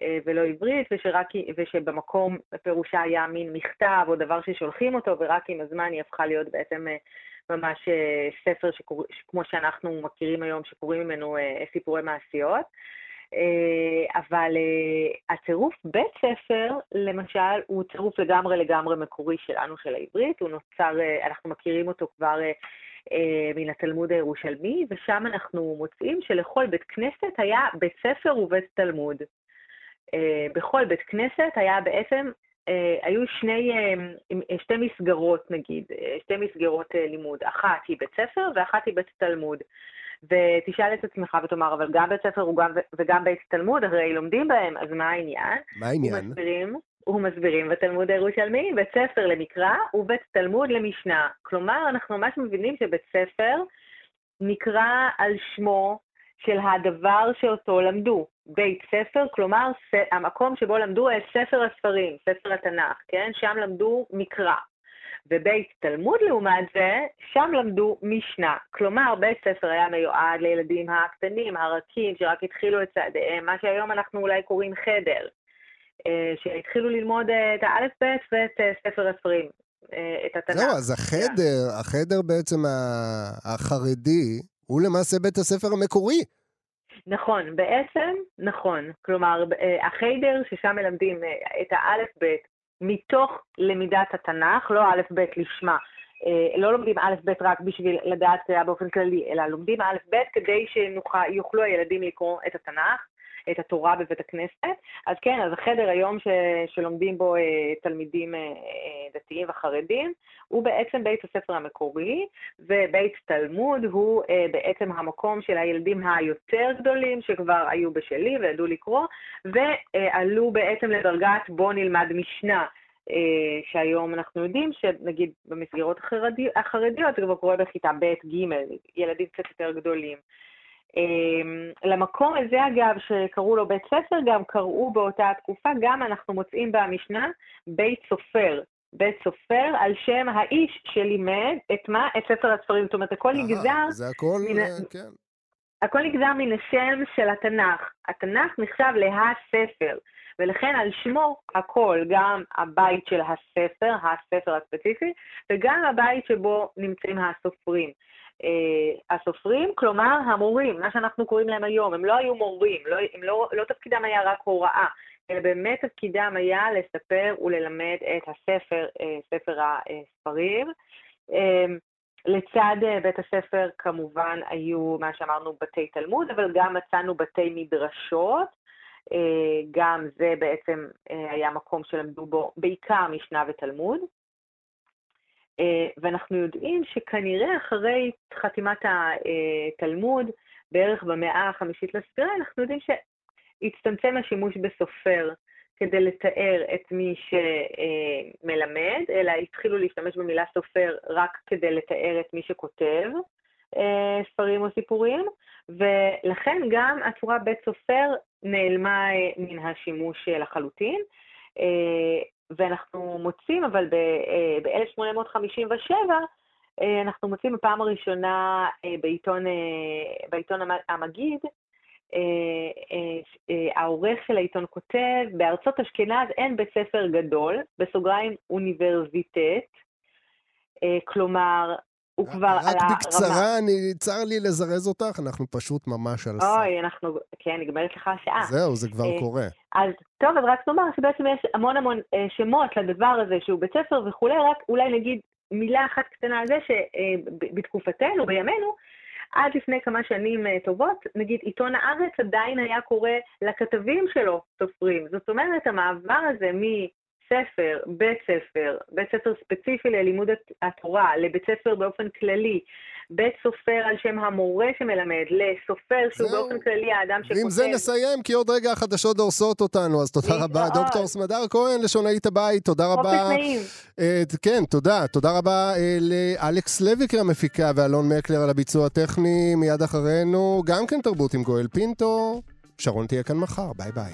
אה, ולא עברית, ושרק, ושבמקום פירושה היה מין מכתב או דבר ששולחים אותו, ורק עם הזמן היא הפכה להיות בעצם אה, ממש אה, ספר שקור... כמו שאנחנו מכירים היום, שקוראים ממנו סיפורי מעשיות. אבל הצירוף בית ספר, למשל, הוא צירוף לגמרי לגמרי מקורי שלנו, של העברית, הוא נוצר, אנחנו מכירים אותו כבר מן התלמוד הירושלמי, ושם אנחנו מוצאים שלכל בית כנסת היה בית ספר ובית תלמוד. אה, בכל בית כנסת היה בעצם, אה, היו שני, אה, שתי מסגרות נגיד, שתי מסגרות לימוד, אחת היא בית ספר ואחת היא בית תלמוד. ותשאל את עצמך ותאמר, אבל גם בית ספר וגם, וגם בית תלמוד, הרי לומדים בהם, אז מה העניין? מה העניין? ומסבירים, ומסבירים בתלמוד הירושלמי, בית ספר למקרא ובית תלמוד למשנה. כלומר, אנחנו ממש מבינים שבית ספר נקרא על שמו של הדבר שאותו למדו. בית ספר, כלומר המקום שבו למדו את ספר הספרים, ספר התנ"ך, כן? שם למדו מקרא. ובית תלמוד לעומת זה, שם למדו משנה. כלומר, בית ספר היה מיועד לילדים הקטנים, הרכים, שרק התחילו את צעדיהם, מה שהיום אנחנו אולי קוראים חדר, אה, שהתחילו ללמוד את האלף-בית ואת אה, ספר הספרים, אה, את התנ"ך. זהו, אז החדר, החדר בעצם החרדי, הוא למעשה בית הספר המקורי. נכון, בעצם נכון. כלומר, אה, החיידר ששם מלמדים אה, את האלף-בית מתוך למידת התנ"ך, לא א'-ב' לשמה. אה, לא לומדים א'-ב' רק בשביל לדעת קריאה באופן כללי, אלא לומדים א'-ב' כדי שיוכלו הילדים לקרוא את התנ"ך. את התורה בבית הכנסת. אז כן, אז החדר היום ש, שלומדים בו אה, תלמידים אה, אה, דתיים וחרדים, הוא בעצם בית הספר המקורי, ובית תלמוד הוא אה, בעצם המקום של הילדים היותר גדולים, שכבר היו בשלי וידעו לקרוא, ועלו בעצם לדרגת בוא נלמד משנה. אה, שהיום אנחנו יודעים שנגיד במסגרות החרדיות זה כבר קורה בכיתה ב', ג', ילדים קצת יותר גדולים. אמ, למקום הזה, אגב, שקראו לו בית ספר, גם קראו באותה התקופה, גם אנחנו מוצאים במשנה בית סופר. בית סופר על שם האיש שלימד את מה? את ספר הספרים. זאת אומרת, הכל נגזר... זה הכל, מן... אה, כן. הכל נגזר מן השם של התנ"ך. התנ"ך נחשב להספר. ולכן על שמו הכל, גם הבית של הספר, הספר הספציפי, וגם הבית שבו נמצאים הסופרים. אה, הסופרים, כלומר המורים, מה שאנחנו קוראים להם היום, הם לא היו מורים, לא, הם לא, לא תפקידם היה רק הוראה, אלא באמת תפקידם היה לספר וללמד את הספר, אה, ספר הספרים. אה, לצד בית הספר כמובן היו, מה שאמרנו, בתי תלמוד, אבל גם מצאנו בתי מדרשות. גם זה בעצם היה מקום שלמדו בו בעיקר משנה ותלמוד. ואנחנו יודעים שכנראה אחרי חתימת התלמוד, בערך במאה החמישית לספירה, אנחנו יודעים הצטמצם השימוש בסופר כדי לתאר את מי שמלמד, אלא התחילו להשתמש במילה סופר רק כדי לתאר את מי שכותב אה, ספרים או סיפורים, ולכן גם הצורה בית סופר נעלמה אה, מן השימוש אה, לחלוטין. ואנחנו מוצאים, אבל ב-1857, אנחנו מוצאים בפעם הראשונה בעיתון, בעיתון המגיד, אה, אה, אה, העורך של העיתון כותב, בארצות אשכנז אין בית ספר גדול, בסוגריים אוניברסיטט, כלומר, הוא כבר על הרמה. רק בקצרה, אני, צר לי לזרז אותך, אנחנו פשוט ממש על סף. אוי, אנחנו, כן, נגמרת לך השעה. זהו, זה כבר קורה. אז טוב, אז רק נאמר שבעצם יש המון המון שמות לדבר הזה שהוא בית ספר וכולי, רק אולי נגיד מילה אחת קטנה על זה שבתקופתנו, בימינו, עד לפני כמה שנים אה, טובות, נגיד עיתון הארץ עדיין היה קורא לכתבים שלו סופרים. זאת אומרת, המעבר הזה מספר, בית ספר, בית ספר ספציפי ללימוד התורה, לבית ספר באופן כללי, בית סופר על שם המורה שמלמד, לסופר שהוא זהו. באופן כללי האדם שכותב. ועם זה נסיים, כי עוד רגע החדשות דורסות אותנו, אז תודה רבה. דוקטור סמדר כהן, לשונאית הבית, תודה רבה. Uh, כן, תודה. תודה רבה uh, לאלכס לויקר המפיקה ואלון מקלר על הביצוע הטכני. מיד אחרינו, גם כן תרבות עם גואל פינטו. שרון תהיה כאן מחר, ביי ביי.